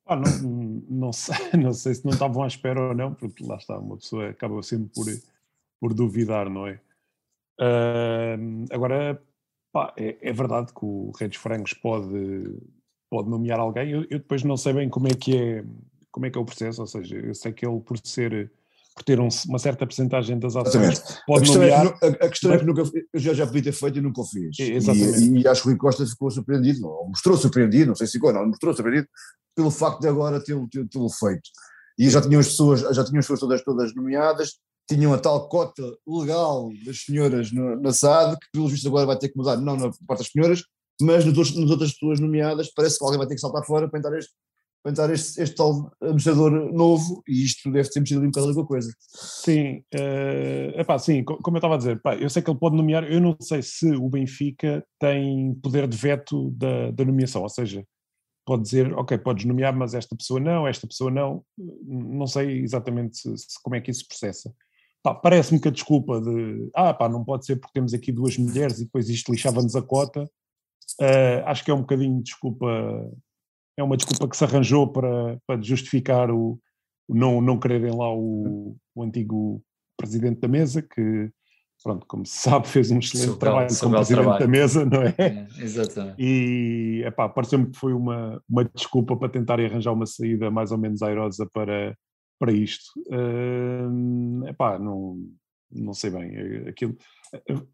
Ah, não, não, sei, não sei se não estavam à espera ou não, porque lá está, uma pessoa acaba sempre por, por duvidar, não é? Uh, agora, pá, é, é, verdade que o Redes Frangos pode, pode nomear alguém, eu, eu, depois não sei bem como é que é como é que é o processo, ou seja, eu sei que ele por ser por ter um, uma certa porcentagem das ações, pode a nomear... É que, a, questão é que nunca, eu já, já podia ter feito e nunca o fiz. Exatamente. E, e acho que o Rui Costa ficou surpreendido, ou mostrou surpreendido, não sei se ficou, não, mostrou surpreendido pelo facto de agora tê-lo tê feito. E já tinham as pessoas, já tinham as pessoas todas, todas nomeadas, tinham a tal cota legal das senhoras no, na SAD, que pelo visto agora vai ter que mudar, não na parte das senhoras, mas nas outras pessoas nomeadas, parece que alguém vai ter que saltar fora para entrar este, entrar este, este tal administrador novo, e isto deve ter mexido um bocado com a coisa. Sim, uh, epá, sim, como eu estava a dizer, eu sei que ele pode nomear, eu não sei se o Benfica tem poder de veto da, da nomeação, ou seja, pode dizer, ok, podes nomear, mas esta pessoa não, esta pessoa não, não sei exatamente se, se, como é que isso se processa. Parece-me que a desculpa de, ah pá, não pode ser porque temos aqui duas mulheres e depois isto lixava-nos a cota, uh, acho que é um bocadinho de desculpa é uma desculpa que se arranjou para, para justificar o, o não, não quererem lá o, o, antigo presidente da mesa, que, pronto, como se sabe, fez um excelente trabalho como presidente trabalho. da mesa, não é? é exatamente. E, epá, pareceu-me que foi uma, uma desculpa para tentar arranjar uma saída mais ou menos airosa para, para isto. Uh, epá, não, não sei bem, é, aquilo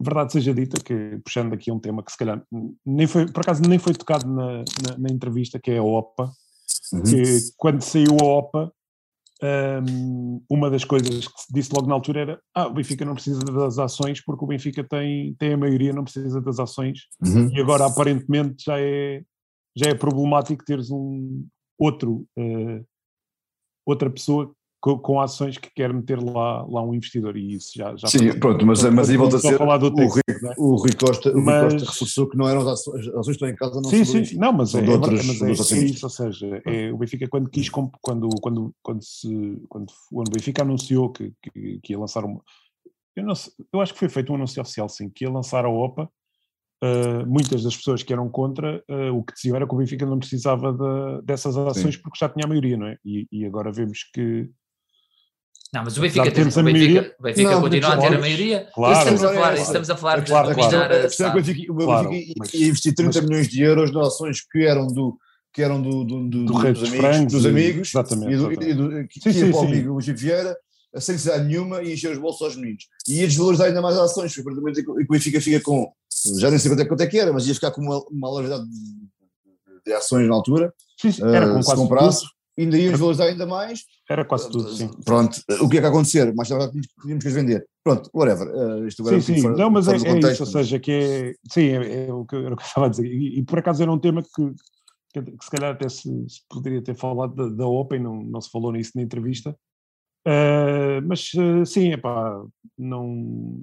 verdade seja dita que, puxando aqui um tema que se calhar nem foi, por acaso nem foi tocado na, na, na entrevista, que é a OPA, uhum. que quando saiu a OPA, um, uma das coisas que se disse logo na altura era ah, o Benfica não precisa das ações porque o Benfica tem, tem a maioria, não precisa das ações, uhum. e agora aparentemente já é, já é problemático teres um outro, uh, outra pessoa com, com, ações que quer meter lá, lá um investidor e isso já, já Sim, pronto, mas, mas aí volta a ser falar do texto, o, Rui, é? o Rui Costa, o mas, Rui Costa reforçou que não eram as ações, as ações estão em casa não sim, sim, não, mas, é, outros, mas é, é, isso, ou seja, é, o Benfica quando quis, quando, quando, quando, se, quando o Benfica anunciou que, que, que ia lançar uma, eu, não eu acho que foi feito um anúncio oficial sim, que ia lançar a OPA, Uh, muitas das pessoas que eram contra, uh, o que diziam era que o Benfica não precisava de, dessas ações Sim. porque já tinha a maioria, não é? E, e, agora vemos que não, mas o Benfica, tem, o Benfica, o Benfica não, continua a ter a maioria. Claro, estamos, a falar, é, estamos a falar é, claro, de claro. a, o Benfica, o Benfica mas, ia investir 30 mas, milhões de euros de ações que eram do que eram do, do, do, do dos, amigos, dos amigos exatamente, e do, e do, que sim, sim, para o amigo Luís Vieira sem necessidade nenhuma e encher os bolsos aos meninos. E ia desvalorizar ainda mais as ações, foi e que o Benfica fica com, já nem sei quanto é, quanto é que era, mas ia ficar com uma, uma largidade de, de, ações na altura, sim, sim. Era com uh, se comprasse, ainda íamos valorizar ainda mais. Era quase tudo, sim. Pronto, o que é que acontecer? Mais tarde tínhamos que vender. Pronto, whatever. Uh, isto agora sim, sim. Não, mas é, é isso, ou seja, que é. Sim, é, é o que eu estava a dizer. E, e, por acaso era um tema que, que, que se calhar até se, se, poderia ter falado da, da Open, não, não se falou nisso na entrevista. Uh, mas uh, sim, é pá, não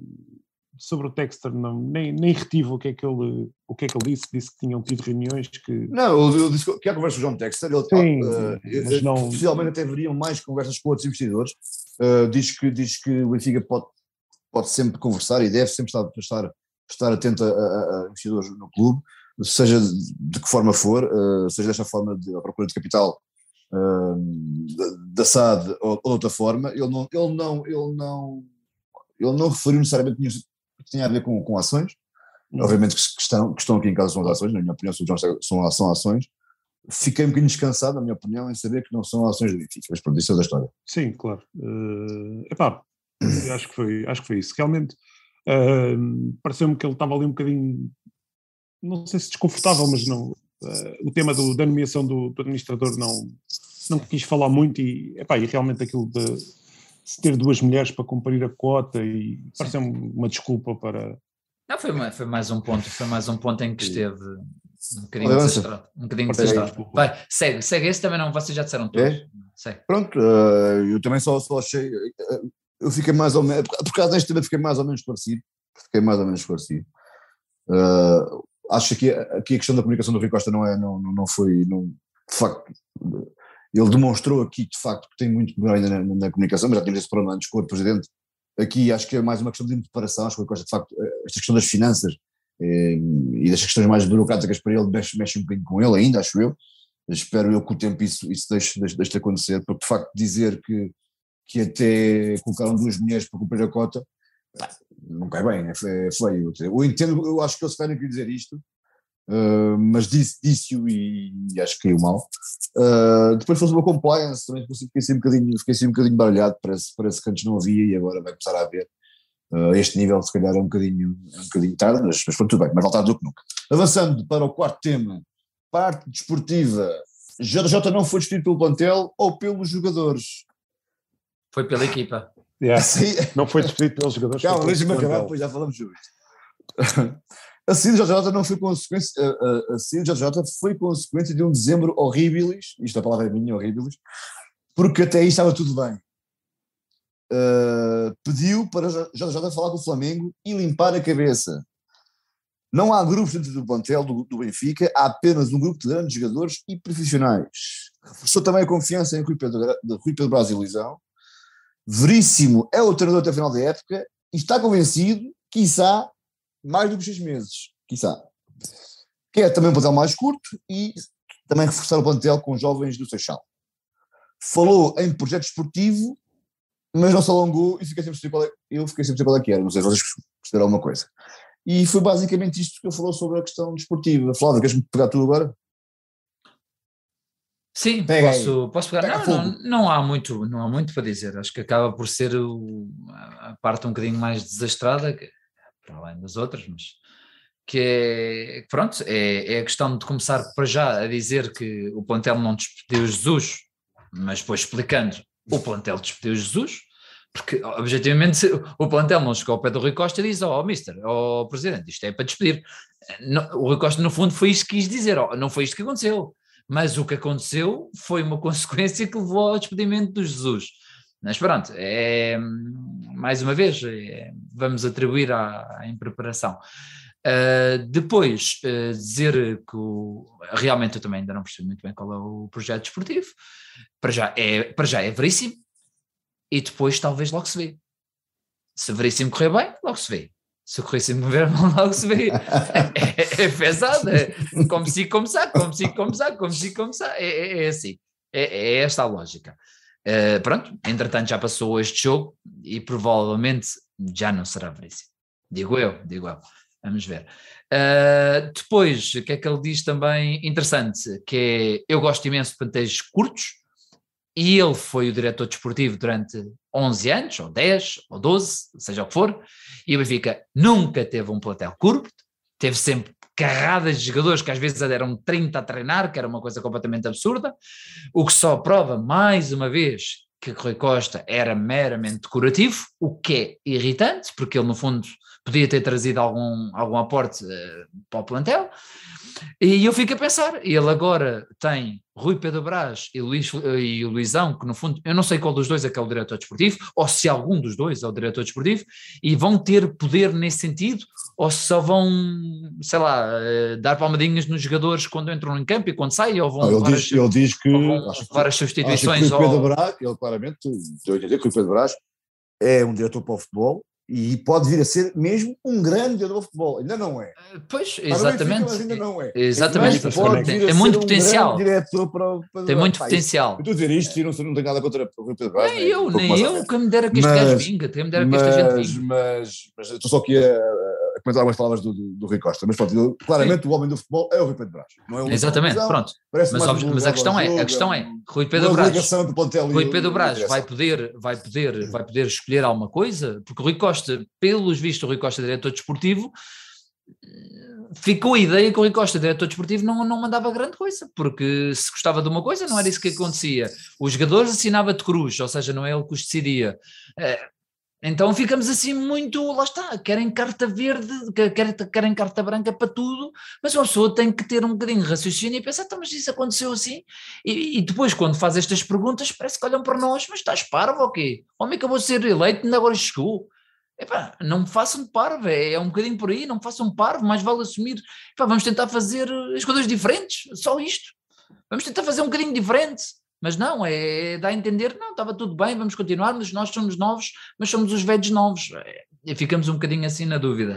sobre o Texter não, nem, nem retive o que, é que ele, o que é que ele disse, disse que tinham tido reuniões que... Não, ele disse que há conversas com o João Texter, ele Sim, uh, mas não... possivelmente até haveriam mais conversas com outros investidores, uh, diz, que, diz que o Benfica pode, pode sempre conversar e deve sempre estar, estar, estar atento a, a, a investidores no clube, seja de que forma for, uh, seja desta forma de a procura de capital da, SAD ou, ou de outra forma, ele não, ele não, ele não, ele não referiu necessariamente que a ver com, com ações. Uhum. Obviamente que, estão, que estão aqui em casa são as ações, na minha opinião, são, são ações. Fiquei um bocadinho descansado, na minha opinião, em saber que não são ações do mas pronto, isso é da história. Sim, claro. Uh, epá, acho que, foi, acho que foi isso. Realmente, uh, pareceu-me que ele estava ali um bocadinho, não sei se desconfortável, mas não. Uh, o tema do, da nomeação do, do, administrador não, não quis falar muito e, epá, e realmente aquilo de se ter duas mulheres para cumprir a cota e pareceu uma desculpa para. Não, foi, uma, foi mais um ponto, foi mais um ponto em que esteve um bocadinho desastrado. Um bocadinho desastrado. Vai, segue, segue esse também não, vocês já disseram tudo. É? Segue. Pronto, uh, eu também só, só achei. Uh, eu fiquei mais ou menos. Por causa deste tema, fiquei mais ou menos esclarecido. Fiquei mais ou menos esclarecido. Uh, acho que aqui a questão da comunicação do Rui Costa não, é, não, não foi. Não, de facto, ele demonstrou aqui, de facto, que tem muito melhor ainda na, na, comunicação, mas já tínhamos esse problema antes com o Presidente, aqui acho que é mais uma questão de preparação, acho que o Costa, de facto, esta questão das finanças eh, e das questões mais burocráticas para ele mexe, mexe um bocadinho com ele ainda, acho eu. Espero eu que o tempo isso, isso deixe, deixe, deixe de acontecer, porque de facto dizer que, que até colocaram duas mulheres para cumprir a cota, pá, não cai bem, é feio. Eu entendo, eu acho que eles querem dizer isto, Uh, mas disse, disse-o e, e, acho que caiu mal. Uh, depois fosse uma compliance, também fiquei assim um bocadinho, fiquei assim um bocadinho baralhado, parece, parece que antes não havia e agora vai começar a haver. Uh, este nível se calhar é um bocadinho, é um bocadinho tarde, mas, mas tudo bem, mais voltar do que nunca. Avançando para o quarto tema, parte desportiva, JJ não foi destituído pelo plantel ou pelos jogadores? Foi pela equipa. Yeah. Não foi despedido pelos jogadores. Calma, deixa-me acabar, depois já falamos sobre isto. A saída de JJ não foi consequência, a, a, a saída de JJ foi consequência de um dezembro horríveis, isto a palavra é minha, horríveis, porque até aí estava tudo bem. Uh, pediu para JJ falar com o Flamengo e limpar a cabeça. Não há grupos dentro do plantel do, do, Benfica, há apenas um grupo de grandes jogadores e profissionais. Reforçou também a confiança em Rui Pedro, de Rui Pedro Braz e. Veríssimo é o treinador até a final da época e está convencido, quiçá, mais do que seis meses, quiçá. Que é também um plantel mais curto e também reforçar o plantel com jovens do Seixal. Falou em projeto esportivo, mas não se alongou e fiquei sempre qual é, eu fiquei sempre qual é que era, não sei se vocês perceberam alguma coisa. E foi basicamente isto que ele falou sobre a questão desportiva. Flávio, queres-me pegar tu agora? Sim, posso, posso pegar. Não, não, não, há muito, não há muito para dizer. Acho que acaba por ser o, a parte um bocadinho mais desastrada, para além das outras, mas que é, pronto, é, é a questão de começar para já a dizer que o plantel não despediu Jesus, mas depois explicando, o plantel despediu Jesus, porque objetivamente o plantel não chegou ao pé do Rui Costa e diz, ó oh, mister, ó oh, presidente, isto é para despedir. o Rui Costa no fundo foi isto que quis dizer, oh, não foi isto que aconteceu, mas o que aconteceu foi uma consequência que levou ao despedimento do Jesus. Mas pronto, é, mais uma vez, é, vamos atribuir à, à impreparação. Uh, depois, uh, dizer que o, realmente eu também ainda não percebi muito bem qual é o projeto desportivo. Para já é, para já é veríssimo e depois talvez logo se vê. Se veríssimo correr bem, logo se vê. Se o corríssimo correr mal, logo se vê. é, é, é pesado, é como se começar, como se começar, como se começar. É, é, é assim. É, é esta a lógica. Uh, pronto, entretanto já passou este jogo e provavelmente já não será veríssimo. Digo eu, digo eu. Vamos ver. Uh, depois, o que é que ele diz também interessante? Que é, eu gosto imenso de plantéis curtos e ele foi o diretor desportivo durante 11 anos, ou 10, ou 12, seja o que for, e o Benfica nunca teve um plantel curto, teve sempre carradas de jogadores que às vezes eram 30 a treinar, que era uma coisa completamente absurda, o que só prova mais uma vez que Rui Costa era meramente decorativo, o que é irritante, porque ele no fundo podia ter trazido algum, algum aporte uh, para o plantel, e eu fico a pensar, ele agora tem Rui Pedro Brás e, Luís, e o Luizão, que no fundo, eu não sei qual dos dois é que é o diretor desportivo, ou se algum dos dois é o diretor desportivo, e vão ter poder nesse sentido, ou se só vão, sei lá, eh, dar palmadinhas nos jogadores quando entram em campo e quando saem, ou vão não, ele, diz, as, ele diz que, levar as substituições. Acho que Rui Pedro ou... Brás, ele claramente, deu a entender que o Pedro Brás é um diretor para o futebol, e pode vir a ser mesmo um grande jogador de futebol. Ainda não é. Eh, pois, exatamente. Mas ainda não é. Exatamente. pode vir tem, muito um potencial. Para, para tem muito potencial. Estou a dizer isto e não, não tenho nada contra o Pedro Vaz. Nem eu, nem eu, que me dera que este gajo vinga, que me dera que esta gente vinga. Mas, mas estou só aqui a comentar algumas palavras do, do, do Rui Costa. Mas pronto, claramente Sim. o homem do futebol é o Rui Pedro Brás. Não é Exatamente, pronto. Mas, óbvio, mas a questão é, a questão é, Rui Pedro Brás, Rui Pedro Brás vai poder, vai poder, vai poder escolher alguma coisa, porque o Rui Costa, pelos vistos, o Rui Costa, diretor desportivo, ficou a ideia que o Rui Costa, diretor desportivo, não, não mandava grande coisa, porque se gostava de uma coisa não era isso que acontecia. Os jogadores assinava de cruz, ou seja, não é ele que os decidia. Então ficamos assim muito, lá está, querem carta verde, querem, querem carta branca para tudo, mas uma pessoa tem que ter um bocadinho de raciocínio e pensar, então, mas isso aconteceu assim? E, e, depois, quando faz estas perguntas, parece que olham para nós, mas estás parvo ou quê? Homem acabou de ser eleito, ainda agora chegou. Epá, não me façam parvo, é, é, um bocadinho por aí, não me façam parvo, mais vale assumir. Epá, vamos tentar fazer as coisas diferentes, só isto. Vamos tentar fazer um bocadinho diferente. Mas não, é, dá a entender, não, estava tudo bem, vamos continuar, mas nós somos novos, mas somos os velhos novos. E ficamos um bocadinho assim na dúvida.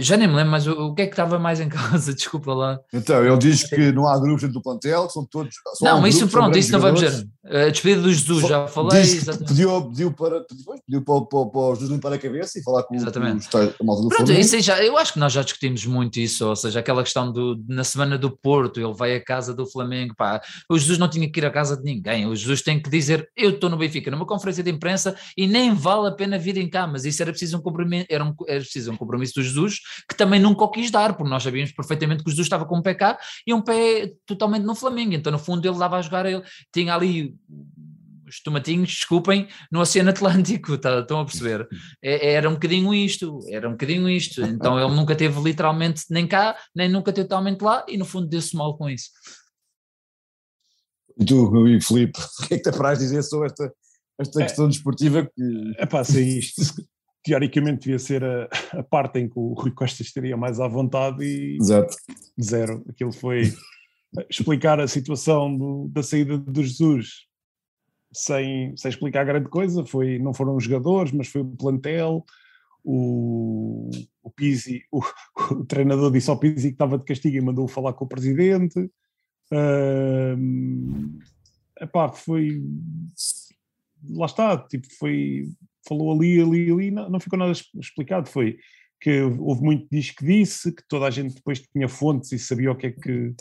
Já nem me lembro, mas o, o, que é que estava mais em causa? Desculpa lá. Então, ele diz que não há grupos dentro do plantel, são todos. Não, mas isso pronto, isso não vamos dizer. A despedida do Jesus, já falei. Pediu, pediu, para, pediu para, para, para o Jesus limpar a cabeça e falar com, exatamente. com o malta do Pronto, isso já, eu acho que nós já discutimos muito isso, ou seja, aquela questão do, na semana do Porto, ele vai à casa do Flamengo, pá, o Jesus não tinha que ir à casa de ninguém, o Jesus tem que dizer, eu estou no Benfica, numa conferência de imprensa e nem vale a pena vir em cá, mas isso era preciso um compromisso, era, um, era preciso um compromisso do Jesus que também nunca o quis dar, porque nós sabíamos perfeitamente que o Jesus estava com um pé cá e um pé totalmente no Flamengo, então no fundo ele dava a jogar ele, tinha ali os tomatinhos, desculpem, no Oceano Atlântico, tá, estão a perceber? É, era um bocadinho isto, era um bocadinho isto. Então ele nunca teve literalmente nem cá, nem nunca teve totalmente lá, e no fundo deu-se mal com isso. E tu, meu amigo Filipe, o que é que te apraz dizer sobre esta, esta é, questão desportiva? Que... É pá, sei isto. Teoricamente devia ser a, a, parte em que o Rui Costa estaria mais à vontade e Exato. zero. Aquilo foi explicar a situação do, da saída do Jesus sem, sem explicar grande coisa, foi, não foram os jogadores, mas foi o plantel, o, o Pizzi, o, o, treinador disse ao Pizzi que estava de castigo e mandou falar com o presidente. Uh, epá, foi. Lá está, tipo, foi. Falou ali, ali, ali, não, não ficou nada explicado. Foi que houve muito diz que disse, que toda a gente depois tinha fontes e sabia o que é que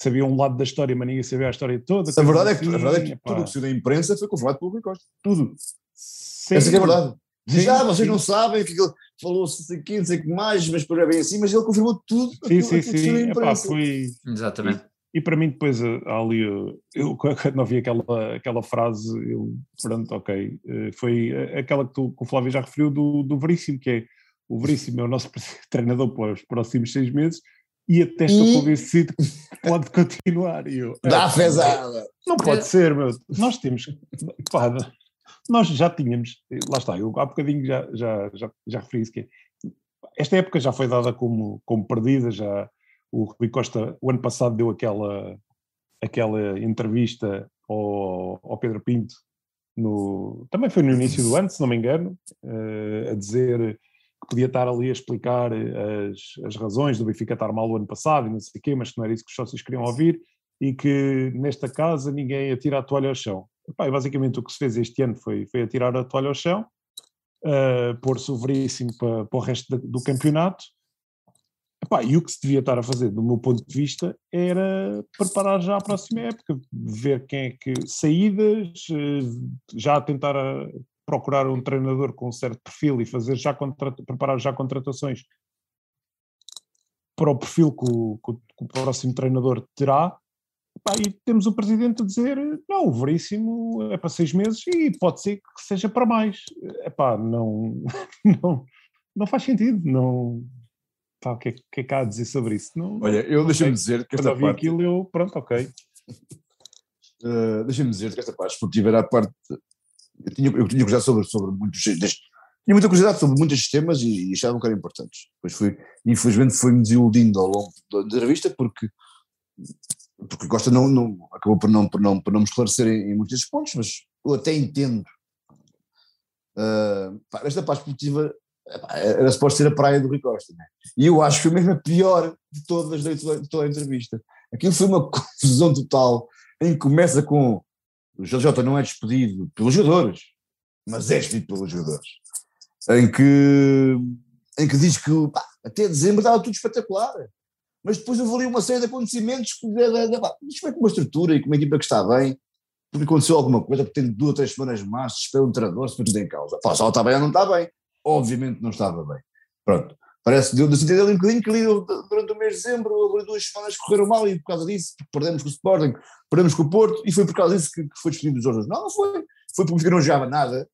sabia um lado da história, mas ninguém sabia a história toda. A verdade, é que, assim, a verdade é que tudo o que saiu da imprensa foi confirmado pelo Rui Costa. Tudo. Sim. Essa é a verdade. Diz, ah, vocês sim. não sabem que ele falou-se aqui, não sei o que mais, mas por é bem assim, mas ele confirmou tudo. Sim, sim, sim. Epá, foi... Exatamente. E, para mim depois eh, ali, eh, eu quando ouvi aquela, aquela frase, eu, pronto, ok, eh, foi aquela que, tu, que o Flávio já referiu do, do Veríssimo, que é o Veríssimo é o nosso treinador para os próximos seis meses, e até estou e... convencido que pode continuar. E eu, Dá é, fezada! Não pode ser, meu. Nós temos. Pá, nós já tínhamos. Lá está, eu há bocadinho já, já, já, já referi isso. Que é, esta época já foi dada como, como perdida. Já, o Rui Costa, o ano passado, deu aquela, aquela entrevista ao, ao Pedro Pinto. No, também foi no início do ano, se não me engano, uh, a dizer que podia estar ali a explicar as, as razões do Benfica estar mal o ano passado e não sei o quê, mas que não era isso que os sócios queriam ouvir e que nesta casa ninguém atira a toalha ao chão. Epá, basicamente o que se fez este ano foi, foi atirar a toalha ao chão, uh, pôr-se o veríssimo para, para o resto do campeonato. Epá, e o que se devia estar a fazer, do meu ponto de vista, era preparar já a próxima época, ver quem é que saídas, eh, já tentar a, procurar um treinador com um certo perfil e fazer já preparar já contratações para o perfil que o, que o próximo treinador terá. e temos o presidente a dizer: não, o Veríssimo é para seis meses e pode ser que seja para mais. Epá, não, não, não faz sentido. Não, pá, o que é, que é que há a dizer sobre isso? Não, Olha, eu deixa-me dizer que esta Quando parte... aquilo, eu, pronto, ok. Uh, deixa-me dizer que esta parte esportiva era a parte eu tinha, eu tinha curiosidade sobre, sobre muitos tinha muita curiosidade sobre muitos sistemas e, e achava que eram importantes. Depois fui, infelizmente foi-me desiludindo ao longo da entrevista porque, porque Costa não, não, acabou por não, por não, por não me esclarecer em, em muitos desses pontos, mas eu até entendo. Uh, esta parte esportiva era suposto ser a praia do Rui Costa, né? e eu acho que foi mesmo a pior de todas de toda a entrevista. Aquilo foi uma confusão total, em que começa com o JJ não é despedido pelos jogadores, mas é despedido pelos jogadores, em que, em que diz que pá, até dezembro estava tudo espetacular, mas depois houve ali uma série de acontecimentos que isto é com uma estrutura e com uma equipa que está bem, porque aconteceu alguma coisa, porque tem duas ou três semanas más, se espera um treinador, se tudo em causa. Pá, só está bem ou não está bem? Obviamente não estava bem. Pronto. Parece, deu-nos entender ali um bocadinho que ali durante o mês de dezembro, duas semanas correram mal e por causa disso perdemos com o Sporting, perdemos com o Porto e foi por causa disso que, que foi despedido dos Jorge. Não, não foi. Foi porque não jogava nada,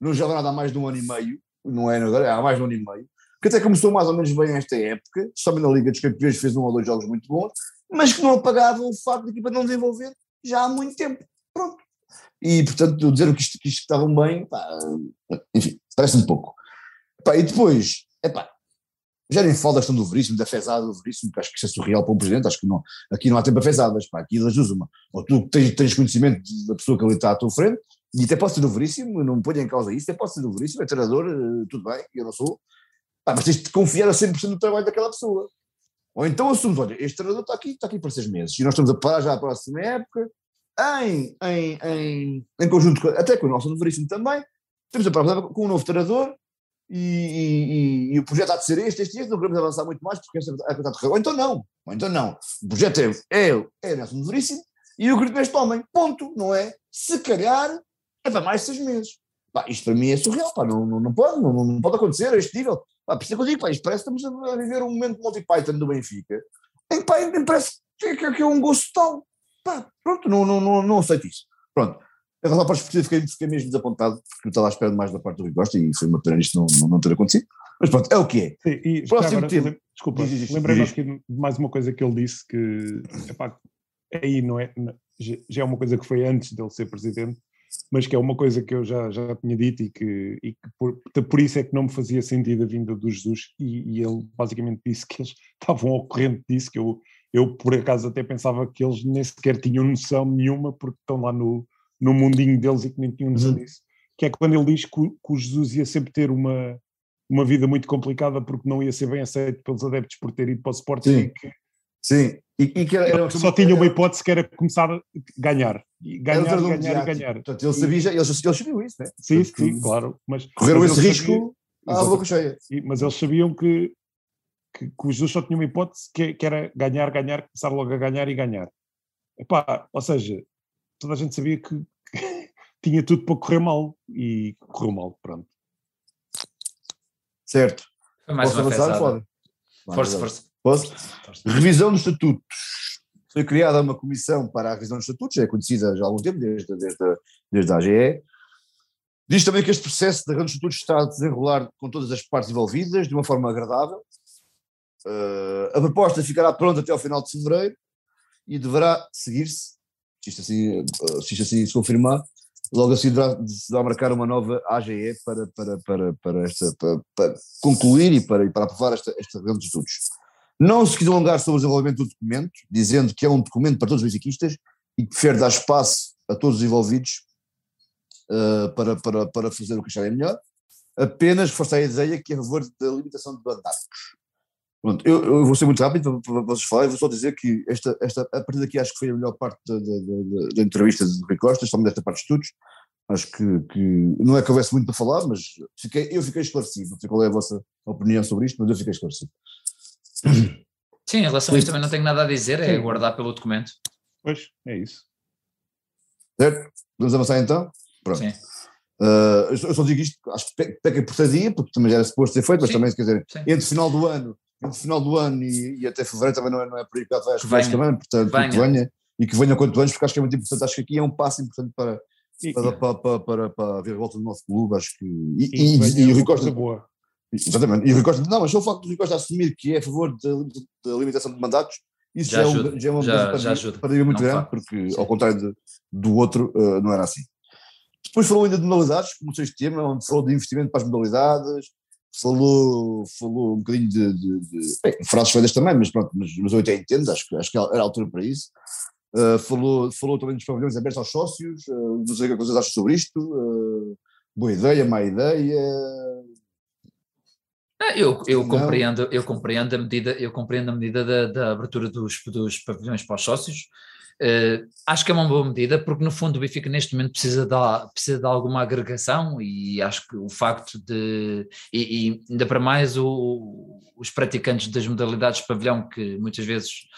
não jogava nada há mais de um ano e meio, não é agora, há mais de um ano e meio, que até começou mais ou menos bem esta época, somente na Liga dos Campeões fez um ou dois jogos muito bons, mas que não apagava o facto de a equipa não desenvolver já há muito tempo. Pronto. E portanto, dizer que isto, que isto estavam bem, pá, enfim, parece-me pouco. E depois, epá, Já nem falo da questão do Veríssimo, da fezada do Veríssimo, que acho que isso é surreal para um presidente, acho que não, aqui não há tempo a fezadas, pá, aqui das duas uma. Ou tu tens, tens conhecimento da pessoa que ali está à tua frente, e até pode ser do Veríssimo, não me ponho em causa isso, até pode ser do Veríssimo, é treinador, eh, tudo bem, eu não sou, pá, mas tens de confiar a 100% no trabalho daquela pessoa. Ou então assumes, olha, este treinador está aqui, está aqui para seis meses, e nós estamos a parar já a próxima época, em, em, em, em conjunto, até com o nosso Veríssimo também, temos a parar com um novo treinador, e, e, e, o projeto há de ser este, este, este, não queremos avançar muito mais porque esta é a coisa de Ou então não, ou então não. O projeto é, é, é Nelson Veríssimo e eu acredito neste homem, ponto, não é? Se calhar é para mais seis meses. Pá, isto para mim é surreal, pá, não, não, não pode, não, não, pode acontecer a este nível. Pá, por isso é que eu digo, pá, isto parece que estamos a viver um momento Monty Python do Benfica, em que pá, parece que, que, que é um gosto tal. Pá, pronto, não, não, não, não aceito isso. Pronto. Em relação para os fiquei, fiquei mesmo desapontado, porque eu estava à espera de mais da parte do Rui Costa e foi uma pena isto não, não, não ter acontecido. Mas pronto, é o que é. Sim, e Próximo agora, tema. Desculpa, lembrei-me aqui de mais uma coisa que ele disse que epá, aí não é, já é uma coisa que foi antes dele ser presidente, mas que é uma coisa que eu já, já tinha dito e que, e que por, por isso é que não me fazia sentido a vinda do Jesus e, e ele basicamente disse que eles estavam ao corrente disso, que eu, eu por acaso até pensava que eles nem sequer tinham noção nenhuma porque estão lá no, no mundinho deles e que nem tinham noção uhum. disso, que é quando ele diz que, que, o Jesus ia sempre ter uma, uma vida muito complicada porque não ia ser bem aceito pelos adeptos por ter ido para o Sporting Sim. Que, Sim, e, e que era, era só tinha uma hipótese que era começar a ganhar, ganhar, ganhar, ganhar, ganhar. Portanto, ele sabia, já, eles, eles sabiam isso, né? Sim, sim, claro. Mas, correram mas esse risco à boca cheia. Mas eles sabiam que, que, que o Jesus só tinha uma hipótese que, que era ganhar, ganhar, começar logo a ganhar e ganhar. Epá, ou seja, toda a gente sabia que, tinha tudo para correr mal e correu mal, pronto. Certo. Foi mais Posso uma avançar, Força, força. Posso? Revisão dos estatutos. Foi criada uma comissão para a revisão dos estatutos, é conhecida já há algum tempo, desde, desde, desde a AGE. Diz também que este processo de revisão dos estatutos está a desenrolar com todas as partes envolvidas, de uma forma agradável. Uh, a proposta ficará pronta até ao final de fevereiro e deverá seguir-se se isto assim, eh, se, isto assim se confirmar, logo assim se dá a marcar uma nova AGE para, para, para, para, esta, para, para concluir e para, e para aprovar esta, esta reunião de estudos. Não se quis alongar sobre o desenvolvimento do documento, dizendo que é um documento para todos os benfiquistas e que prefere dar espaço a todos os envolvidos uh, para, para, para fazer o que acharem melhor, apenas reforçar a ideia que é a favor da limitação de mandatos. Pronto, eu, eu, vou ser muito rápido para, para vocês falarem, vou só dizer que esta, esta, a partir daqui acho que foi a melhor parte da, da, da, da entrevista de Rui Costa, somente desta parte de estudos. Acho que, que não é que houvesse muito para falar, mas fiquei, eu fiquei esclarecido. Não sei qual é a vossa opinião sobre isto, mas eu fiquei esclarecido. Sim, em relação a isto também não tenho nada a dizer, é aguardar pelo documento. Pois, é isso. Certo? Vamos avançar então? Pronto. Sim. Uh, eu só digo isto, acho que peca por dia, porque também já era suposto ser feito, mas Sim. também, quer dizer, Sim. entre o final do ano no final do ano e, e, até fevereiro também não é, não é por aí que vai também, portanto, venha. que venha e que venha quanto antes, porque acho que é muito importante, acho que aqui é um passo importante para, para, para, para, para, para ver a volta do nosso clube, acho que. E, e, e, e o Rui Costa. Boa. Exatamente, e o Rui Costa, não, mas só o facto do Rui Costa assumir que é a favor da limitação de mandatos, isso já, já, ajuda, é, um, já é uma já, já ajuda. para muito não grande, porque Sim. ao contrário de, do outro, uh, não era assim. Depois falou ainda de modalidades, começou este tema, onde falou de investimento para as modalidades, falou, falou um bocadinho de, de, de bem, frases feitas também, mas pronto, mas, mas eu até entendo, acho, acho que era a altura para isso. Uh, falou, falou também dos pavilhões abertos aos sócios, uh, não sei o que vocês acham sobre isto, uh, boa ideia, má ideia. Ah, eu, eu compreendo, eu compreendo a medida, eu compreendo a medida da, da abertura dos, dos pavilhões para os sócios. Uh, acho que é uma boa medida, porque no fundo o Benfica neste momento precisa de, precisa de alguma agregação e acho que o facto de, e, e ainda para mais o, os praticantes das modalidades de pavilhão que muitas vezes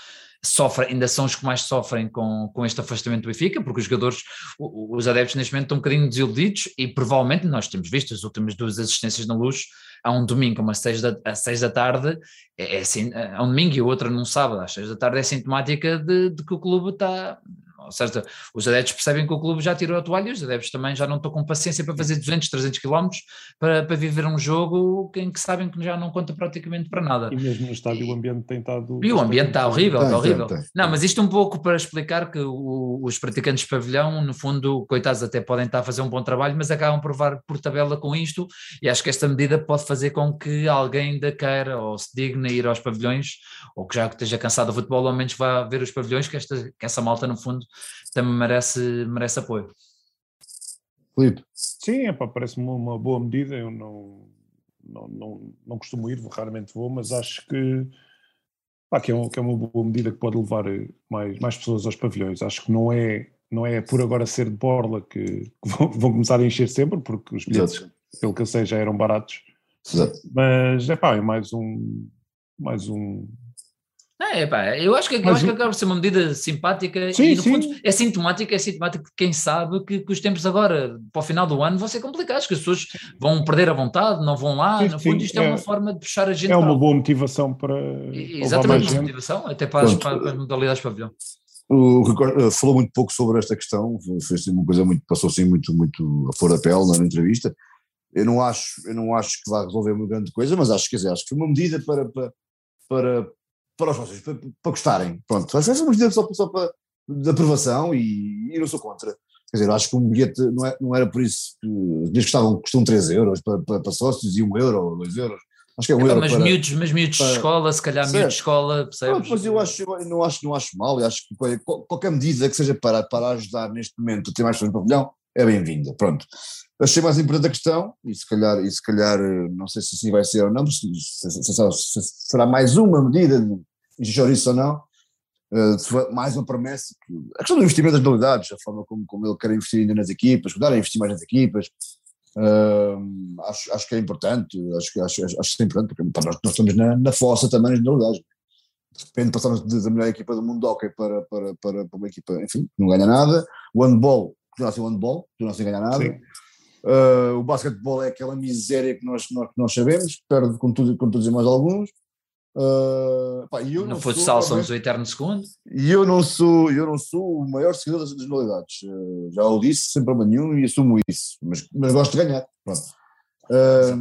sofrem, ainda são os que mais sofrem com, com este afastamento do Benfica, porque os jogadores, os adeptos neste momento estão um bocadinho desiludidos e provavelmente nós temos visto as últimas duas assistências na luz a um domingo às seis da, às seis da tarde, é, é, é um domingo e o outro num sábado às seis da tarde, é sintomática de, de que o clube está, Ou seja, os adeptos percebem que o clube já tirou a toalha, os adeptos também já não estão com paciência para fazer 200, 300 quilómetros para, para viver um jogo em que sabem que já não conta praticamente para nada. E mesmo no estádio o ambiente tem estado... E o ambiente está horrível, está horrível. Tem, tem. Não, mas isto um pouco para explicar que o, os praticantes de pavilhão, no fundo, coitados até podem estar a fazer um bom trabalho, mas acabam por levar por tabela com isto e acho que esta medida pode fazer com que alguém da queira ou se digne ir aos pavilhões ou que já esteja cansado do futebol, ao menos vá ver os pavilhões, que, esta, que essa malta, no fundo, também merece, merece apoio. Filipe. Sim, parece-me uma boa medida. Eu não, não, não, não costumo ir, raramente vou, mas acho que, pá, que, é um, que é uma boa medida que pode levar mais, mais pessoas aos pavilhões. Acho que não é, não é por agora ser de borla que, que vão, vão, começar a encher sempre, porque os bilhetes, pelo que eu sei, já eram baratos. Exato. Mas é pá, é mais um, mais um, é, pá, eu acho que, eu acho que acaba por ser uma medida simpática sim, e no sim. fundo é sintomática, é sintomático de quem sabe que, que, os tempos agora, para o final do ano, vão ser complicados, que as pessoas vão perder a vontade, não vão lá, sim, no fundo isto é, é, uma forma de puxar a gente. É uma boa motivação para. Exatamente, uma motivação, até para as, para, para as modalidades pavilhão. O Ricardo eh, falou muito pouco sobre esta questão, fez uma coisa muito, passou assim muito, muito a flor da pele na entrevista. Eu não acho, eu não acho que vá resolver uma grande coisa, mas acho, quer dizer, acho que foi uma medida para, para, para para os sócios, para, para gostarem. Pronto, às vezes é uma medida só, só para, de aprovação e, e não sou contra. Quer dizer, acho que um bilhete não, é, não era por isso que os bilhetes custavam, custam 3 euros para, para, para, sócios e 1 euro ou 2 euros. Acho que é um é, euro mas, para, miúdos, mas miúdos para, de escola, se calhar certo. miúdos de escola, percebes? Mas eu acho, eu não acho, não acho mal, eu acho que qualquer medida que seja para, para ajudar neste momento a ter mais pessoas no pavilhão é bem-vinda, pronto. Achei mais importante a questão, e se calhar, e se calhar não sei se assim vai ser ou não, se, se, se, se será mais uma medida isso ou não, uh, mais uma promessa. Que, a questão do investimento das modalidades, a forma como, como ele quer investir ainda nas equipas, mudar a investir mais nas equipas, uh, acho, acho que é importante, acho, acho, acho, acho que é importante, porque nós, nós estamos na, na fossa também nas modalidades. De repente passamos da melhor equipa do mundo hockey para, para, para, para uma equipa, enfim, que não ganha nada. O handball, continua a ser o handball, continua sem ganhar nada. Uh, o basquetebol é aquela miséria que nós, nós, nós sabemos, perde com tudo, com todos e mais alguns. Uh, pá, eu no futsal somos o eterno segundo. E eu não sou, eu não sou o maior seguidor das, modalidades. Uh, já o disse, sem problema nenhum, e assumo isso. Mas, mas gosto de ganhar. Uh,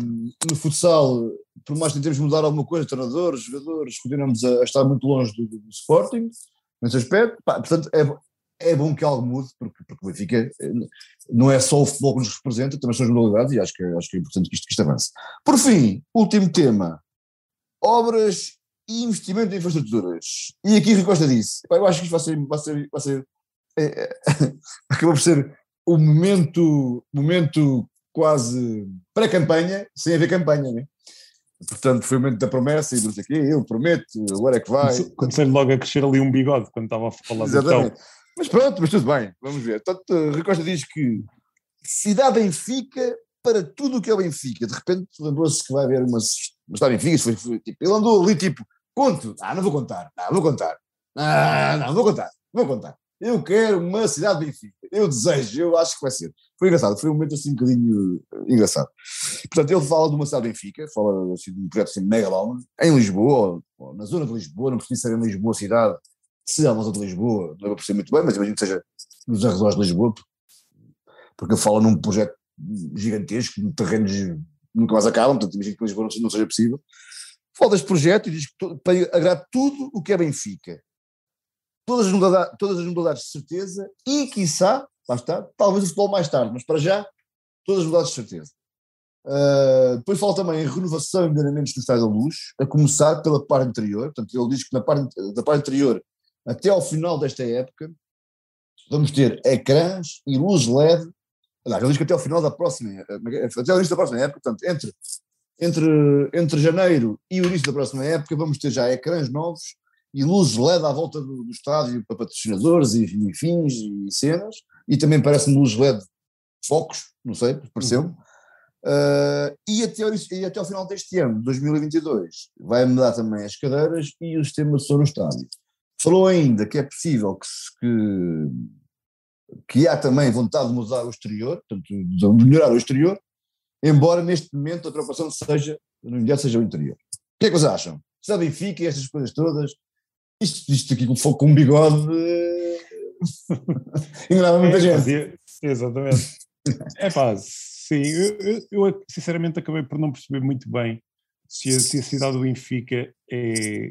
no futsal, por mais que tentemos mudar alguma coisa, treinadores, jogadores, continuamos a, a estar muito longe do, do, do Sporting, nesse aspecto. Pá, portanto, é, é bom que algo mude, porque, porque o Benfica eh, não é só o futebol que nos representa, também são as modalidades, e acho que, acho que é importante que isto, que isto avance. Por fim, último tema obras e investimento em infraestruturas. E aqui Rui Costa disse, eu acho que isto vai ser, vai ser, vai ser é, acabou por ser o momento, momento quase pré-campanha, sem haver campanha, né? Portanto, foi o momento da promessa e não sei o quê, eu prometo, agora é que vai. Comecei logo a crescer ali um bigode quando estava a falar Exatamente. do Mas pronto, mas tudo bem, vamos ver. Portanto, Rui Costa diz que cidade Benfica para tudo o que é o Benfica. De repente lembrou-se que vai haver uma está bem, foi, tipo, ele andou ali tipo, conto, ah, não vou contar, não, vou contar, ah, não, vou contar, vou contar. Eu quero uma cidade Benfica, eu desejo, eu acho que vai ser. Foi engraçado, foi um momento assim um bocadinho engraçado. Portanto, ele fala de uma cidade Benfica, fala assim, de um projeto assim megalómano, em Lisboa, ou, na zona de Lisboa, não precisa ser em Lisboa cidade, se é uma zona de Lisboa, não é para perceber muito bem, mas imagino que seja nos arredores de Lisboa, porque fala num projeto gigantesco, terrenos nunca mais acabam, portanto imagino que Lisboa não, seja possível. Fala deste projeto e diz que para agradar tudo o que é Benfica. Todas as modalidades, todas as modalidades de certeza e, quiçá, lá está, talvez o futebol mais tarde, mas para já, todas as modalidades de certeza. Uh, depois fala também em renovação e melhoramentos do Estádio da Luz, a começar pela parte anterior. Portanto, ele diz que na parte, da parte anterior, até ao final desta época, vamos ter ecrãs e luz LED Aliás, ele diz que até ao final da próxima, eh, é até o início da próxima época, portanto, entre, entre, entre janeiro e o início da próxima época, vamos ter já ecrãs novos e luzes LED à volta do, do estádio para patrocinadores e, e fins e cenas, e também parece-me luzes LED focos, não sei, pareceu-me. Uh, e, até, e até ao final deste ano, 2022, vai mudar também as cadeiras e o sistema de som no estádio. Falou ainda que é possível que, que que há também vontade de mudar o exterior, portanto, de melhorar o exterior, embora neste momento a preocupação seja, no imediato, seja o interior. O que é que vocês acham? Se Benfica e estas coisas todas, isto, isto aqui com, com um bigode, Enganava muita É, gente. fazia- exatamente. É pá, sim, eu, eu- eu, sinceramente acabei por não perceber muito bem se a, se a cidade do Benfica é,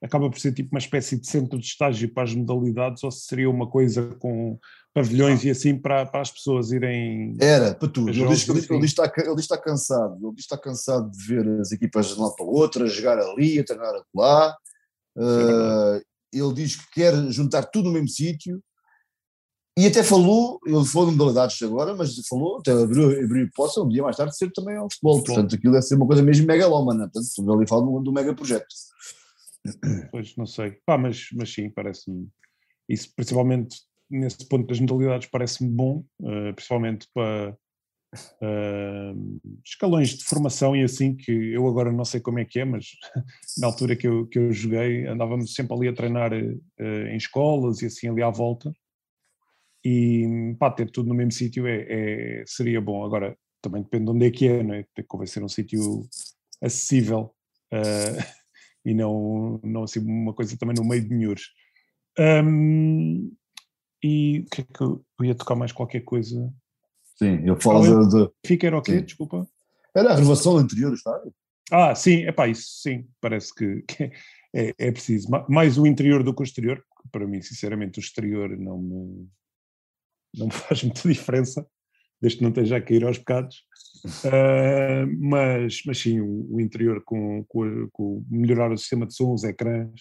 acaba por ser tipo uma espécie de centro de estágio para as modalidades ou se seria uma coisa com pavilhões e assim para, para as pessoas irem. Era, para tudo. Ele diz, jogos, ele, ele está, ele está cansado. Ele diz que está cansado de ver as equipas de um lado para o outro, a jogar ali, a treinar lá. Uh, ele diz que quer juntar tudo no mesmo sítio. E até falou, ele falou de modalidades agora, mas falou, até abriu, abriu hipótese um dia mais tarde de ser também ao futebol. Futebol. Portanto, aquilo deve ser uma coisa mesmo megalómana. Portanto, ele fala do, do mega projeto. Pois não sei. Pá, mas, mas sim, parece-me. Isso, principalmente nesse ponto das modalidades, parece-me bom, eh, principalmente para eh, escalões de formação e assim, que eu agora não sei como é que é, mas na altura que eu, que eu joguei, andávamos sempre ali a treinar eh, em escolas e assim ali à volta. E pá, ter tudo no mesmo sítio é, é- seria bom. Agora, também depende de onde é que é, não é? Que convém ser um sítio acessível. e não, não assim uma coisa também no meio de Nhures. Hum, e o que é que eu, eu ia tocar mais qualquer coisa? Sim, fala Qual é? de, de- Fica era o quê? Sim. Desculpa. Era a renovação do interior do estádio. Ah, sim, é pá, isso sim, parece que, que é, é preciso. Ma- Mais o interior do que o exterior, porque para mim, sinceramente, o exterior não me, não me faz muita diferença, desde que não esteja a cair aos bocados. Ah, mas, mas sim, o, o interior com, com, com melhorar o sistema de som, os ecrãs,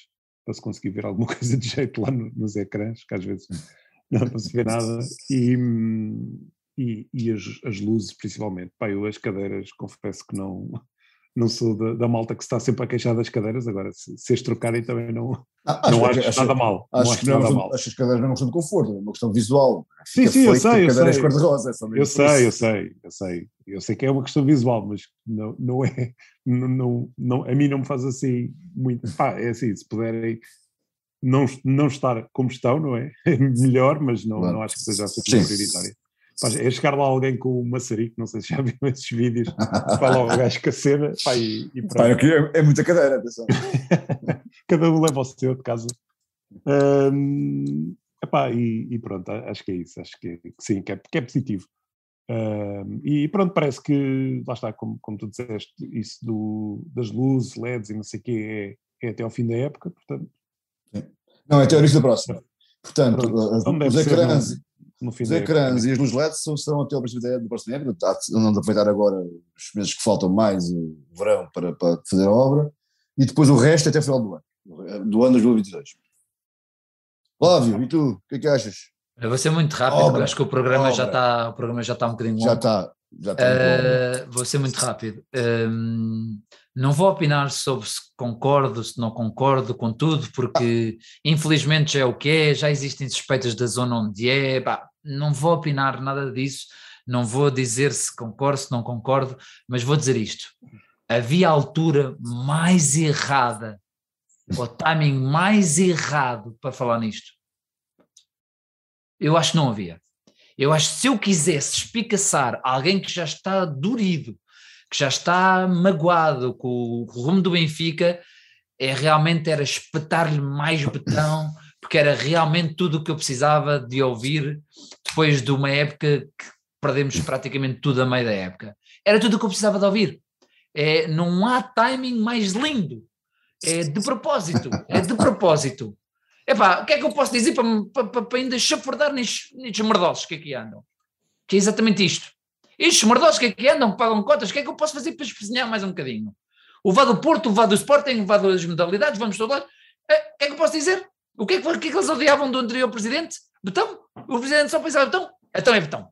para se conseguir ver alguma coisa de jeito lá no- nos ecrãs, que às vezes não, não se vê nada, e, e, e as, as luzes principalmente. Pá, eu as cadeiras, confesso que não, não sou da, da malta que se está sempre a queixar das cadeiras, agora se, se as trocarem também não, Ah, não que- acho, nada mal. Acho, acho que não é nada mal. acho que as cadeiras não é uma questão de conforto, é uma questão visual. Sim, Fica sim, eu sei, eu sei. cor-de-rosa, é Eu sei, eu sei, eu sei. Eu sei que é uma questão visual, mas não, não é. Não, não, não- a mim não me faz assim muito. Pá, é assim, se puderem não, não estar como estão, não é? É melhor, mas não, Claro. não acho que seja assim Sim. prioritário. Pá, é chegar lá alguém com um maçarico, não sei se já viram esses vídeos, vai lá o gajo com a cena, pá, e, e. Pá, queria- é muita cadeira, atenção. Cada um leva o seu de casa. Hum, epá, e, e pronto, a- acho que é isso, acho que, que sim, que é, que é positivo. Hum, e pronto, parece que, lá está, como, como tu disseste, isso do, das luzes, LEDs e não sei o quê, é, é até ao fim da época, portanto, Não, é até o início da próxima. Portanto, Pronto. as- Então os ecrãs, no fim os ecrãs e as luzes LED são, serão até ao princípio da do próximo época. Tá, Não de aproveitar agora os meses que faltam mais o verão para, para fazer a obra. E depois o resto até o final do ano, do ano 2022. Flávio, e tu, o que é que achas? Eu vou ser muito rápido, Obra, porque acho que o programa já está, o programa já está um bocadinho Já longo. está. Já está muito bom. Uh, vou ser muito rápido. Um, não vou opinar sobre se concordo, se não concordo com tudo, porque infelizmente já é o que é, já existem suspeitas da zona onde é, pá, não vou opinar nada disso, não vou dizer se concordo, se não concordo, mas vou dizer isto. Havia a altura mais errada, o timing mais errado para falar nisto. Eu acho que não havia. Eu acho que se eu quisesse espicaçar alguém que já está dorido, que já está magoado com o rumo do Benfica, é realmente era espetar-lhe mais betão, porque era realmente tudo o que eu precisava de ouvir depois de uma época que perdemos praticamente tudo a meio da época. Era tudo o que eu precisava de ouvir. É, não há timing mais lindo. É de propósito, é de propósito. Epá, o que é que eu posso dizer para, para, para ainda chafurdar nestes, nestes merdosos que aqui andam? Que é exatamente isto. Estes merdosos que aqui andam, que pagam cotas, o que é que eu posso fazer para espezinhar mais um bocadinho? O vá do Porto, o vá do Sporting, o vá das modalidades, vamos todos lá. É, O que é que eu posso dizer? O que é que, o que, é que eles odiavam do anterior presidente? Betão? O presidente só pensava Betão? Então é Betão.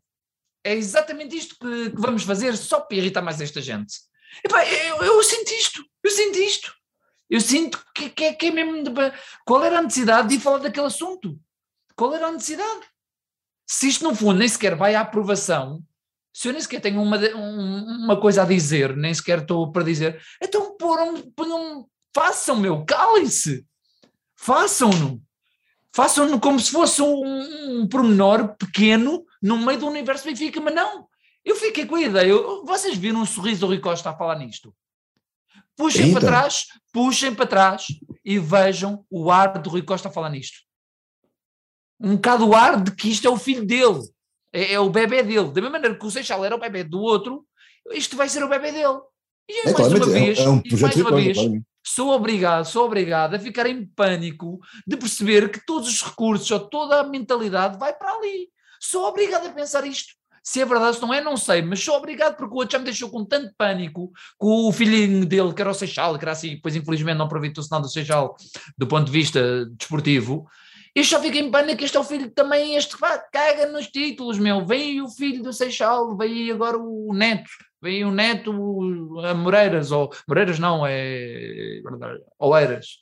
É exatamente isto que, que vamos fazer só para irritar mais esta gente. Epá, eu, eu sinto isto, eu sinto isto. Eu sinto que, que, que é mesmo. De, qual era a necessidade de falar daquele assunto? Qual era a necessidade? Se isto, no fundo, nem sequer vai à aprovação, se eu nem sequer tenho uma, um, uma coisa a dizer, nem sequer estou para dizer, então ponham, ponham, façam, meu, calem-se. Façam-no. Façam-no como se fosse um, um pormenor pequeno no meio do universo Benfica, mas não. Eu fiquei com a ideia. Eu, vocês viram um sorriso do Rui Costa a falar nisto? Puxem Então. para trás, puxem para trás e vejam o ar do Rui Costa a falar nisto. um bocado o ar de que isto é o filho dele, é, é o bebê dele. Da mesma maneira que o Seixal era o bebê do outro, isto vai ser o bebê dele. E É, mais uma é, vez, é um e projeto mais uma vez, sou obrigado, sou obrigado a ficar em pânico de perceber que todos os recursos ou toda a mentalidade vai para ali. Sou obrigado a pensar isto. Se é verdade, se não é, não sei, mas sou obrigado porque o outro já me deixou com tanto pânico, com o filhinho dele, que era o Seixal, que era assim, depois infelizmente não aproveitou-se nada do Seixal do ponto de vista desportivo. Eu só fico em pânico, este é o filho também, este caga nos títulos, meu. Vem aí o filho do Seixal, vem aí agora o neto, vem aí o neto a Moreiras, ou Moreiras não, é Oeiras,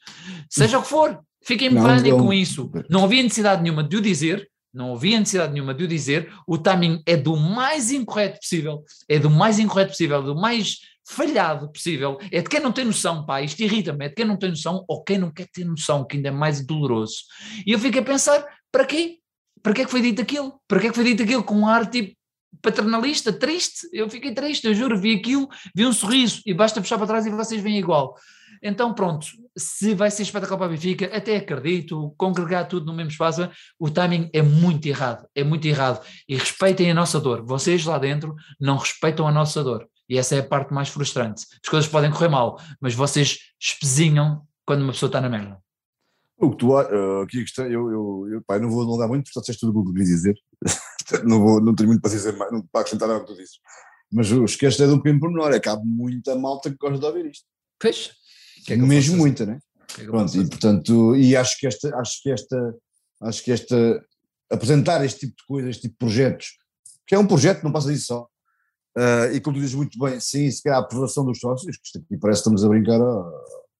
seja o que for, fiquem em pânico com isso. Não havia necessidade nenhuma de o dizer, não havia necessidade nenhuma de o dizer, o timing é do mais incorreto possível, é do mais incorreto possível, do mais falhado possível, é de quem não tem noção, pá, isto irrita-me, é de quem não tem noção ou quem não quer ter noção, que ainda é mais doloroso. E eu fico a pensar, para quê? Para que é que foi dito aquilo? Para que é que foi dito aquilo com um ar tipo paternalista, triste? Eu fiquei triste, eu juro, vi aquilo, vi um sorriso e basta puxar para trás e vocês veem igual. Então pronto, se vai ser espetacular para a Benfica, até acredito, congregar tudo no mesmo espaço, o timing é muito errado, é muito errado. E respeitem a nossa dor. Vocês lá dentro não respeitam a nossa dor. E essa é a parte mais frustrante. As coisas podem correr mal, mas vocês espezinham quando uma pessoa está na merda. O que tu, ah, aqui a questão, eu, eu, eu eu não vou alongar muito, porque já disseste tudo o que eu queria dizer. Não, vou, não tenho muito para dizer mais, não para acrescentar nada que tu dizes. Mas o esquece é de um pequeno pormenor, é que há muita malta que gosta de ouvir isto. Pois. Que é que Mesmo muita, né? que é Pronto, e portanto, e acho que esta, acho que esta, acho que esta, apresentar este tipo de coisas, este tipo de projetos, que é um projeto, não passa disso só, ah, e como tu dizes muito bem, sim, se calhar a aprovação dos sócios, que isto aqui parece que estamos a brincar, a-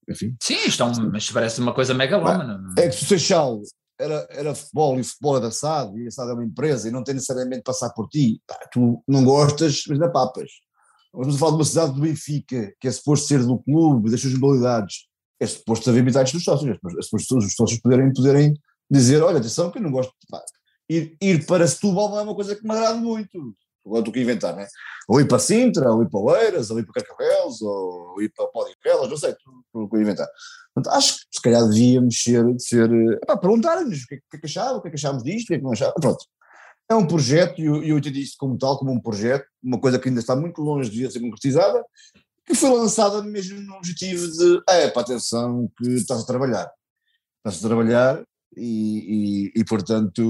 enfim, Sim, isto é um, mas parece uma coisa megalómana. não é? é que se o Seixal era, era futebol e futebol é da SAD e a SAD é uma empresa e não tem necessariamente de passar por ti, pá, tu não gostas, mas não papas. Vamos falar de uma cidade do Benfica, que é suposto ser do clube, das suas modalidades, é suposto haver metades dos sócios, é suposto- é suposto os sócios poderem, poderem dizer, olha, atenção que eu não gosto, pá, ir, ir para Setúbal não é uma coisa que me agrada muito, agora aqui a inventar, né? Ou ir para Sintra, ou ir para Oeiras, ou ir para Carcavelos, ou ir para Podivelas, não sei, estou estou a inventar. Portanto, acho que se calhar devíamos ser, ser perguntar-nos o que, é que- o que é que achavam, o que é que achámos disto, o que é que não. Pronto. É um projeto, e eu, eu entendi isto como tal, como um projeto, uma coisa que ainda está muito longe de ser concretizada, que foi lançada mesmo no objetivo de, é, para atenção, que estás a trabalhar. Estás a trabalhar e, e, e, portanto,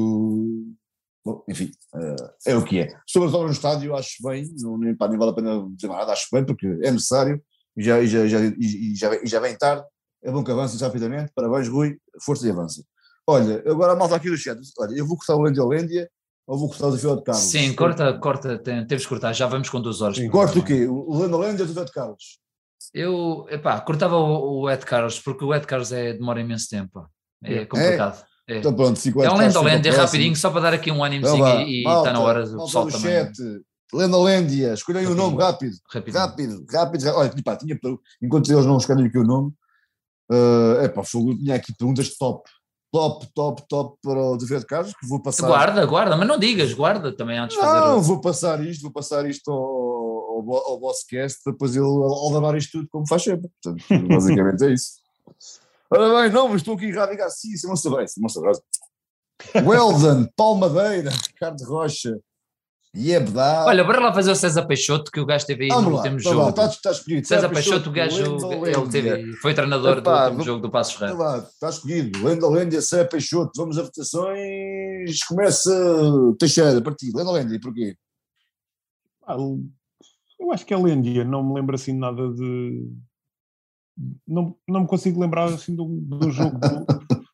bom, enfim, eh, é o que é. Sobre as obras no estádio, acho bem, não, nem, pá, nem vale a pena dizer nada, acho bem, porque é necessário e já, e já, já, e, já, vem- e já vem tarde, é bom que avance rapidamente, parabéns Rui, força e avança. Olha, agora a malta aqui do chat, olha, eu vou cortar o Lândia Lândia ou vou cortar o desafio de Carlos? Sim, corta, corta, tem- temos que cortar, já vamos com duas horas. Sim. Corta o quê? O Lândia Lândia ou o desafio de Carlos? Eu, epá, cortava o, o Ed Carlos, porque o Ed Carlos é, demora imenso tempo. pá. É complicado. É, Então pronto, fica o é um é próximo. rapidinho, só para dar aqui um Então ânimozinho vá, e está na hora do pessoal também. chat, escolhem o nome rápido, rápido, rápido. rápido. Olha, pá, tinha, enquanto eles não escolhem aqui o nome, é epá, fogo, eu tinha aqui perguntas de top. Top, top, top para o David Carlos, que vou passar. Guarda, guarda, mas não digas, guarda também antes de Não, fazer. vou passar isto, vou passar isto ao, ao, ao Bosscast depois ele aldabar isto tudo como faz sempre. Portanto, basicamente é isso. Ora bem, não, mas estou aqui a ligar sim, isso é uma isso é uma sabrão. Weldon, Palmadeira, Ricardo Rocha, Yebda. Olha, bora lá fazer o César Peixoto, que o gajo teve aí Vamos no lá, último tá jogo. lá, está, está escolhido. César Peixoto, o gajo, ele teve, foi treinador Epá, do último jogo do Passos lá, está escolhido. Lenda Lândia, Cé Peixoto. Vamos a votações. Começa Teixeira, partido. Lenda Lândia, porquê? Ah, eu acho que é Lândia, não me lembro assim nada de. Não, não me consigo lembrar assim de um, de um jogo do,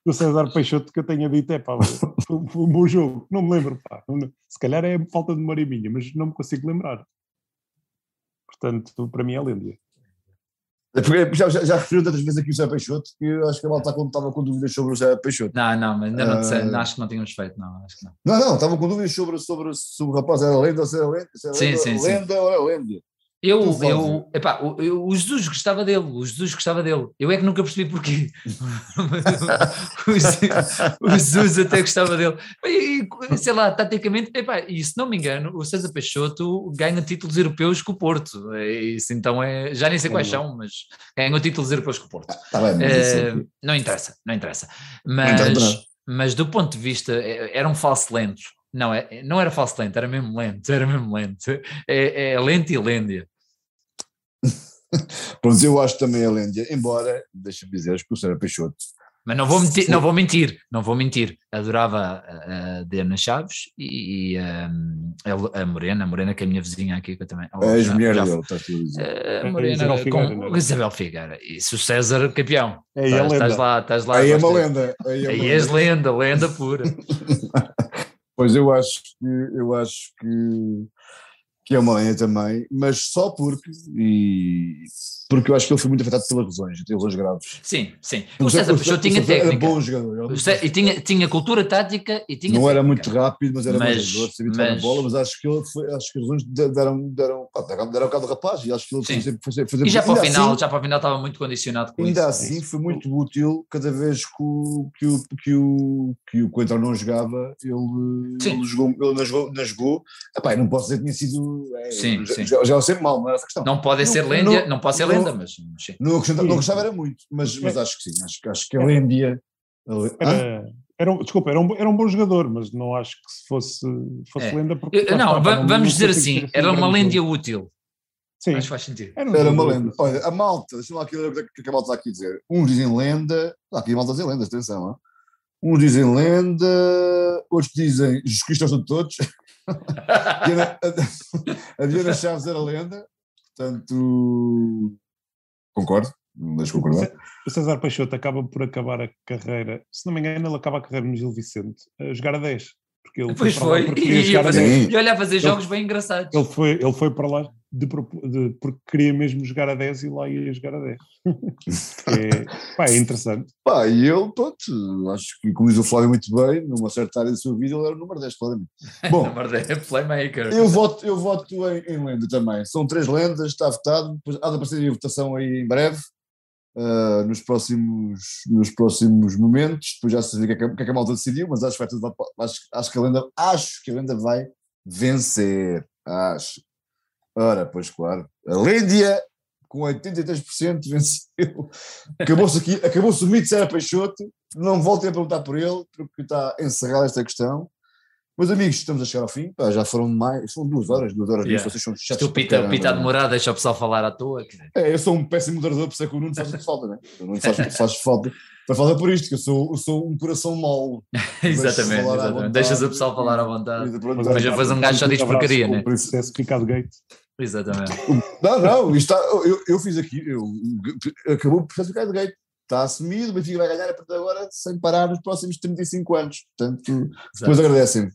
do César Peixoto que eu tenha dito, é pá, foi, foi um bom jogo, não me lembro, pá. Se calhar é falta de memória minha, mas não me consigo lembrar. Portanto, para mim é Lândia. É porque já, já, já referiu tantas vezes aqui o Zé Peixoto que eu acho que a malta estava com dúvidas sobre o Zé Peixoto. Não, não, mas ainda não, disse- Ah. acho que não tínhamos feito, não, acho que não. Não, não, estava com dúvidas sobre, sobre, sobre o rapaz, era lenda ou se era lenda, se era Sim, lenda, sim, sim. lenda ou era lenda. Eu, eu, epá, o, eu- o Jesus gostava dele, o Jesus gostava dele. Eu é que nunca percebi porquê. o, Jesus, o Jesus até gostava dele. E, sei lá, taticamente, epá, e se não me engano, o César Peixoto ganha títulos europeus com o Porto. É Isso então é, já nem sei quais são, mas ganhou títulos europeus com o Porto. Está bem, isso Eh, é- não interessa, não interessa. Não interessa Mas, nada. mas do ponto de vista, é- era um falso lento. Não, é, não era falso lento, era mesmo lento, era mesmo lento. É, é lento e lêndia. Pronto, eu acho também a Lândia, embora, deixa-me dizer, que o Sérgio Peixoto Mas não vou mentir, não vou mentir, não vou mentir. Adorava a, Diana Chaves e, a, a Morena, a Morena que é a minha vizinha aqui, que eu também. é a já- dele, está tudo a dizer. A A Morena Isabel Figueira, com é? Isabel Figueira. Isso, o César campeão. É aí a estás, lenda. lá, estás lá. Aí é uma lenda. Aí é Aí és lenda. lenda, lenda pura. Pois eu acho que eu acho que, que é uma também, mas só porque e porque eu acho que ele foi muito afetado pelas lesões, tem lesões graves. Sim, sim. O César Peixoto tinha César Era técnica. bom jogador. era O muito Cé- E tinha, tinha cultura tática e tinha não era técnica. muito rápido, mas era Mas- jogador, sabia na mas- bola, mas acho que ele foi, acho que as lesões de- deram, deram, deram, deram cabo do rapaz e acho que ele Sim. sempre, foi foi E já para o ainda final, assim- já para o final estava muito condicionado com Ainda isso. assim foi muito útil cada vez que o, que o, que o, que o Coentrão não jogava, ele, ele, jogou, ele não jogou. Não jogou. Epá, não posso dizer que tinha sido. É, Sim, já, sim. já, já é sempre mal, não é essa questão. Não pode ser Não- lenda, não- pode ser lenda, mas sim. Não, acrescentava, não gostava era muito, mas, mas É. acho que sim. Acho, que- acho que a Lândia. Hã? Era, era um, desculpa, era um, era um bom jogador, mas não acho que se fosse, fosse É. lenda. Porque, Eu- Não, está, va- não- vamos não dizer assim, ter era um uma jogo. útil. Sim, Mas faz sentido. era, um Era uma lenda. Olha, a malta, deixa-me lá aqui ler o que é que a malta está aqui a dizer. Uns dizem lenda, ah, aqui a malta diz lendas, atenção. hã? Uns dizem lenda, outros dizem Jesus Cristo aos de todos. A Diana- a, a Diana Chaves era lenda, portanto, concordo, não deixo de concordar. O César Peixoto acaba por acabar a carreira, se não me engano, ele acaba a carreira no Gil Vicente a jogar a 10. Porque ele Pois foi, porque e, queria ia jogar a fazer, 10. Sim. e olha a fazer jogos bem engraçados. Ele foi, ele foi para lá de, de- porque queria mesmo jogar a 10 e lá ia jogar a 10. é, pá, é interessante. Pá, e ele, pronto, acho que, como diz o Flávio muito bem, numa certa área da sua vida, ele era o número 10, claramente. Bom, Número é playmaker. eu voto, eu voto em, em lenda também. São três lendas, está votado, depois há de aparecer a votação aí em breve. ah, nos, próximos, nos próximos momentos, depois já se vê o que, é que a- o que é que a malta decidiu, mas acho que, vai tudo, acho, acho que a lenda acho que a lenda vai vencer. Acho. Ora, pois claro. A Lândia com 83% venceu. Acabou-se aqui, acabou-se o mito de Sérgio Peixoto. Não voltem a perguntar por ele, porque está encerrada esta questão. Meus amigos, estamos a chegar ao fim. Pá, já foram mais, são duas horas, duas horas Yeah. vocês são chatos. Tu para pita, pita a é? demorar, deixa o pessoal falar à toa. É, eu sou um péssimo moderador, por isso é que o Nuno faz muito falta, né? O Nuno faz, faz falta. Faz falta por isto, que eu sou, eu sou um coração mole. exatamente, falar exatamente. vontade. Deixas o pessoal falar à vontade. Mas já depois um gajo só diz porcaria, né? o Processo Ricardo Gate. Exatamente. Não, não, está, eu, eu fiz aqui, eu, acabou o processo do de Gate. Está assumido, o Benfica vai ganhar a partir de agora sem parar nos próximos 35 anos. Portanto, depois agradecem-me.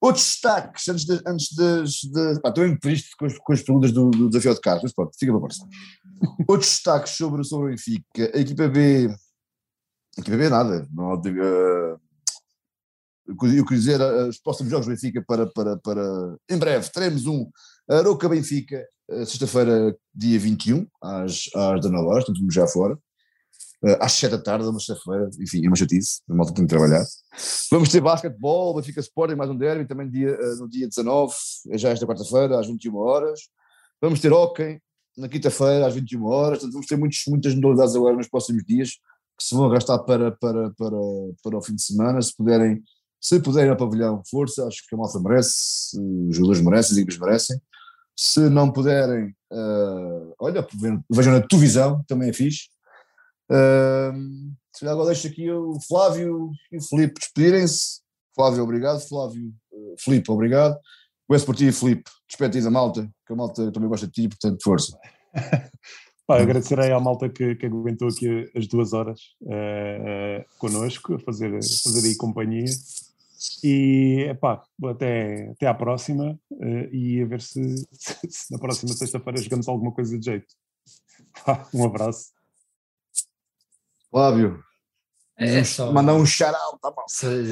Outros destaques, antes, de, antes das. De, pá, estou triste com as, com as perguntas do, do desafio de Carlos, mas pronto, fica para a próxima. Outros destaques sobre, sobre o Benfica. A equipa B. A equipa B nada. Não, uh, eu queria dizer uh, os próximos jogos do Benfica para, para, para. Em breve, teremos um Aroca Benfica, uh, sexta-feira, dia 21, às, às 19 horas, portanto, já fora. Uh, às 7 da tarde, uma sexta-feira, enfim, é uma chatice, a malta tem de trabalhar. Vamos ter basquetebol, Benfica Sporting, mais um derby, também dia, uh, no dia 19, é já esta quarta-feira, às 21 horas. Vamos ter hockey na quinta-feira, às 21 horas, portanto, vamos ter muitos, muitas modalidades agora nos próximos dias, que se vão arrastar para, para, para, para o fim de semana, se puderem, se puderem ao pavilhão, força, acho que a malta merece, os jogadores merecem, as equipes merecem. Se não puderem, uh, olha, vejam na televisão, também é fixe. Uh, agora deixo aqui o Flávio e o Filipe despedirem-se. Flávio, obrigado. Flávio, uh, Filipe, obrigado. Começo por ti, Filipe. Despede da malta, que a malta também gosta de ti, portanto, força. Pá, agradecer aí à malta que, que aguentou aqui as duas horas uh, uh, connosco, a fazer, a fazer aí companhia. E epá, até, até à próxima uh, e a ver se, se, se na próxima sexta-feira jogamos alguma coisa de jeito. Pá, um abraço. Flávio, É só- mandar um shout-out, tá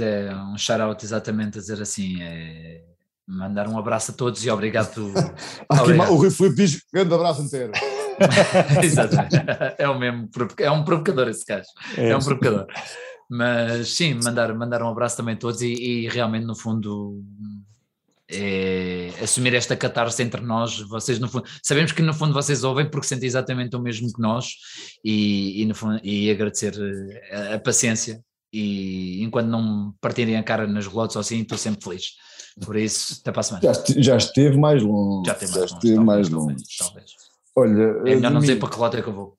É um shout-out exatamente a dizer assim, é mandar um abraço a todos e obrigado. Obrigado. o Rui Filipe diz grande abraço inteiro. Exatamente. É o mesmo, é um provocador esse gajo, é um provocador. Mas sim, mandar, mandar um abraço também a todos e, e realmente no fundo é, assumir esta catarse entre nós, vocês no fundo, sabemos que no fundo vocês ouvem porque sentem exatamente o mesmo que nós e, e, no fundo, e agradecer eh, a, a paciência e enquanto não partirem a cara nas relotes ou assim, estou sempre feliz. Por isso, até para a semana. Já, este- já esteve mais longe. Já esteve já mais longe. esteve talvez, mais talvez, longe. talvez. Olha, É melhor não domingo- dizer para que relógio é que eu vou.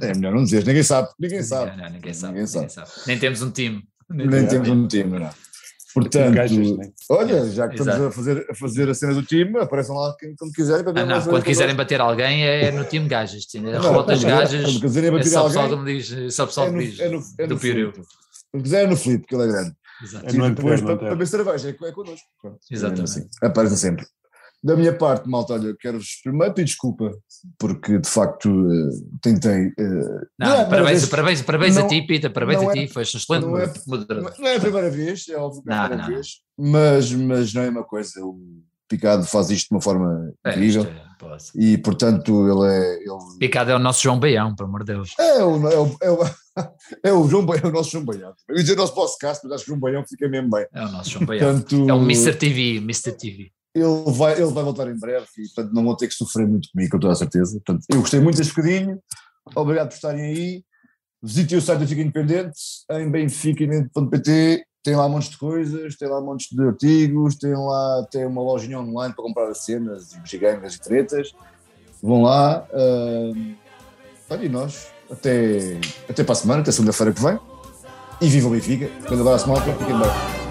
É melhor não dizer, ninguém sabe, ninguém sabe. Não, não, ninguém, sabe, Ninguém ninguém sabe. Nem temos um time. Nem temos um time, não. Portanto, Gajas, né? olha, já que estamos Exato. a fazer, a fazer a cena do time, apareçam lá quem- quando quiserem. para ver Ah, não, quando quiserem bater alguém é no time gajas. sim. A Não, relotas quando- gajas Quando quiserem é bater só o pessoal alguém, que diz, só o pessoal é que no, me diz é no, é no do Pirio. Quando quiserem é no Filipe, porque ele é grande. Exato. É E depois para, para ver cerveja, é, é connosco. É Exatamente. assim, aparece sempre. Da minha parte, malta, olha, quero-vos primeiro pedir desculpa, porque de facto eh, tentei. eh, Não, é a primeira parabéns, vez- parabéns, parabéns a não- ti, Pita, parabéns não a é- ti, foste um excelente não é- moderador. Não é a primeira vez, é óbvio que é a Não, primeira não. vez, mas, mas não é uma coisa. O Picado faz isto de uma forma É, incrível isto é, e, portanto, ele é. Ele Picado é o nosso João Baião, pelo amor de Deus. é, o, é, o, é, o, é o João Baião, é o nosso João Baião. Eu ia dizer o nosso podcast, mas acho que o João Baião fica mesmo bem. É o nosso João Baião. Portanto, É o Mr. TV, Mr. TV. Ele vai, ele vai voltar em breve e portanto não vão ter que sofrer muito comigo, com toda a certeza. Portanto, eu gostei muito deste bocadinho, obrigado por estarem aí. Visitem o site do Fica Independente em benficaindependente.pt, tem lá montes de coisas, tem lá montes de artigos, tem lá tem uma lojinha online para comprar as cenas e gigangas e tretas. Vão lá. Uh, e nós, até, até para a semana, até segunda-feira que vem. E viva o Benfica. Grande abraço, malta. Fiquem bem.